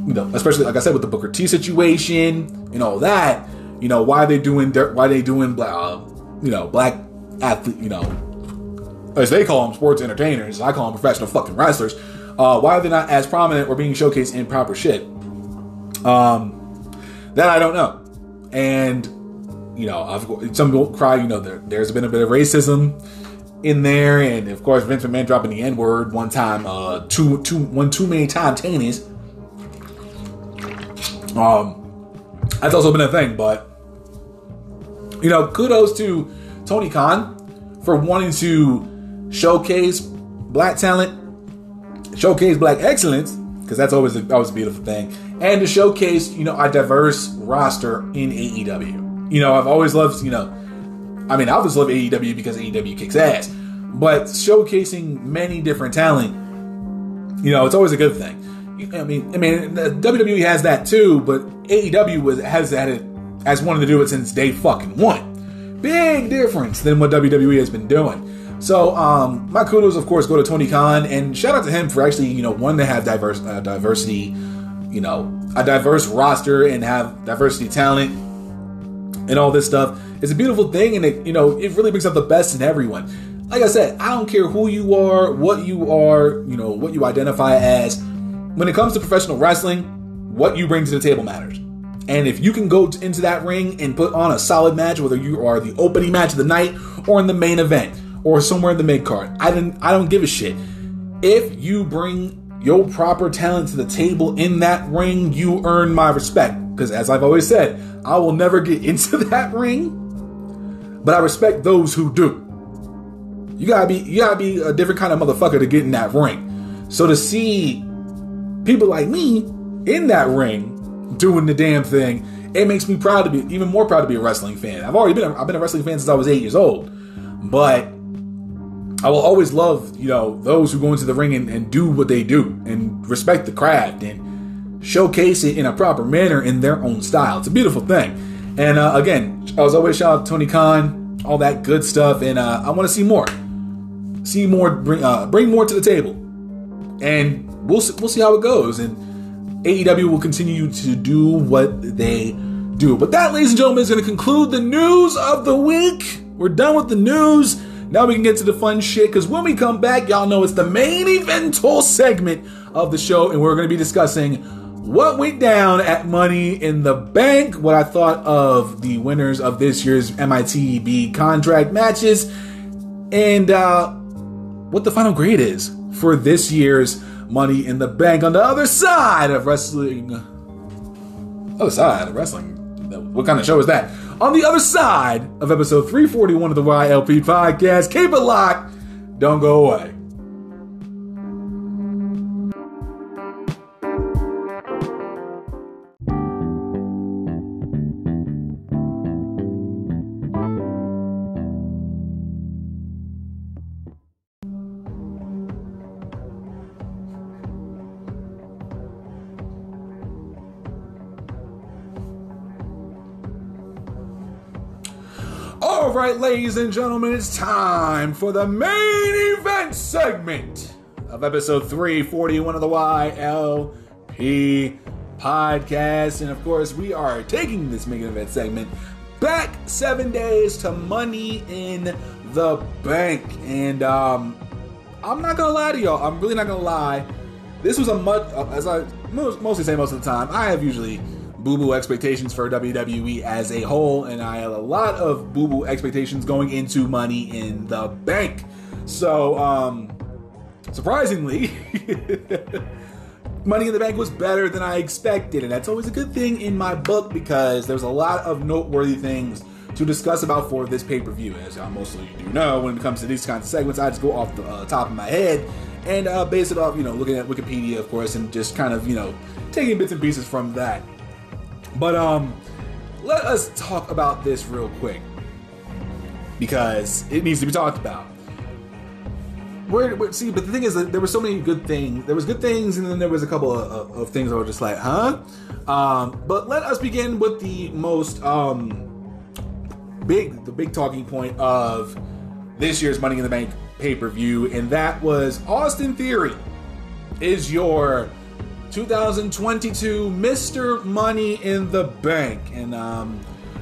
you know, especially like I said with the Booker T situation and all that. You know, why they doing why they doing uh, you know black athlete you know as they call them sports entertainers. I call them professional fucking wrestlers uh, why are they not as prominent or being showcased in proper shit? Um, that I don't know. And you know, I've, some people cry. You know, there, there's been a bit of racism in there, and of course, Vince McMahon dropping the N word one time, uh, two, two, one too many times, tennis. Um, that's also been a thing, but you know, kudos to Tony Khan for wanting to showcase black talent showcase black excellence because that's always a, always a beautiful thing, and to showcase you know a diverse roster in AEW. You know, I've always loved you know, I mean, I always love AEW because AEW kicks ass, but showcasing many different talent, you know, it's always a good thing. I mean, I mean, WWE has that too, but AEW was, has had it has wanted to do it since day fucking one. Big difference than what WWE has been doing. So um, my kudos, of course, go to Tony Khan, and shout out to him for actually, you know, one to have diverse uh, diversity, you know, a diverse roster and have diversity talent and all this stuff. It's a beautiful thing, and it, you know, it really brings out the best in everyone. Like I said, I don't care who you are, what you are, you know, what you identify as. When it comes to professional wrestling, what you bring to the table matters. And if you can go into that ring and put on a solid match, whether you are the opening match of the night or in the main event, or somewhere in the mid card. I didn't I don't give a shit. If you bring your proper talent to the table in that ring, you earn my respect. Because as I've always said, I will never get *laughs* into that ring, but I respect those who do. You gotta be you gotta be a different kind of motherfucker to get in that ring. So to see people like me in that ring doing the damn thing, it makes me proud to be even more proud to be a wrestling fan. I've already been a, I've been a wrestling fan since I was eight years old, but I will always love, you know, those who go into the ring and, and do what they do and respect the craft and showcase it in a proper manner in their own style. It's a beautiful thing. And uh, again, as always, shout out to Tony Khan, all that good stuff. And uh, I want to see more, see more, bring uh, bring more to the table, and we'll we'll see how it goes. And AEW will continue to do what they do. But that, ladies and gentlemen, is going to conclude the news of the week. We're done with the news. Now we can get to the fun shit because when we come back, y'all know it's the main eventual segment of the show, and we're going to be discussing what went down at Money in the Bank, what I thought of the winners of this year's MITB contract matches, and uh, what the final grade is for this year's Money in the Bank on the other side of wrestling. Other side of wrestling. What kind of show is that? on the other side of episode 341 of the YLP podcast. Keep it locked. Don't go away. Right, ladies and gentlemen, it's time for the main event segment of episode 341 of the YLP podcast. And of course, we are taking this main event segment back seven days to Money in the Bank. And um, I'm not gonna lie to y'all, I'm really not gonna lie. This was a much, as I mostly say most of the time, I have usually boo boo expectations for WWE as a whole, and I had a lot of boo boo expectations going into Money in the Bank. So, um, surprisingly, *laughs* Money in the Bank was better than I expected, and that's always a good thing in my book because there's a lot of noteworthy things to discuss about for this pay per view. As of you do know, when it comes to these kinds of segments, I just go off the uh, top of my head and uh, base it off, you know, looking at Wikipedia, of course, and just kind of, you know, taking bits and pieces from that. But um, let us talk about this real quick because it needs to be talked about. Where, see, but the thing is that there were so many good things. There was good things, and then there was a couple of, of things I was just like, huh? Um, but let us begin with the most um, big, the big talking point of this year's Money in the Bank pay per view, and that was Austin Theory is your 2022 Mr. Money in the Bank. And um,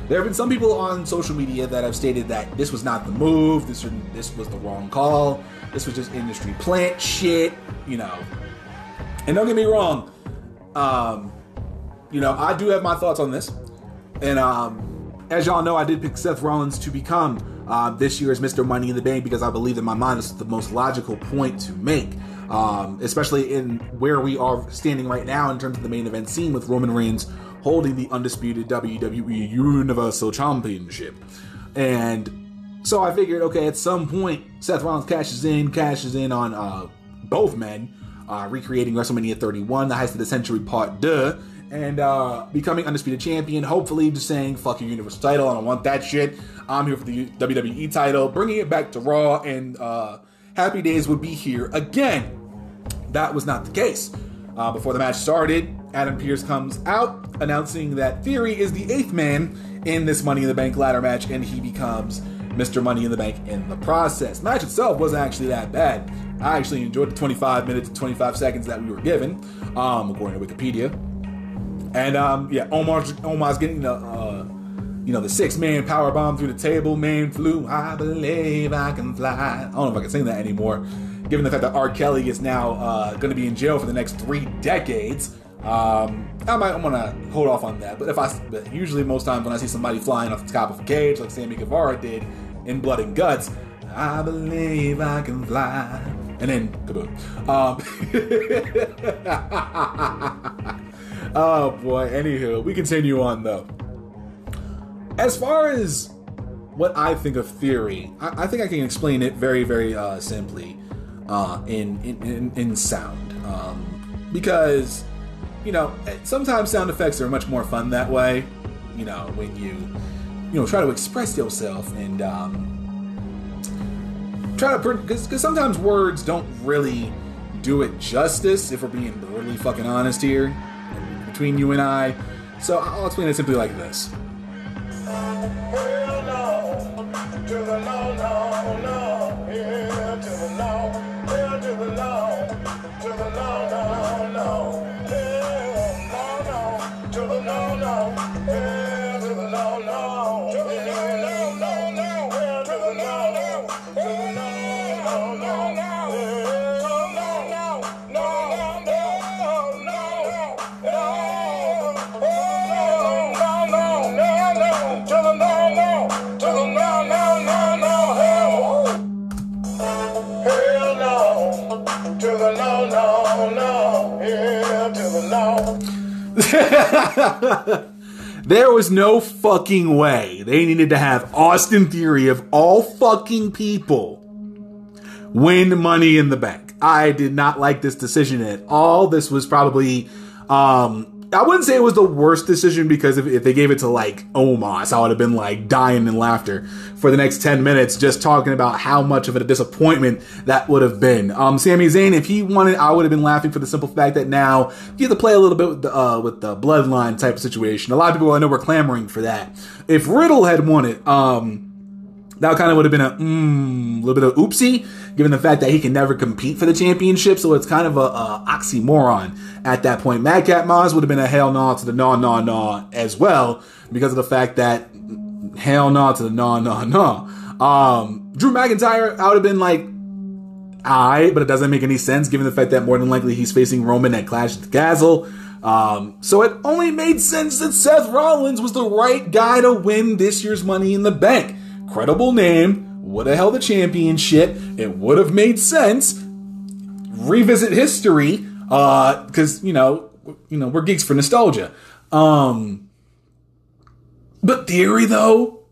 there have been some people on social media that have stated that this was not the move, this, this was the wrong call, this was just industry plant shit, you know. And don't get me wrong, um, you know, I do have my thoughts on this. And um, as y'all know, I did pick Seth Rollins to become uh, this year's Mr. Money in the Bank because I believe in my mind this is the most logical point to make um, especially in where we are standing right now in terms of the main event scene with Roman Reigns holding the undisputed WWE Universal Championship. And so I figured, okay, at some point, Seth Rollins cashes in, cashes in on uh, both men, uh, recreating WrestleMania 31, the heist of the century part deux, and uh, becoming undisputed champion. Hopefully, just saying, fuck your Universal title, I don't want that shit. I'm here for the WWE title, bringing it back to Raw, and uh, Happy Days would be here again. That was not the case. Uh, before the match started, Adam Pearce comes out announcing that Theory is the eighth man in this Money in the Bank ladder match, and he becomes Mr. Money in the Bank in the process. Match itself wasn't actually that bad. I actually enjoyed the 25 minutes and 25 seconds that we were given, um, according to Wikipedia. And um, yeah, Omar's Omar's getting the uh, you know, the six man power bomb through the table, man flew. I believe I can fly. I don't know if I can sing that anymore, given the fact that R. Kelly is now uh, going to be in jail for the next three decades. Um, I might want to hold off on that. But if I, but usually most times when I see somebody flying off the top of a cage, like Sammy Guevara did in Blood and Guts, I believe I can fly, and then kaboom. Um, *laughs* oh boy. Anywho, we continue on though. As far as what I think of theory, I, I think I can explain it very, very uh, simply uh, in, in, in sound. Um, because, you know, sometimes sound effects are much more fun that way. You know, when you, you know, try to express yourself and um, try to, because sometimes words don't really do it justice, if we're being brutally fucking honest here, between you and I. So I'll explain it simply like this. To the no, *laughs* there was no fucking way they needed to have Austin Theory of all fucking people win money in the bank. I did not like this decision at all. This was probably um I wouldn't say it was the worst decision because if, if they gave it to like Omos, I would have been like dying in laughter for the next 10 minutes just talking about how much of a disappointment that would have been. Um, Sami Zayn, if he wanted, I would have been laughing for the simple fact that now you have to play a little bit with the, uh, with the bloodline type of situation. A lot of people I know were clamoring for that. If Riddle had won it, um, that kind of would have been a mm, little bit of oopsie, given the fact that he can never compete for the championship. So it's kind of a, a oxymoron at that point. Madcap Moss would have been a hell no to the no no no as well, because of the fact that hell no to the no no no. Um, Drew McIntyre, I would have been like, I, but it doesn't make any sense given the fact that more than likely he's facing Roman at Clash at the Castle. Um, so it only made sense that Seth Rollins was the right guy to win this year's Money in the Bank. Credible name, would have held the championship. It would have made sense. Revisit history, because uh, you know, you know, we're geeks for nostalgia. Um, but theory though,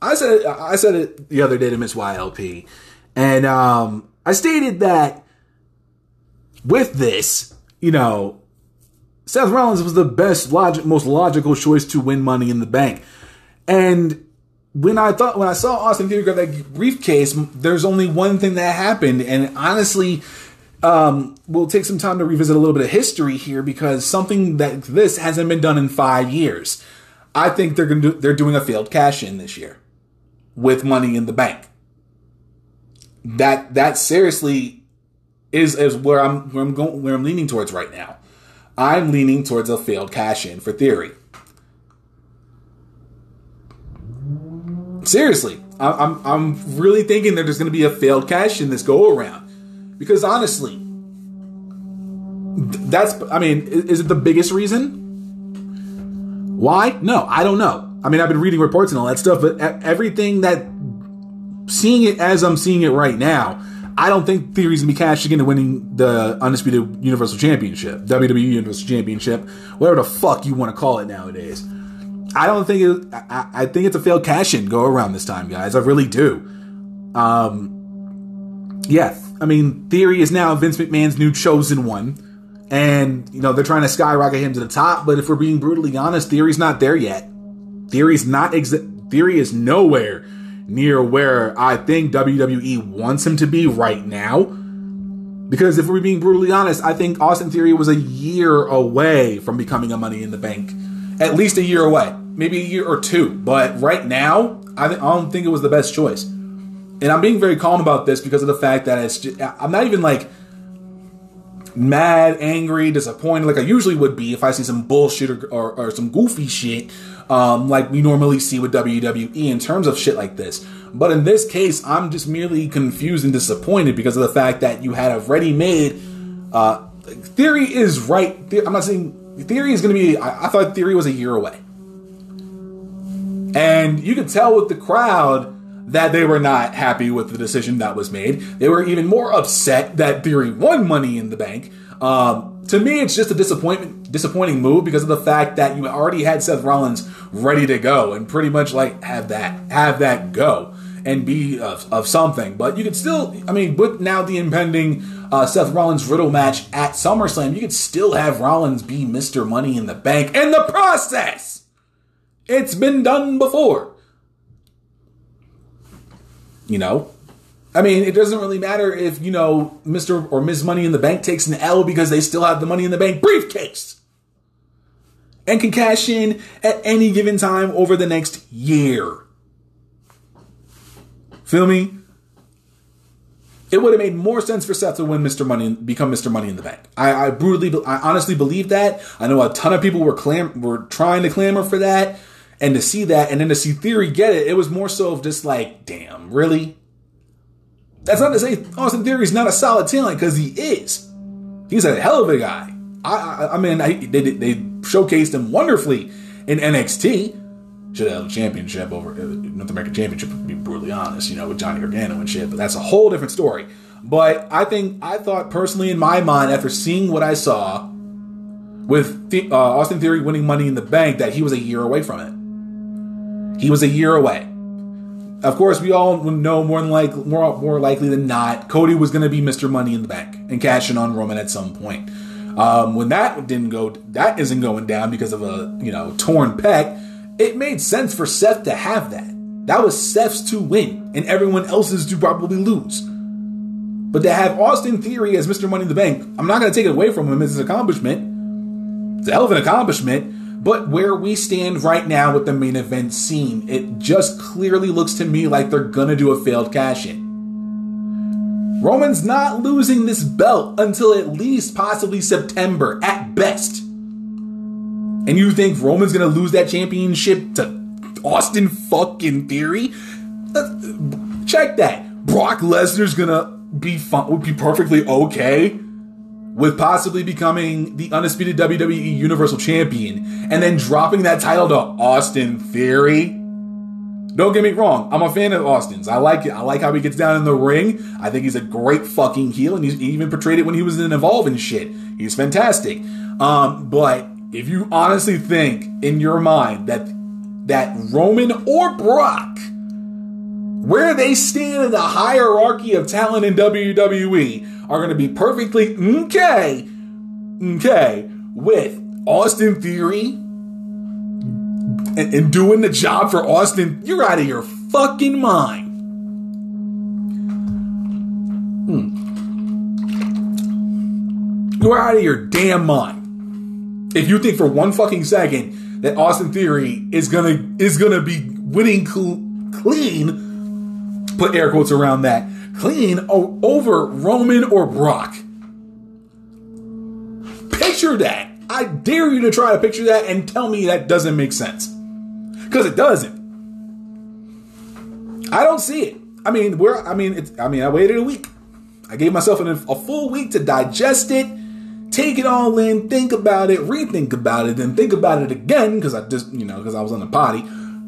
I said I said it the other day to Miss YLP, and um, I stated that with this, you know, Seth Rollins was the best, logic, most logical choice to win Money in the Bank, and when I thought when I saw Austin Theory grab that briefcase, there's only one thing that happened, and honestly. Um, we'll take some time to revisit a little bit of history here because something that this hasn't been done in five years. I think they're to do, they're doing a failed cash in this year with money in the bank. That that seriously is is where I'm where I'm going where I'm leaning towards right now. I'm leaning towards a failed cash in for theory. Seriously, I'm I'm really thinking that there's going to be a failed cash in this go around because honestly, that's I mean, is it the biggest reason? Why? No, I don't know. I mean, I've been reading reports and all that stuff, but everything that seeing it as I'm seeing it right now, I don't think Theory's gonna be cashing into winning the Undisputed Universal Championship, WWE Universal Championship, whatever the fuck you want to call it nowadays. I don't think it, I, I think it's a failed cash in go around this time, guys. I really do. Um, yeah, I mean, Theory is now Vince McMahon's new chosen one. And, you know, they're trying to skyrocket him to the top, but if we're being brutally honest, Theory's not there yet. Theory's not exi- Theory is nowhere near where I think WWE wants him to be right now. Because if we're being brutally honest, I think Austin Theory was a year away from becoming a Money in the Bank. At least a year away, maybe a year or two. But right now, I, th- I don't think it was the best choice. And I'm being very calm about this because of the fact that it's just, I'm not even like mad, angry, disappointed, like I usually would be if I see some bullshit or, or, or some goofy shit, um, like we normally see with WWE in terms of shit like this. But in this case, I'm just merely confused and disappointed because of the fact that you had a ready-made. Uh, theory is right. I'm not saying theory is going to be. I, I thought theory was a year away, and you could tell with the crowd that they were not happy with the decision that was made. They were even more upset that Theory won Money in the Bank. Um, to me, it's just a disappointment, disappointing move because of the fact that you already had Seth Rollins ready to go and pretty much like have that, have that go and be of, of something. But you could still, I mean, with now the impending uh, Seth Rollins Riddle match at SummerSlam, you could still have Rollins be Mr. Money in the Bank in the process. It's been done before. You know, I mean, it doesn't really matter if, you know, Mr. or Ms. Money in the Bank takes an L because they still have the Money in the Bank briefcase and can cash in at any given time over the next year. Feel me? It would have made more sense for Seth to win Mr. Money, become Mr. Money in the Bank. I, I brutally, I honestly believe that. I know a ton of people were clam, were trying to clamor for that and to see that and then to see Theory get it, it was more so of just like, damn, really? That's not to say Austin Theory is not a solid talent because he is. He's a hell of a guy. I, I, I mean, I, they, they showcased him wonderfully in NXT. Should have a championship over uh, North American Championship. To be brutally honest, you know, with Johnny Gargano and shit. But that's a whole different story. But I think I thought personally in my mind after seeing what I saw with the, uh, Austin Theory winning Money in the Bank that he was a year away from it. He was a year away. Of course, we all know more than like more more likely than not, Cody was going to be Mr. Money in the Bank and cashing on Roman at some point. Um, when that didn't go, that isn't going down because of a you know torn pec. It made sense for Seth to have that. That was Seth's to win, and everyone else's to probably lose. But to have Austin Theory as Mr. Money in the Bank, I'm not going to take it away from him as an accomplishment. It's a hell of an accomplishment. But where we stand right now with the main event scene, it just clearly looks to me like they're gonna do a failed cash in. Roman's not losing this belt until at least possibly September at best. And you think Roman's gonna lose that championship to Austin fucking Theory? Uh, check that. Brock Lesnar's gonna be fun, would be perfectly okay with possibly becoming the undisputed WWE Universal Champion and then dropping that title to Austin Theory. Don't get me wrong, I'm a fan of Austin's. I like it. I like how he gets down in the ring. I think he's a great fucking heel, and he even portrayed it when he was in Evolve and shit. He's fantastic. Um, but if you honestly think in your mind that that Roman or Brock, where they stand in the hierarchy of talent in WWE, are going to be perfectly okay, okay with Austin Theory and, and doing the job for Austin, you're out of your fucking mind. Hmm. You're out of your damn mind. If you think for one fucking second that Austin Theory is gonna is gonna be winning cl- clean, put air quotes around that, clean over Roman or Brock. Picture that. I dare you to try to picture that and tell me that doesn't make sense. Because it doesn't. I don't see it. I mean, where I mean, it's, I mean, I waited a week. I gave myself an, a full week to digest it, take it all in, think about it, rethink about it, then think about it again because I just, you know, because I was on the potty,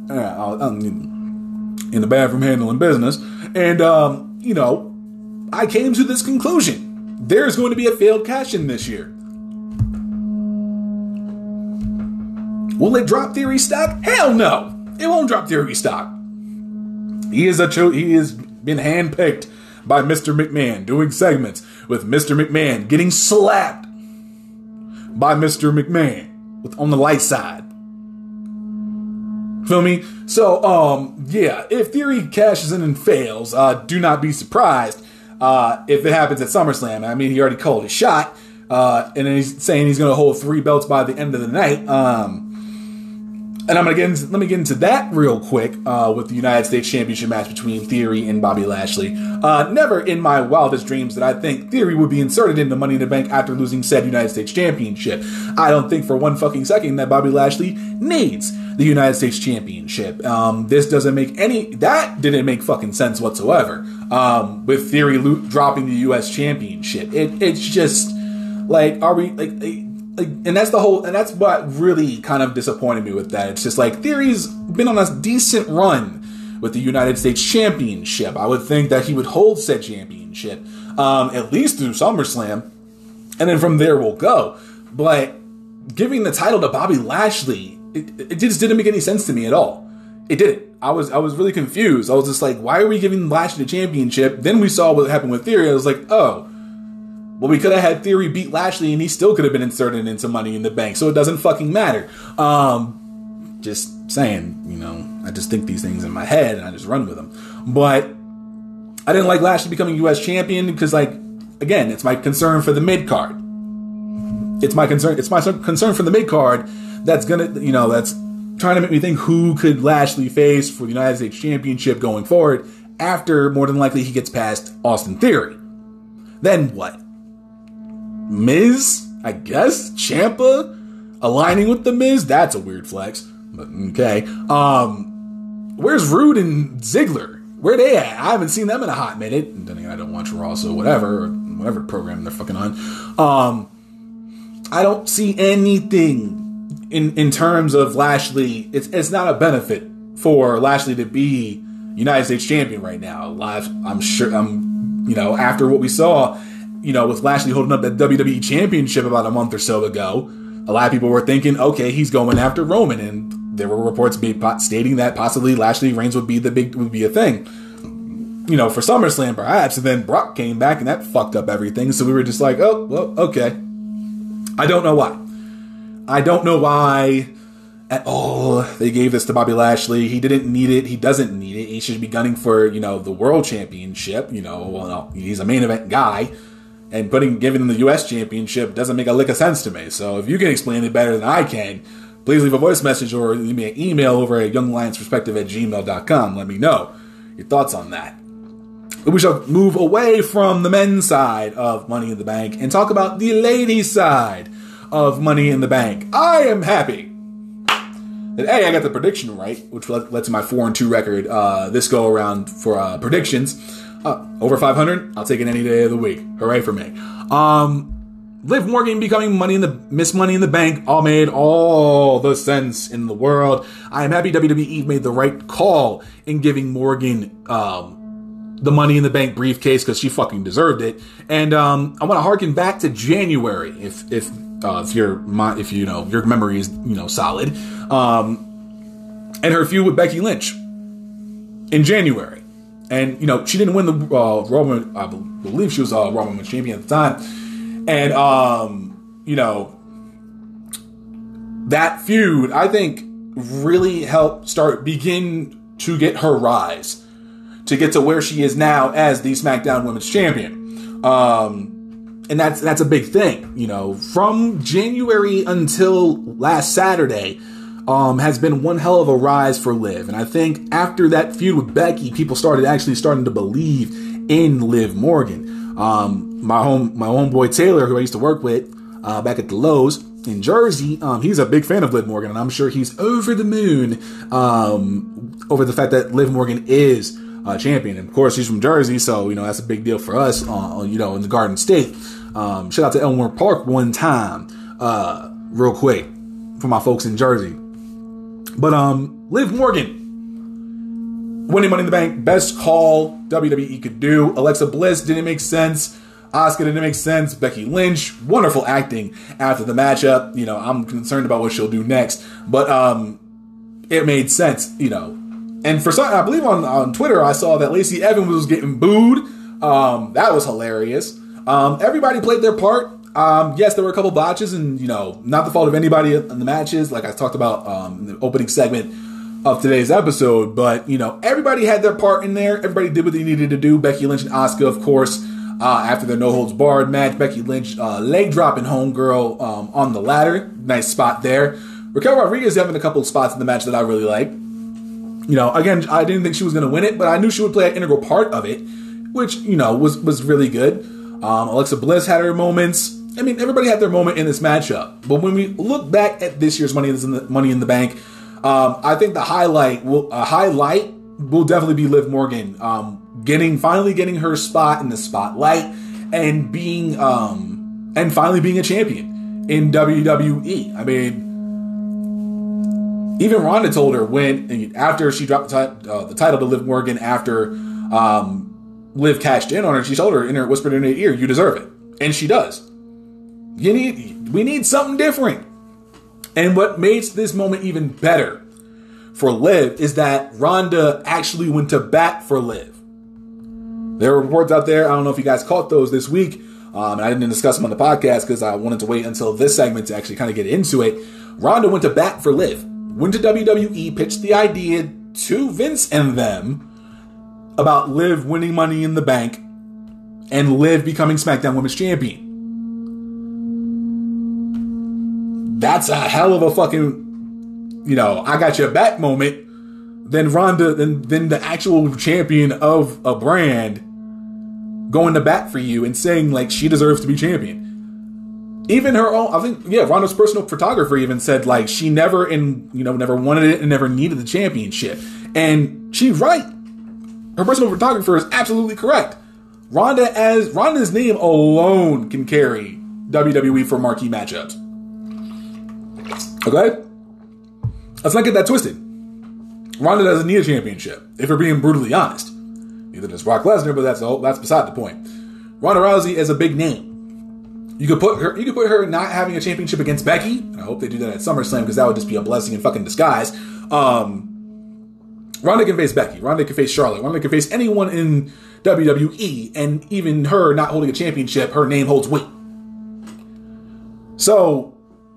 uh, I was in the bathroom handling business, and um, you know, I came to this conclusion: there's going to be a failed cash in this year. Will it drop Theory stock? Hell no! It won't drop Theory stock. He is a cho- he has been handpicked by Mr. McMahon, doing segments with Mr. McMahon, getting slapped by Mr. McMahon with on the light side. Feel me? So, um, yeah, if Theory cashes in and fails, uh, do not be surprised uh, if it happens at SummerSlam. I mean, he already called his shot, uh, and then he's saying he's going to hold three belts by the end of the night. Um, and I'm gonna get into, let me get into that real quick uh, with the United States Championship match between Theory and Bobby Lashley. Uh, never in my wildest dreams did I think Theory would be inserted into Money in the Bank after losing said United States Championship. I don't think for one fucking second that Bobby Lashley needs the United States Championship. Um, this doesn't make any that didn't make fucking sense whatsoever. Um, with Theory lo- dropping the U.S. Championship, it, it's just like are we like like, and that's the whole, and that's what really kind of disappointed me with that. It's just like Theory's been on a decent run with the United States Championship. I would think that he would hold said championship um, at least through SummerSlam, and then from there we'll go. But giving the title to Bobby Lashley, it, it just didn't make any sense to me at all. It didn't. I was I was really confused. I was just like, why are we giving Lashley the championship? Then we saw what happened with Theory. I was like, oh well, we could have had Theory beat Lashley and he still could have been inserted into Money in the Bank, so it doesn't fucking matter. Um, just saying, you know, I just think these things in my head and I just run with them. But I didn't like Lashley becoming U.S. champion because, like, again, it's my concern for the mid card. It's my concern. It's my concern for the mid card that's gonna, you know, that's trying to make me think who could Lashley face for the United States Championship going forward after more than likely he gets past Austin Theory. Then what? Miz, I guess, Ciampa aligning with the Miz. That's a weird flex, but okay. Um, where's Roode and Ziggler? Where they at? I haven't seen them in a hot minute. And I don't watch Raw, so whatever, whatever program they're fucking on. Um, I don't see anything in in terms of Lashley. It's it's not a benefit for Lashley to be United States champion right now. Live, I'm sure. I'm you know after what we saw you know, with Lashley holding up that WWE Championship about a month or so ago, a lot of people were thinking, okay, he's going after Roman, and there were reports stating that possibly Lashley Reigns would be the big would be a thing. You know, for SummerSlam perhaps, and then Brock came back and that fucked up everything. So we were just like, oh, well, okay. I don't know why. I don't know why at all they gave this to Bobby Lashley. He didn't need it. He doesn't need it. He should be gunning for, you know, the world championship. You know, well, he's a main event guy and putting giving them the U.S. championship doesn't make a lick of sense to me. So if you can explain it better than I can, please leave a voice message or leave me an email over at younglionsperspective at gmail.com. Let me know your thoughts on that. We shall move away from the men's side of Money in the Bank and talk about the ladies' side of Money in the Bank. I am happy that A, I got the prediction right, which led, led to my 4 and 2 record uh, this go around for uh, predictions. Uh, over 500, I'll take it any day of the week. Hooray for me. Um, Liv Morgan becoming money in the Miss Money in the Bank all made all the sense in the world. I am happy WWE made the right call in giving Morgan um, the Money in the Bank briefcase because she fucking deserved it. And um, I want to harken back to January if if uh, if your if you know your memory is you know solid. Um, and her feud with Becky Lynch in January. And you know she didn't win the uh, Roman. I believe she was uh, Raw Women's Champion at the time and um, you know, that feud I think really helped start begin to get her rise to get to where she is now as the SmackDown Women's Champion. Um, and that's that's a big thing, you know. From January until last Saturday, um, has been one hell of a rise for Liv. And I think after that feud with Becky, people started actually starting to believe in Liv Morgan. Um, my home my homeboy Taylor, who I used to work with uh, back at the Lowe's in Jersey, um, he's a big fan of Liv Morgan, and I'm sure he's over the moon um, over the fact that Liv Morgan is a champion. And of course, he's from Jersey, so you know that's a big deal for us. Uh, you know, in the Garden State. Um, shout out to Elmwood Park one time, uh, real quick, for my folks in Jersey. But um, Liv Morgan winning Money in the Bank, best call WWE could do. Alexa Bliss didn't make sense. Asuka didn't make sense. Becky Lynch, wonderful acting after the matchup. You know, I'm concerned about what she'll do next, but um, it made sense. You know, and for some, I believe on on Twitter, I saw that Lacey Evans was getting booed. Um, that was hilarious. Um, everybody played their part. Um, yes, there were a couple botches, and you know, not the fault of anybody in the matches, like I talked about um, in the opening segment of today's episode. But you know, everybody had their part in there. Everybody did what they needed to do. Becky Lynch and Asuka, of course, uh, after their no holds barred match, Becky Lynch uh, leg dropping homegirl um, on the ladder. Nice spot there. Raquel Rodriguez having a couple of spots in the match that I really like. You know, again, I didn't think she was going to win it, but I knew she would play an integral part of it, which you know was was really good. Um, Alexa Bliss had her moments. I mean, everybody had their moment in this matchup. But when we look back at this year's Money in the, Money in the Bank, um, I think the highlight will uh, highlight will definitely be Liv Morgan um, getting finally getting her spot in the spotlight and being um and finally being a champion in WWE. I mean, even Ronda told her when after she dropped the, t- uh, the title to Liv Morgan after um, Liv cashed in on her, she told her in her whispered in her ear, "You deserve it," and she does. You need we need something different. And what makes this moment even better for Liv is that Ronda actually went to bat for Liv. There are reports out there. I don't know if you guys caught those this week. Um, and I didn't discuss them on the podcast because I wanted to wait until this segment to actually kind of get into it. Ronda went to bat for Liv, went to WWE, pitched the idea to Vince and them about Liv winning money in the bank and Liv becoming SmackDown Women's Champion. That's a hell of a fucking, you know, I got your back moment than Ronda, than, than the actual champion of a brand going to bat for you and saying like she deserves to be champion. Even her own, I think, yeah, Ronda's personal photographer even said like she never and you know never wanted it and never needed the championship, and she's right. Her personal photographer is absolutely correct. Ronda as Ronda's name alone can carry WWE for marquee matchups. Okay, let's not get that twisted. Ronda doesn't need a championship, if we're being brutally honest. Neither does Brock Lesnar, but that's that's beside the point. Ronda Rousey is a big name. You could put her you could put her not having a championship against Becky. I hope they do that at SummerSlam because that would just be a blessing in fucking disguise. Um, Ronda can face Becky. Ronda can face Charlotte. Ronda can face anyone in WWE, and even her not holding a championship, her name holds weight. So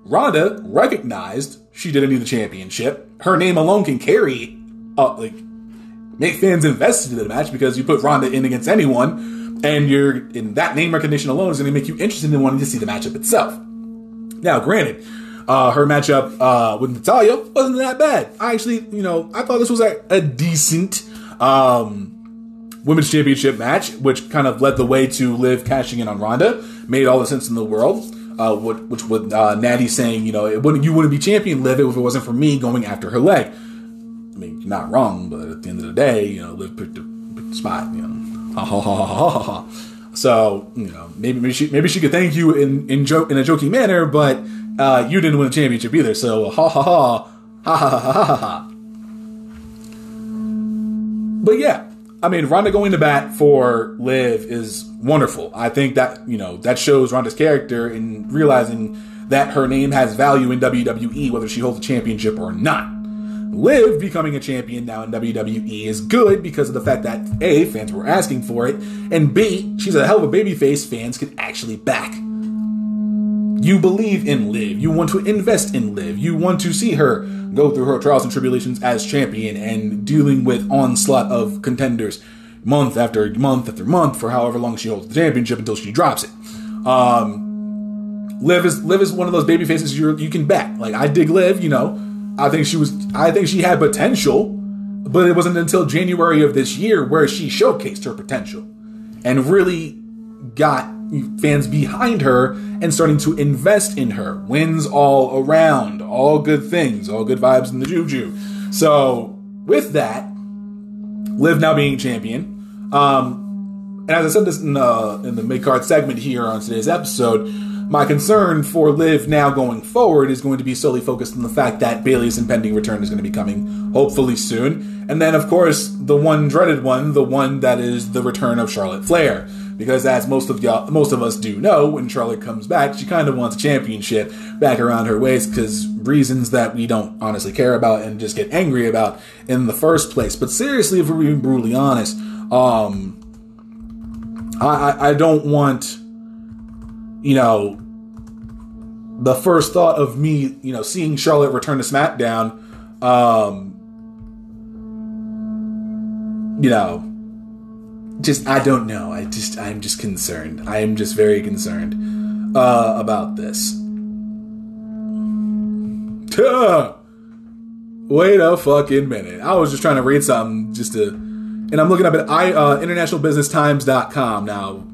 Ronda recognized she didn't need the championship. Her name alone can carry, uh, like, make fans invested in the match because you put Ronda in against anyone, and you're in that name recognition alone is going to make you interested in wanting to see the matchup itself. Now, granted, uh, her matchup uh, with Natalya wasn't that bad. I actually, you know, I thought this was a, a decent um, women's championship match, which kind of led the way to Liv cashing in on Ronda. Made all the sense in the world. Uh, which with uh, Natty saying, you know, it wouldn't you wouldn't be champion Liv if it wasn't for me going after her leg. I mean, you're not wrong, but at the end of the day, you know, Liv picked the, picked spot. You know, ha ha ha ha ha ha. So you know, maybe maybe she maybe she could thank you in in joke in a joking manner, but uh, you didn't win the championship either. So ha ha ha ha ha ha ha ha. But yeah, I mean, Ronda going to bat for Liv is wonderful. I think that you know that shows Ronda's character in realizing that her name has value in WWE, whether she holds a championship or not. Liv becoming a champion now in WWE is good because of the fact that A, fans were asking for it, and B, she's a hell of a babyface fans can actually back. You believe in Liv. You want to invest in Liv. You want to see her go through her trials and tribulations as champion and dealing with onslaught of contenders month after month after month for however long she holds the championship until she drops it. Um, Liv is Liv is one of those baby faces you you can back. Like I dig Liv, you know. I think she was I think she had potential, but it wasn't until January of this year where she showcased her potential and really got fans behind her and starting to invest in her. Wins all around, all good things, all good vibes in the juju. So with that, Liv now being champion. Um, and as I said this in, uh, in the mid card segment here on today's episode, my concern for Liv now going forward is going to be solely focused on the fact that Bayley's impending return is going to be coming hopefully soon. And then, of course, the one dreaded one, the one that is the return of Charlotte Flair. Because as most of y'all, most of us do know, when Charlotte comes back, she kind of wants a championship back around her waist because reasons that we don't honestly care about and just get angry about in the first place. But seriously, if we're being brutally honest, um, I, I, I don't want, you know, the first thought of me, you know, seeing Charlotte return to SmackDown, um, you know, just I don't know. I just I'm just concerned. I am just very concerned uh, about this. Tuh. *laughs* Wait a fucking minute. I was just trying to read something just to, and I'm looking up at I uh, internationalbusinesstimes.com now.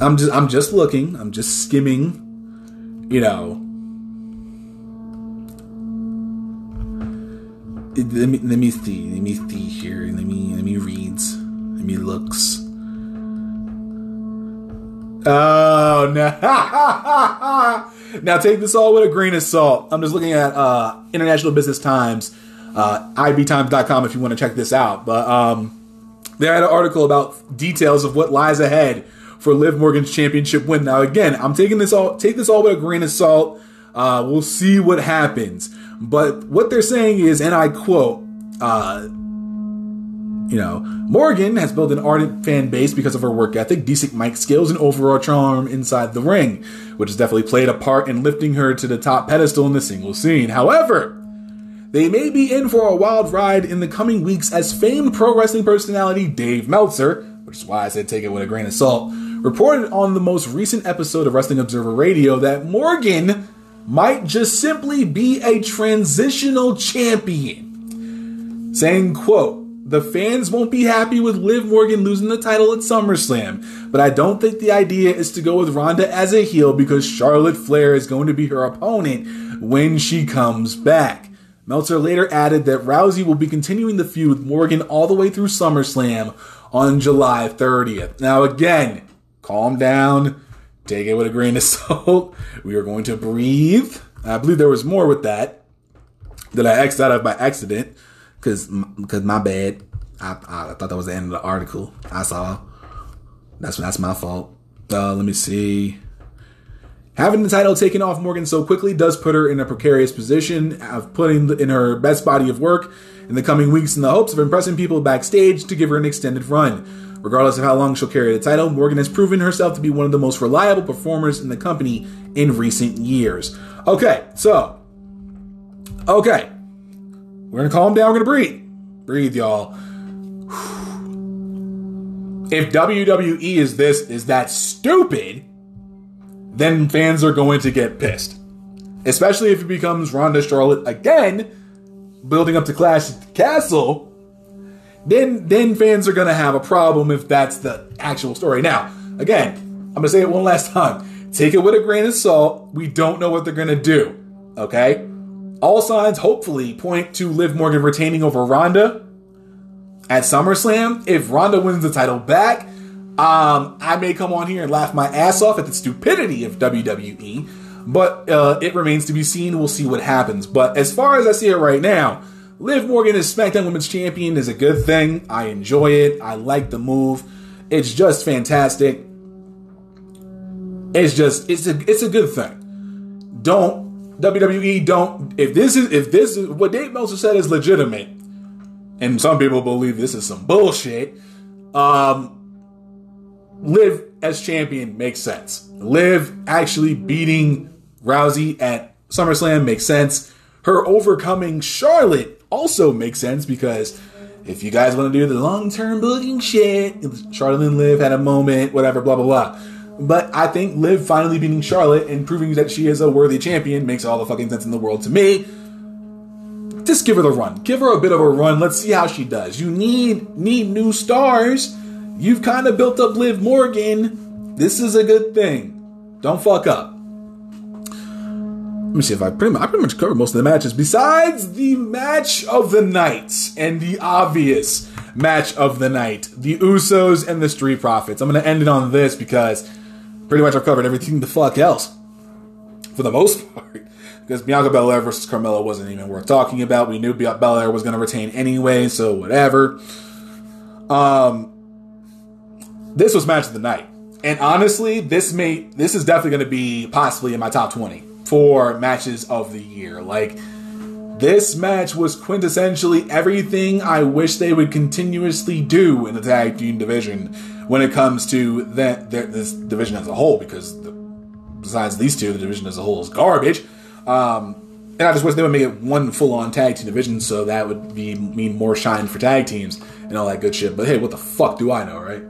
I'm just I'm just looking. I'm just skimming. You know. Let me let me see. Let me see here. Let me let me reads me looks. Oh no! *laughs* now take this all with a grain of salt. I'm just looking at uh, International Business Times, uh, ibtimes.com if you want to check this out. But um, they had an article about details of what lies ahead for Liv Morgan's championship win. Now again, I'm taking this all take this all with a grain of salt. Uh, we'll see what happens. But what they're saying is, and I quote, uh, you know, Morgan has built an ardent fan base because of her work ethic, decent mic skills, and overall charm inside the ring, which has definitely played a part in lifting her to the top pedestal in the single scene. However, they may be in for a wild ride in the coming weeks as famed pro wrestling personality Dave Meltzer, which is why I said take it with a grain of salt, reported on the most recent episode of Wrestling Observer Radio that Morgan might just simply be a transitional champion. Saying, quote, the fans won't be happy with Liv Morgan losing the title at SummerSlam, but I don't think the idea is to go with Ronda as a heel because Charlotte Flair is going to be her opponent when she comes back. Meltzer later added that Rousey will be continuing the feud with Morgan all the way through SummerSlam on July 30th. Now, again, calm down, take it with a grain of *laughs* salt. We are going to breathe. I believe there was more with that that I X'd out of by accident because because my bad. I, I, thought that was the end of the article. I saw. That's that's my fault. Uh, let me see. Having the title taken off Morgan so quickly does put her in a precarious position of putting in her best body of work in the coming weeks in the hopes of impressing people backstage to give her an extended run. Regardless of how long she'll carry the title, Morgan has proven herself to be one of the most reliable performers in the company in recent years. Okay, so. Okay, we're gonna calm down. We're gonna breathe. Breathe, y'all. *sighs* If WWE is this is that stupid, then fans are going to get pissed. especially if it becomes Ronda Charlotte again, building up to Clash at the Castle, then then fans are gonna have a problem if that's the actual story. Now, again, I'm gonna say it one last time. Take it with a grain of salt. We don't know what they're gonna do. Okay? All signs hopefully point to Liv Morgan retaining over Ronda at SummerSlam. If Ronda wins the title back, um, I may come on here and laugh my ass off at the stupidity of WWE, but uh, it remains to be seen. We'll see what happens. But as far as I see it right now, Liv Morgan as SmackDown Women's Champion is a good thing. I enjoy it. I like the move. It's just fantastic. It's just it's a it's a good thing. Don't WWE don't if this is if this is what Dave Meltzer said is legitimate, and some people believe this is some bullshit. Um, Liv as champion makes sense. Liv actually beating Rousey at SummerSlam makes sense. Her overcoming Charlotte also makes sense because if you guys want to do the long term booking shit, Charlotte and Liv had a moment, whatever, blah, blah, blah. But I think Liv finally beating Charlotte and proving that she is a worthy champion makes all the fucking sense in the world to me. Just give her the run. Give her a bit of a run. Let's see how she does. You need need new stars. You've kind of built up Liv Morgan. This is a good thing. Don't fuck up. Let me see if I pretty much, I pretty much covered most of the matches besides the match of the night and the obvious match of the night, the Usos and the Street Profits. I'm gonna end it on this because pretty much I've covered everything the fuck else for the most *laughs* part. Because Bianca Belair versus Carmella wasn't even worth talking about. We knew Belair was gonna retain anyway, so whatever. Um, this was match of the night, and honestly, this may this is definitely gonna be possibly in my top twenty for matches of the year. Like, this match was quintessentially everything I wish they would continuously do in the tag team division when it comes to that this division as a whole. Because the, besides these two, the division as a whole is garbage. Um, and I just wish they would make it one full-on tag team division, so that would be mean more shine for tag teams and all that good shit. But hey, what the fuck do I know, right?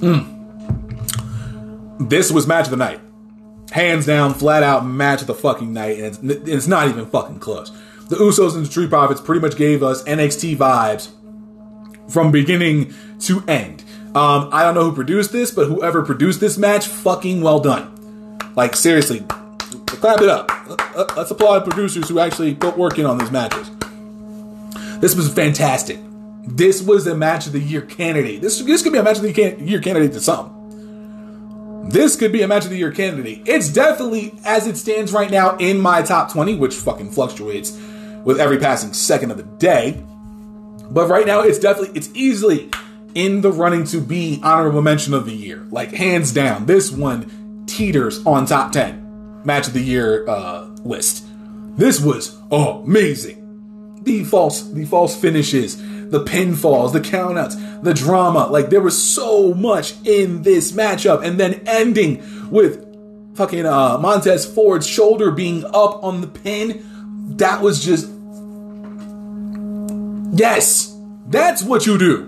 Mm. This was match of the night hands down, flat out match of the fucking night, and it's, it's not even fucking close. The Usos and the Street Profits pretty much gave us NXT vibes from beginning to end. Um, I don't know who produced this, but whoever produced this match, fucking well done. Like seriously, clap it up. Let's applaud producers who actually put work in on these matches. This was fantastic. This was a match of the year candidate. This this could be a match of the year candidate to some. This could be a match of the year candidate. It's definitely, as it stands right now, in my top 20, which fucking fluctuates with every passing second of the day. But right now, it's definitely, it's easily in the running to be honorable mention of the year. Like, hands down, this one teeters on top 10 match of the year uh, list. This was amazing. The false, the false finishes, the pinfalls, the countouts, the drama. Like there was so much in this matchup, and then ending with fucking uh, Montez Ford's shoulder being up on the pin. That was just yes, that's what you do.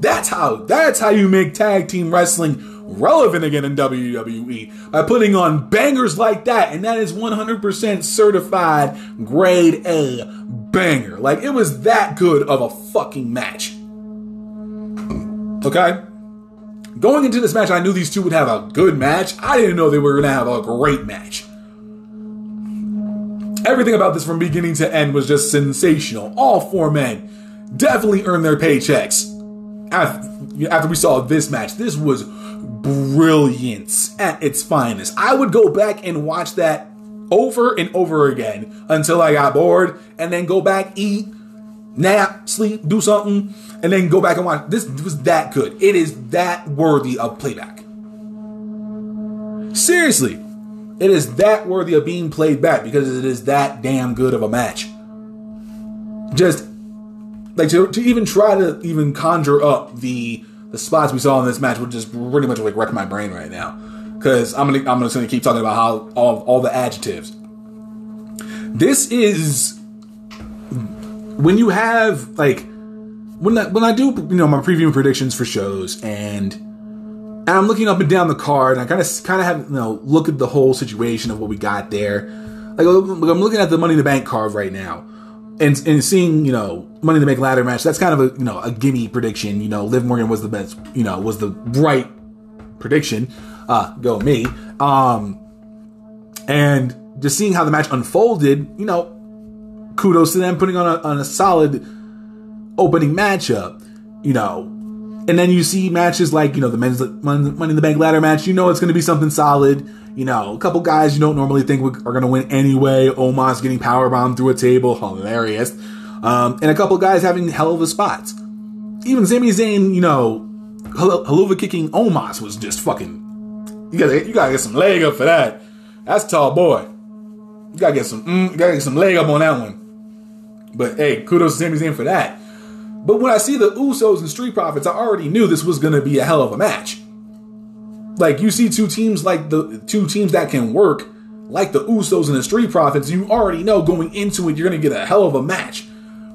That's how that's how you make tag team wrestling relevant again in WWE by putting on bangers like that, and that is 100% certified grade A banger. Like it was that good of a fucking match. Okay? Going into this match, I knew these two would have a good match. I didn't know they were going to have a great match. Everything about this from beginning to end was just sensational. All four men definitely earned their paychecks after we saw this match. This was brilliance at its finest. I would go back and watch that over and over again until I got bored and then go back, eat, nap, sleep, do something, and then go back and watch. This was that good. It is that worthy of playback. Seriously, it is that worthy of being played back because it is that damn good of a match. Just like to, to even try to even conjure up the the spots we saw in this match would just pretty much like wreck my brain right now because I'm gonna I'm gonna keep talking about how all all the adjectives. This is when you have like when I, when I do you know my preview predictions for shows and And I'm looking up and down the card, and I kind of kind of have you know look at the whole situation of what we got there. Like I'm looking at the Money in the Bank card right now, and and seeing you know Money in the Bank ladder match. That's kind of a you know a gimme prediction. You know, Liv Morgan was the best. You know, was the right prediction. Uh, go me. Um, and just seeing how the match unfolded, you know, kudos to them putting on a, on a solid opening matchup, you know. And then you see matches like, you know, the men's Money in the Bank ladder match, you know it's going to be something solid. You know, a couple guys you don't normally think are going to win anyway. Omos getting powerbombed through a table, hilarious. Um, and a couple guys having hell of a spots. Even Sami Zayn, you know, Helluva kicking Omos was just fucking. You gotta, you gotta get some leg up for that. That's tall boy. You gotta get some, mm, you gotta get some leg up on that one. But hey, kudos to Sami Zayn for that. But when I see the Usos and Street Profits, I already knew this was gonna be a hell of a match. Like you see two teams like the two teams that can work, like the Usos and the Street Profits, you already know going into it you're gonna get a hell of a match.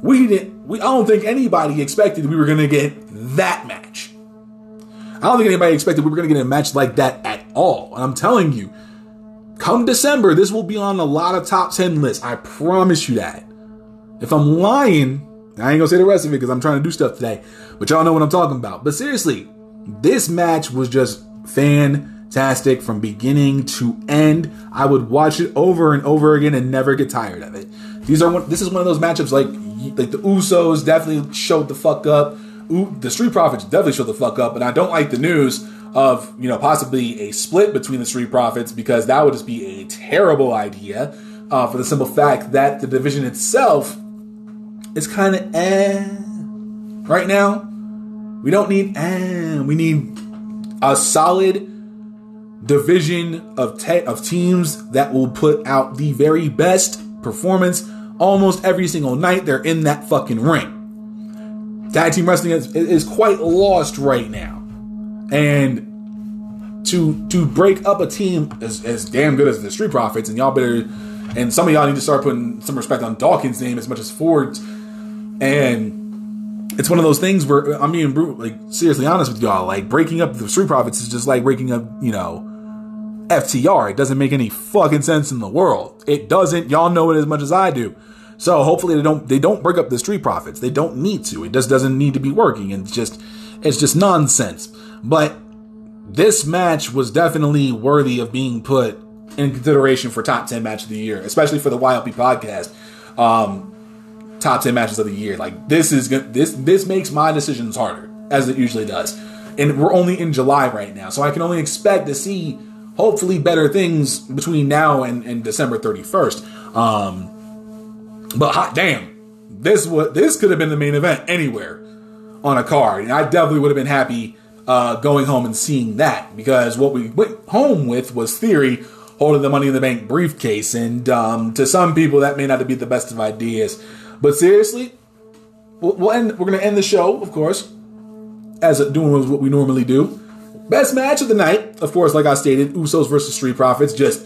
We didn't. We I don't think anybody expected we were gonna get that match. I don't think anybody expected we were gonna get a match like that at all. And I'm telling you, come December, this will be on a lot of top ten lists. I promise you that. If I'm lying, I ain't gonna say the rest of it because I'm trying to do stuff today. But y'all know what I'm talking about. But seriously, this match was just fantastic from beginning to end. I would watch it over and over again and never get tired of it. These are one, this is one of those matchups like like the Usos definitely showed the fuck up. Ooh, the Street Profits definitely showed the fuck up, and I don't like the news of you know possibly a split between the Street Profits because that would just be a terrible idea. Uh, for the simple fact that the division itself is kind of eh right now. We don't need eh. We need a solid division of te- of teams that will put out the very best performance almost every single night they're in that fucking ring. Tag team wrestling is, is quite lost right now, and to to break up a team as, as damn good as the Street Profits, and y'all better, and some of y'all need to start putting some respect on Dawkins' name as much as Ford's, and it's one of those things where I'm being like seriously honest with y'all. Like breaking up the Street Profits is just like breaking up, you know, FTR. It doesn't make any fucking sense in the world. It doesn't. Y'all know it as much as I do. So hopefully they don't they don't break up the Street Profits. They don't need to. It just doesn't need to be working. It's just it's just nonsense. But this match was definitely worthy of being put in consideration for top 10 match of the year, especially for the YLP podcast. Um, top 10 matches of the year. Like this is this this makes my decisions harder as it usually does. And we're only in July right now. So I can only expect to see hopefully better things between now and, and December 31st. Um, but hot damn, this what this could have been the main event anywhere on a card, and I definitely would have been happy uh, going home and seeing that because what we went home with was Theory holding the Money in the Bank briefcase, and um, to some people that may not be the best of ideas. But seriously, we'll end, we're going to end the show, of course, as doing what we normally do. Best match of the night, of course, like I stated, Usos versus Street Profits, just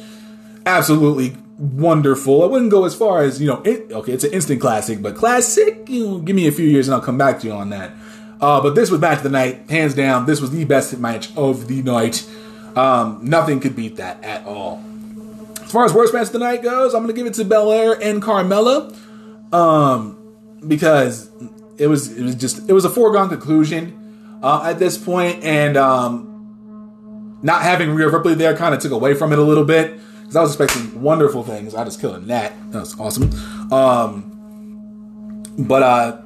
absolutely wonderful. I wouldn't go as far as you know. It, okay, it's an instant classic, but classic. You know, give me a few years and I'll come back to you on that. Uh, but this was match of the night, hands down. This was the best match of the night. Um, nothing could beat that at all. As far as worst match of the night goes, I'm going to give it to Belair and Carmella, um, because it was it was just it was a foregone conclusion uh, at this point, and um, not having Rhea Ripley there kind of took away from it a little bit because I was expecting wonderful things. I just killing that. That was awesome. Um, but uh,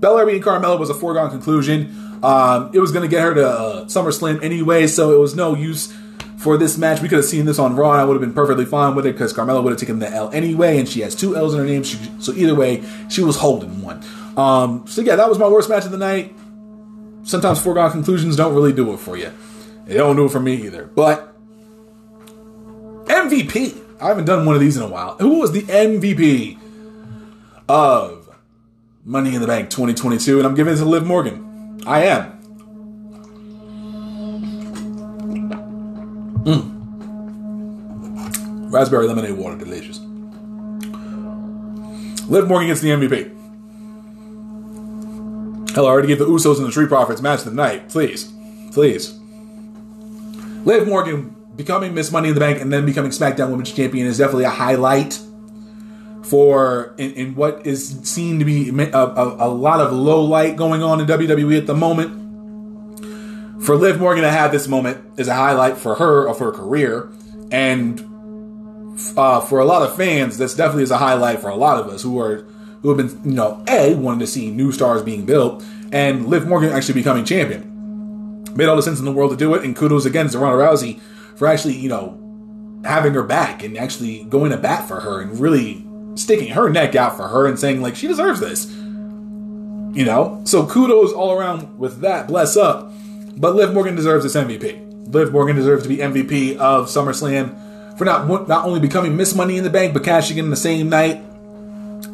Belair beating Carmella was a foregone conclusion. Um, it was going to get her to uh, SummerSlam anyway, so it was no use for this match. We could have seen this on Raw, and I would have been perfectly fine with it because Carmella would have taken the L anyway, and she has two L's in her name. She, so either way, she was holding one. Um, so yeah, that was my worst match of the night. Sometimes foregone conclusions don't really do it for you. They don't do it for me either. But MVP. I haven't done one of these in a while. Who was the MVP of Money in the Bank 2022, and I'm giving it to Liv Morgan. I am. Mm. Raspberry lemonade water, delicious. Liv Morgan gets the MVP. Hell, I already gave the Usos and the Street Profits match of the night. Please. Please. Liv Morgan becoming Miss Money in the Bank and then becoming SmackDown Women's Champion is definitely a highlight for in, in what is seen to be a, a, a, lot of low light going on in WWE at the moment. For Liv Morgan to have this moment is a highlight for her of her career, and uh, for a lot of fans, this definitely is a highlight for a lot of us who are who have been you know a wanting to see new stars being built and Liv Morgan actually becoming champion. Made all the sense in the world to do it, and kudos again to Ronda Rousey for actually you know having her back and actually going to bat for her and really sticking her neck out for her and saying like she deserves this. You know, so kudos all around with that. Bless up. But Liv Morgan deserves this MVP. Liv Morgan deserves to be MVP of SummerSlam for not not only becoming Miss Money in the Bank, but cashing in the same night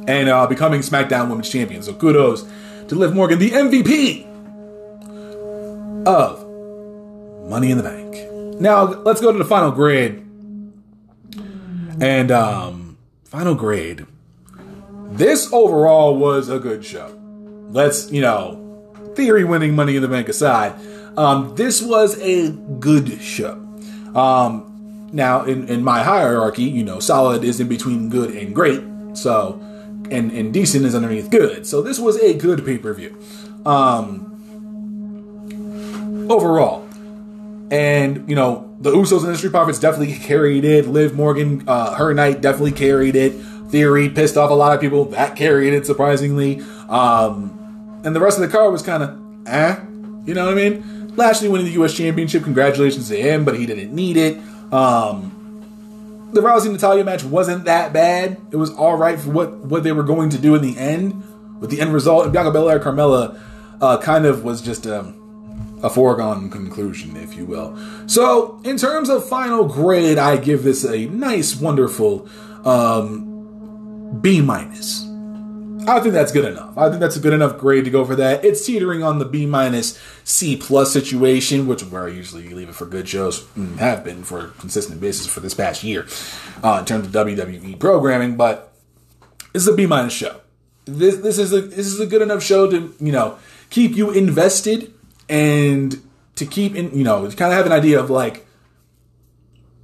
and uh, becoming SmackDown Women's Champion. So kudos to Liv Morgan, the MVP of Money in the Bank. Now let's go to the final grade. And um, final grade. This overall was a good show. Let's, you know, theory winning Money in the Bank aside, um, this was a good show. Um, now, in, in my hierarchy, you know, solid is in between good and great. So, and, and decent is underneath good. So this was a good pay per view. Um, overall. And, you know, the Usos and the Street Profits definitely carried it. Liv Morgan, uh, her night definitely carried it. Theory pissed off a lot of people. That carried it, surprisingly. Um, and the rest of the card was kind of, eh. You know what I mean? Lashley winning the U.S. Championship. Congratulations to him, but he didn't need it. Um, the Rousey Natalya match wasn't that bad. It was all right for what, what they were going to do in the end. With the end result, and Bianca Belair Carmella uh, kind of was just um, a foregone conclusion, if you will. So, in terms of final grade, I give this a nice, wonderful um, B minus. I think that's good enough. I think that's a good enough grade to go for that. It's teetering on the B minus C plus situation, which where I usually leave it for good shows, mm, have been for consistent basis for this past year uh, in terms of WWE programming. But this is a B minus show. This this is a this is a good enough show to you know keep you invested and to keep in, you know, kind of have an idea of like,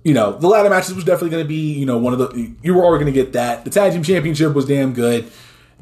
you know, the ladder matches was definitely going to be, you know, one of the you were already going to get that. The tag team championship was damn good,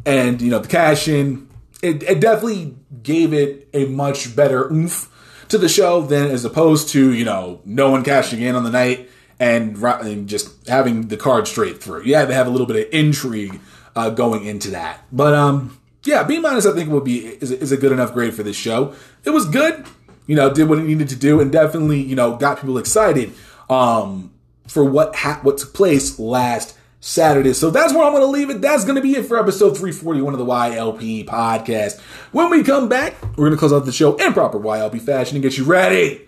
and you know, the cash in it, it definitely gave it a much better oomph to the show than as opposed to you know no one cashing in on the night and, and just having the card straight through. You had to have a little bit of intrigue uh, going into that, but um yeah, B minus I think would be is, is a good enough grade for this show. It was good, you know, did what it needed to do, and definitely you know got people excited um, for what ha- what took place last Saturday. So that's where I'm going to leave it. That's going to be it for episode 341 of the YLP podcast. When we come back, we're going to close out the show in proper YLP fashion and get you ready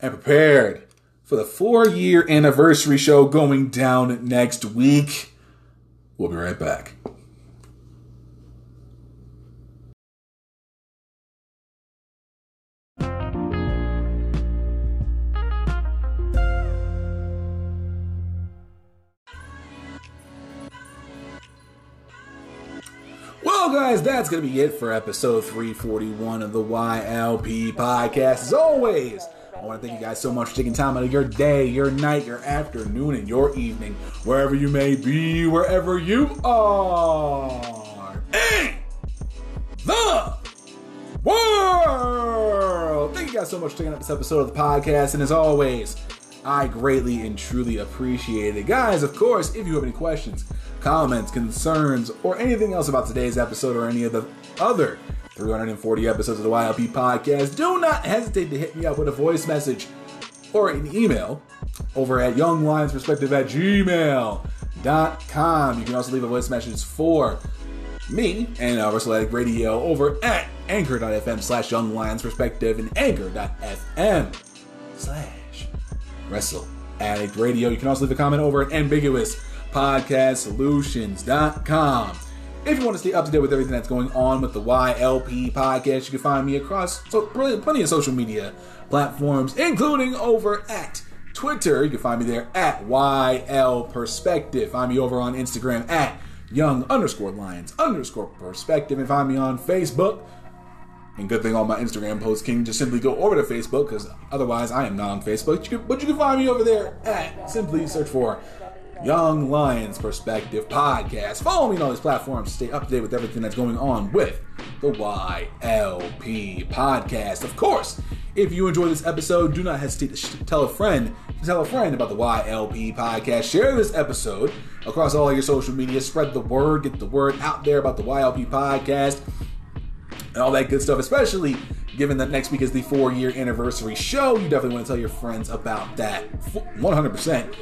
and prepared for the four year anniversary show going down next week. We'll be right back. Guys, that's going to be it for episode 341 of the YLP podcast. As always, I want to thank you guys so much for taking time out of your day, your night, your afternoon, and your evening, wherever you may be, wherever you are. In the world! Thank you guys so much for taking up this episode of the podcast, and as always, I greatly and truly appreciate it. Guys, of course, if you have any questions, comments, concerns, or anything else about today's episode or any of the other 340 episodes of the YLP podcast, do not hesitate to hit me up with a voice message or an email over at younglionsperspective at gmail.com. You can also leave a voice message for me and Wrestling Radio over at anchor.fm slash young lions perspective and anchor.fm slash wrestle addict radio. You can also leave a comment over at ambiguous podcastsolutions.com. If you want to stay up to date with everything that's going on with the YLP podcast, you can find me across so, plenty of social media platforms, including over at Twitter. You can find me there at YL Perspective. Find me over on Instagram at young underscore lions underscore perspective. And find me on Facebook And good thing all my Instagram posts can just simply go over to Facebook because otherwise I am not on Facebook. But you can find me over there at simply search for Young Lions Perspective Podcast. Follow me on all these platforms to stay up to date with everything that's going on with the YLP Podcast. Of course, if you enjoyed this episode, do not hesitate to sh- tell a friend to tell a friend about the YLP Podcast. Share this episode across all your social media. Spread the word. Get the word out there about the YLP Podcast and all that good stuff, especially given that next week is the four year anniversary show. You definitely want to tell your friends about that 100%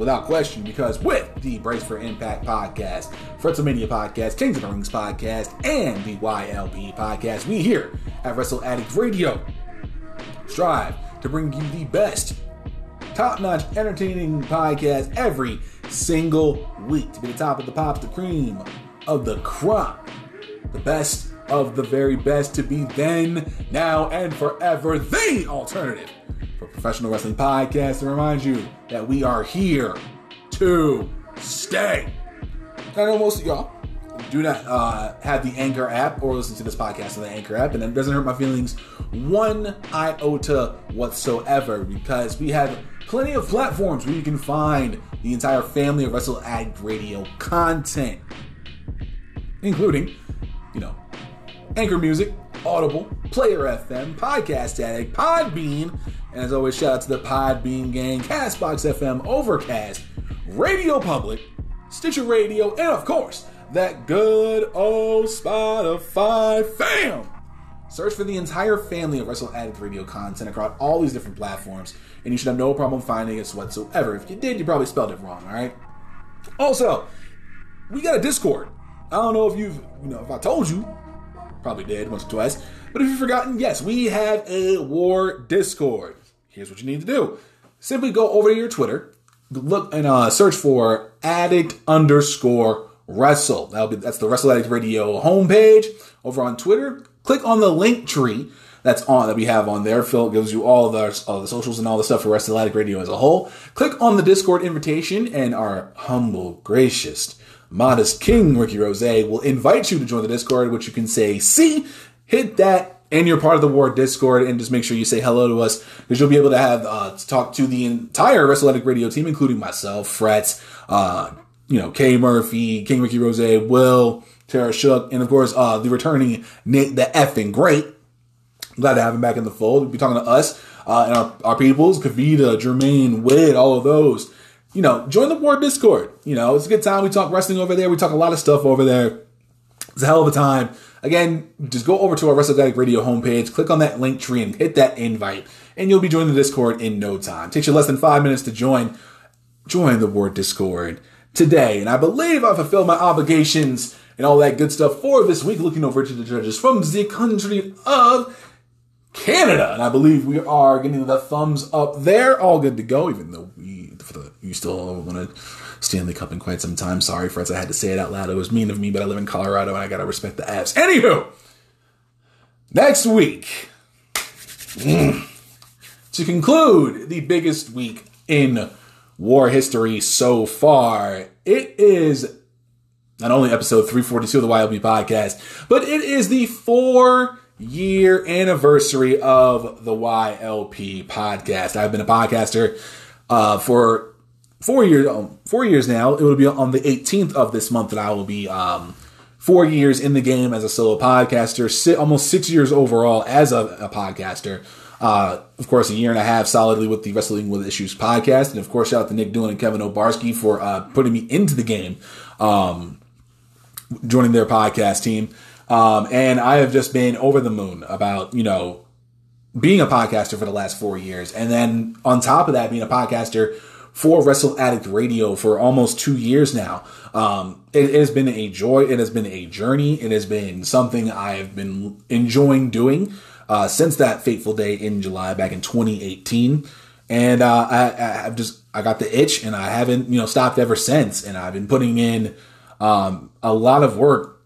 without question, because with the Brace for Impact podcast, Fretzelmania podcast, Kings of the Rings podcast, and the YLP podcast, we here at Wrestle Addict Radio strive to bring you the best, top notch, entertaining podcast every single week. To be the top of the pops, the cream of the crop, the best of the very best to be then, now, and forever the alternative for professional wrestling podcast to remind you that we are here to stay. I know most of y'all do not uh, have the Anchor app or listen to this podcast on the Anchor app, and it doesn't hurt my feelings one iota whatsoever because we have plenty of platforms where you can find the entire family of Wrestle Addict Radio content, including, you know, Anchor Music, Audible, Player FM, Podcast Addict, Podbean, and as always, shout out to the Podbean gang, Castbox FM, Overcast, Radio Public, Stitcher Radio, and of course, that good old Spotify fam. Search for the entire family of Wrestle Addict Radio content across all these different platforms, and you should have no problem finding us whatsoever. If you did, you probably spelled it wrong, alright? Also, we got a Discord. I don't know if you've, you know, if I told you, probably did once or twice. But if you've forgotten, yes, we have a war Discord. Here's what you need to do: simply go over to your Twitter, look and uh, search for addict underscore wrestle. That'll be that's the Wrestle Addict Radio homepage over on Twitter. Click on the link tree that's on that we have on there. Phil gives you all the all the socials and all the stuff for Wrestle Addict Radio as a whole. Click on the Discord invitation, and our humble, gracious modest king Ricky Rose will invite you to join the Discord, which you can say, see, hit that, and you're part of the War Discord, and just make sure you say hello to us, because you'll be able to have uh, to talk to the entire WrestleAddict Radio team, including myself, Frets, uh, you know, Kay Murphy, King Ricky Rose, Will, Tara Shook, and of course, uh, the returning Nate the effing great. Glad to have him back in the fold. We'll be talking to us uh, and our, our peoples, Kavita, Jermaine, Wade, all of those you know, join the War Discord. You know, it's a good time. We talk wrestling over there. We talk a lot of stuff over there. It's a hell of a time. Again, just go over to our Wrestle Addict Radio homepage, click on that link tree, and hit that invite, and you'll be joining the Discord in no time. It takes you less than five minutes to join. Join the War Discord today, and I believe I fulfilled my obligations and all that good stuff for this week. Looking over to the judges from the country of Canada, and I believe we are getting the thumbs up there. All good to go, even though we you still want to Stanley Cup in quite some time. Sorry, friends, I had to say it out loud. It was mean of me, but I live in Colorado and I gotta respect the Avs. Anywho, next week, mm, to conclude the biggest week in war history so far, it is not only episode 342 of the YLP podcast, but it is the four year anniversary of the YLP podcast. I've been a podcaster uh, for four years. Um, four years now. It will be on the 18th of this month that I will be um, four years in the game as a solo podcaster. Si- almost six years overall as a, a podcaster. Uh, of course, a year and a half solidly with the Wrestling with Issues podcast, and of course, shout out to Nick Doolin and Kevin Obarski for uh, putting me into the game, um, joining their podcast team. Um, and I have just been over the moon about you know being a podcaster for the last four years. And then on top of that, being a podcaster for Wrestle Addict Radio for almost two years now. Um, it, it, has been a joy. It has been a journey. It has been something I have been enjoying doing uh, since that fateful day in July back in 2018. And uh, I, I've just I got the itch, and I haven't you know stopped ever since. And I've been putting in um, a lot of work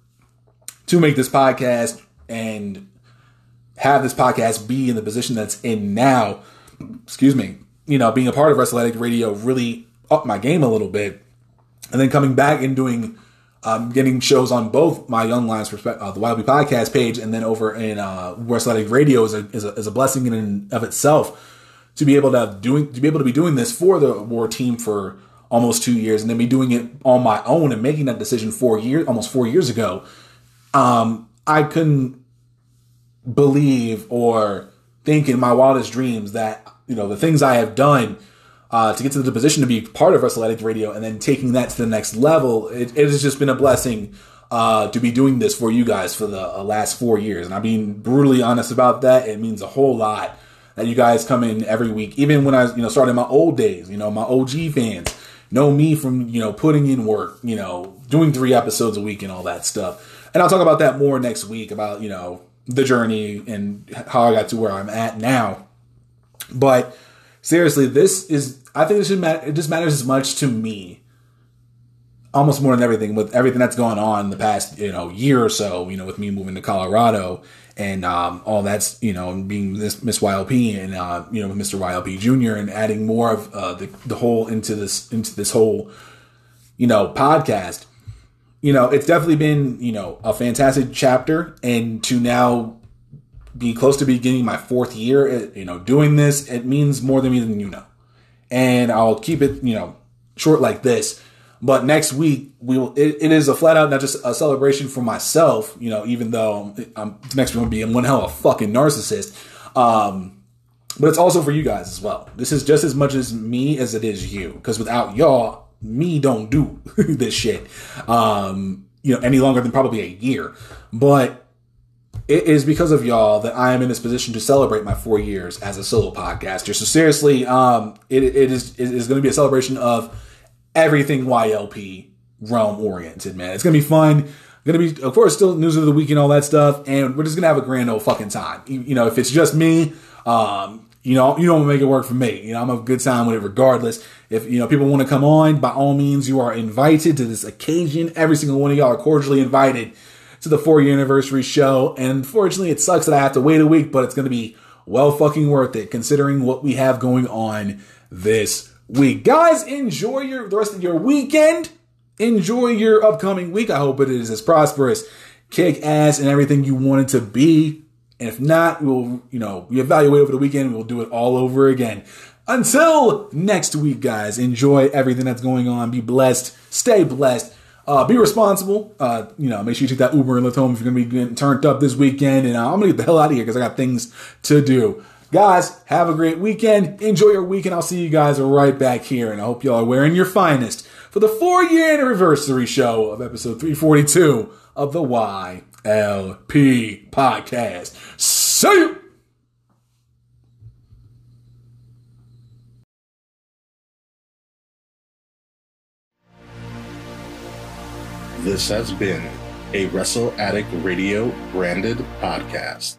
to make this podcast and have this podcast be in the position that's in now, excuse me, you know, being a part of Wrestle Addict Radio really upped my game a little bit. And then coming back and doing I'm getting shows on both my Young Lions uh, the YLP podcast page, and then over in uh, Wrestle Addict Radio is a, is a, is a blessing in and of itself to be able to doing to be able to be doing this for the war team for almost two years, and then be doing it on my own and making that decision four years almost four years ago. Um, I couldn't believe or think in my wildest dreams that you know the things I have done uh, to get to the position to be part of WrestleAddict Radio and then taking that to the next level. It, it has just been a blessing uh, to be doing this for you guys for the uh, last four years, and I'm being brutally honest about that. It means a whole lot that you guys come in every week, even when I you know started my old days. You know, my OG fans know me from you know putting in work, you know, doing three episodes a week and all that stuff. And I'll talk about that more next week about you know the journey and how I got to where I'm at now. But seriously, this is I think this should matter. It just matters as much to me, almost more than everything with everything that's going on in the past you know year or so. You know, with me moving to Colorado and um, all that's you know being this Miss YLP and uh, you know Mr. YLP Jr. and adding more of uh, the the whole into this into this whole you know podcast you know, it's definitely been, you know, a fantastic chapter. And to now be close to beginning my fourth year, you know, doing this, it means more than me than you know. And I'll keep it, you know, short like this. But next week we will. It, it is a flat out not just a celebration for myself, you know. Even though I'm next week will be in one hell of a fucking narcissist, um, but it's also for you guys as well. This is just as much as me as it is you. Because without y'all, me don't do *laughs* this shit, um, you know, any longer than probably a year. But it is because of y'all that I am in this position to celebrate my four years as a solo podcaster. So seriously, um, it, it is it is going to be a celebration of everything YLP realm oriented, man. It's going to be fun. Going to be, of course, still news of the week and all that stuff, and we're just going to have a grand old fucking time. You, you know, if it's just me, um, you know, you don't make it work for me. You know, I'm a good time with it regardless. If, you know, people want to come on, by all means, you are invited to this occasion. Every single one of y'all are cordially invited to the four year anniversary show. And fortunately, it sucks that I have to wait a week, but it's going to be well fucking worth it considering what we have going on this week. Guys, enjoy your, the rest of your weekend. Enjoy your upcoming week. I hope it is as prosperous, kick ass, and everything you want it to be. And if not, we'll, you know, we evaluate over the weekend. We'll do it all over again. Until next week, guys, enjoy everything that's going on. Be blessed. Stay blessed. Uh, be responsible. Uh, you know, make sure you take that Uber and Lyft home if you're going to be getting turned up this weekend. And uh, I'm going to get the hell out of here because I got things to do. Guys, have a great weekend. Enjoy your weekend. I'll see you guys right back here. And I hope y'all are wearing your finest for the four year anniversary show of episode 342 of the Y LP podcast. See you. This has been a Wrestle Addict Radio branded podcast.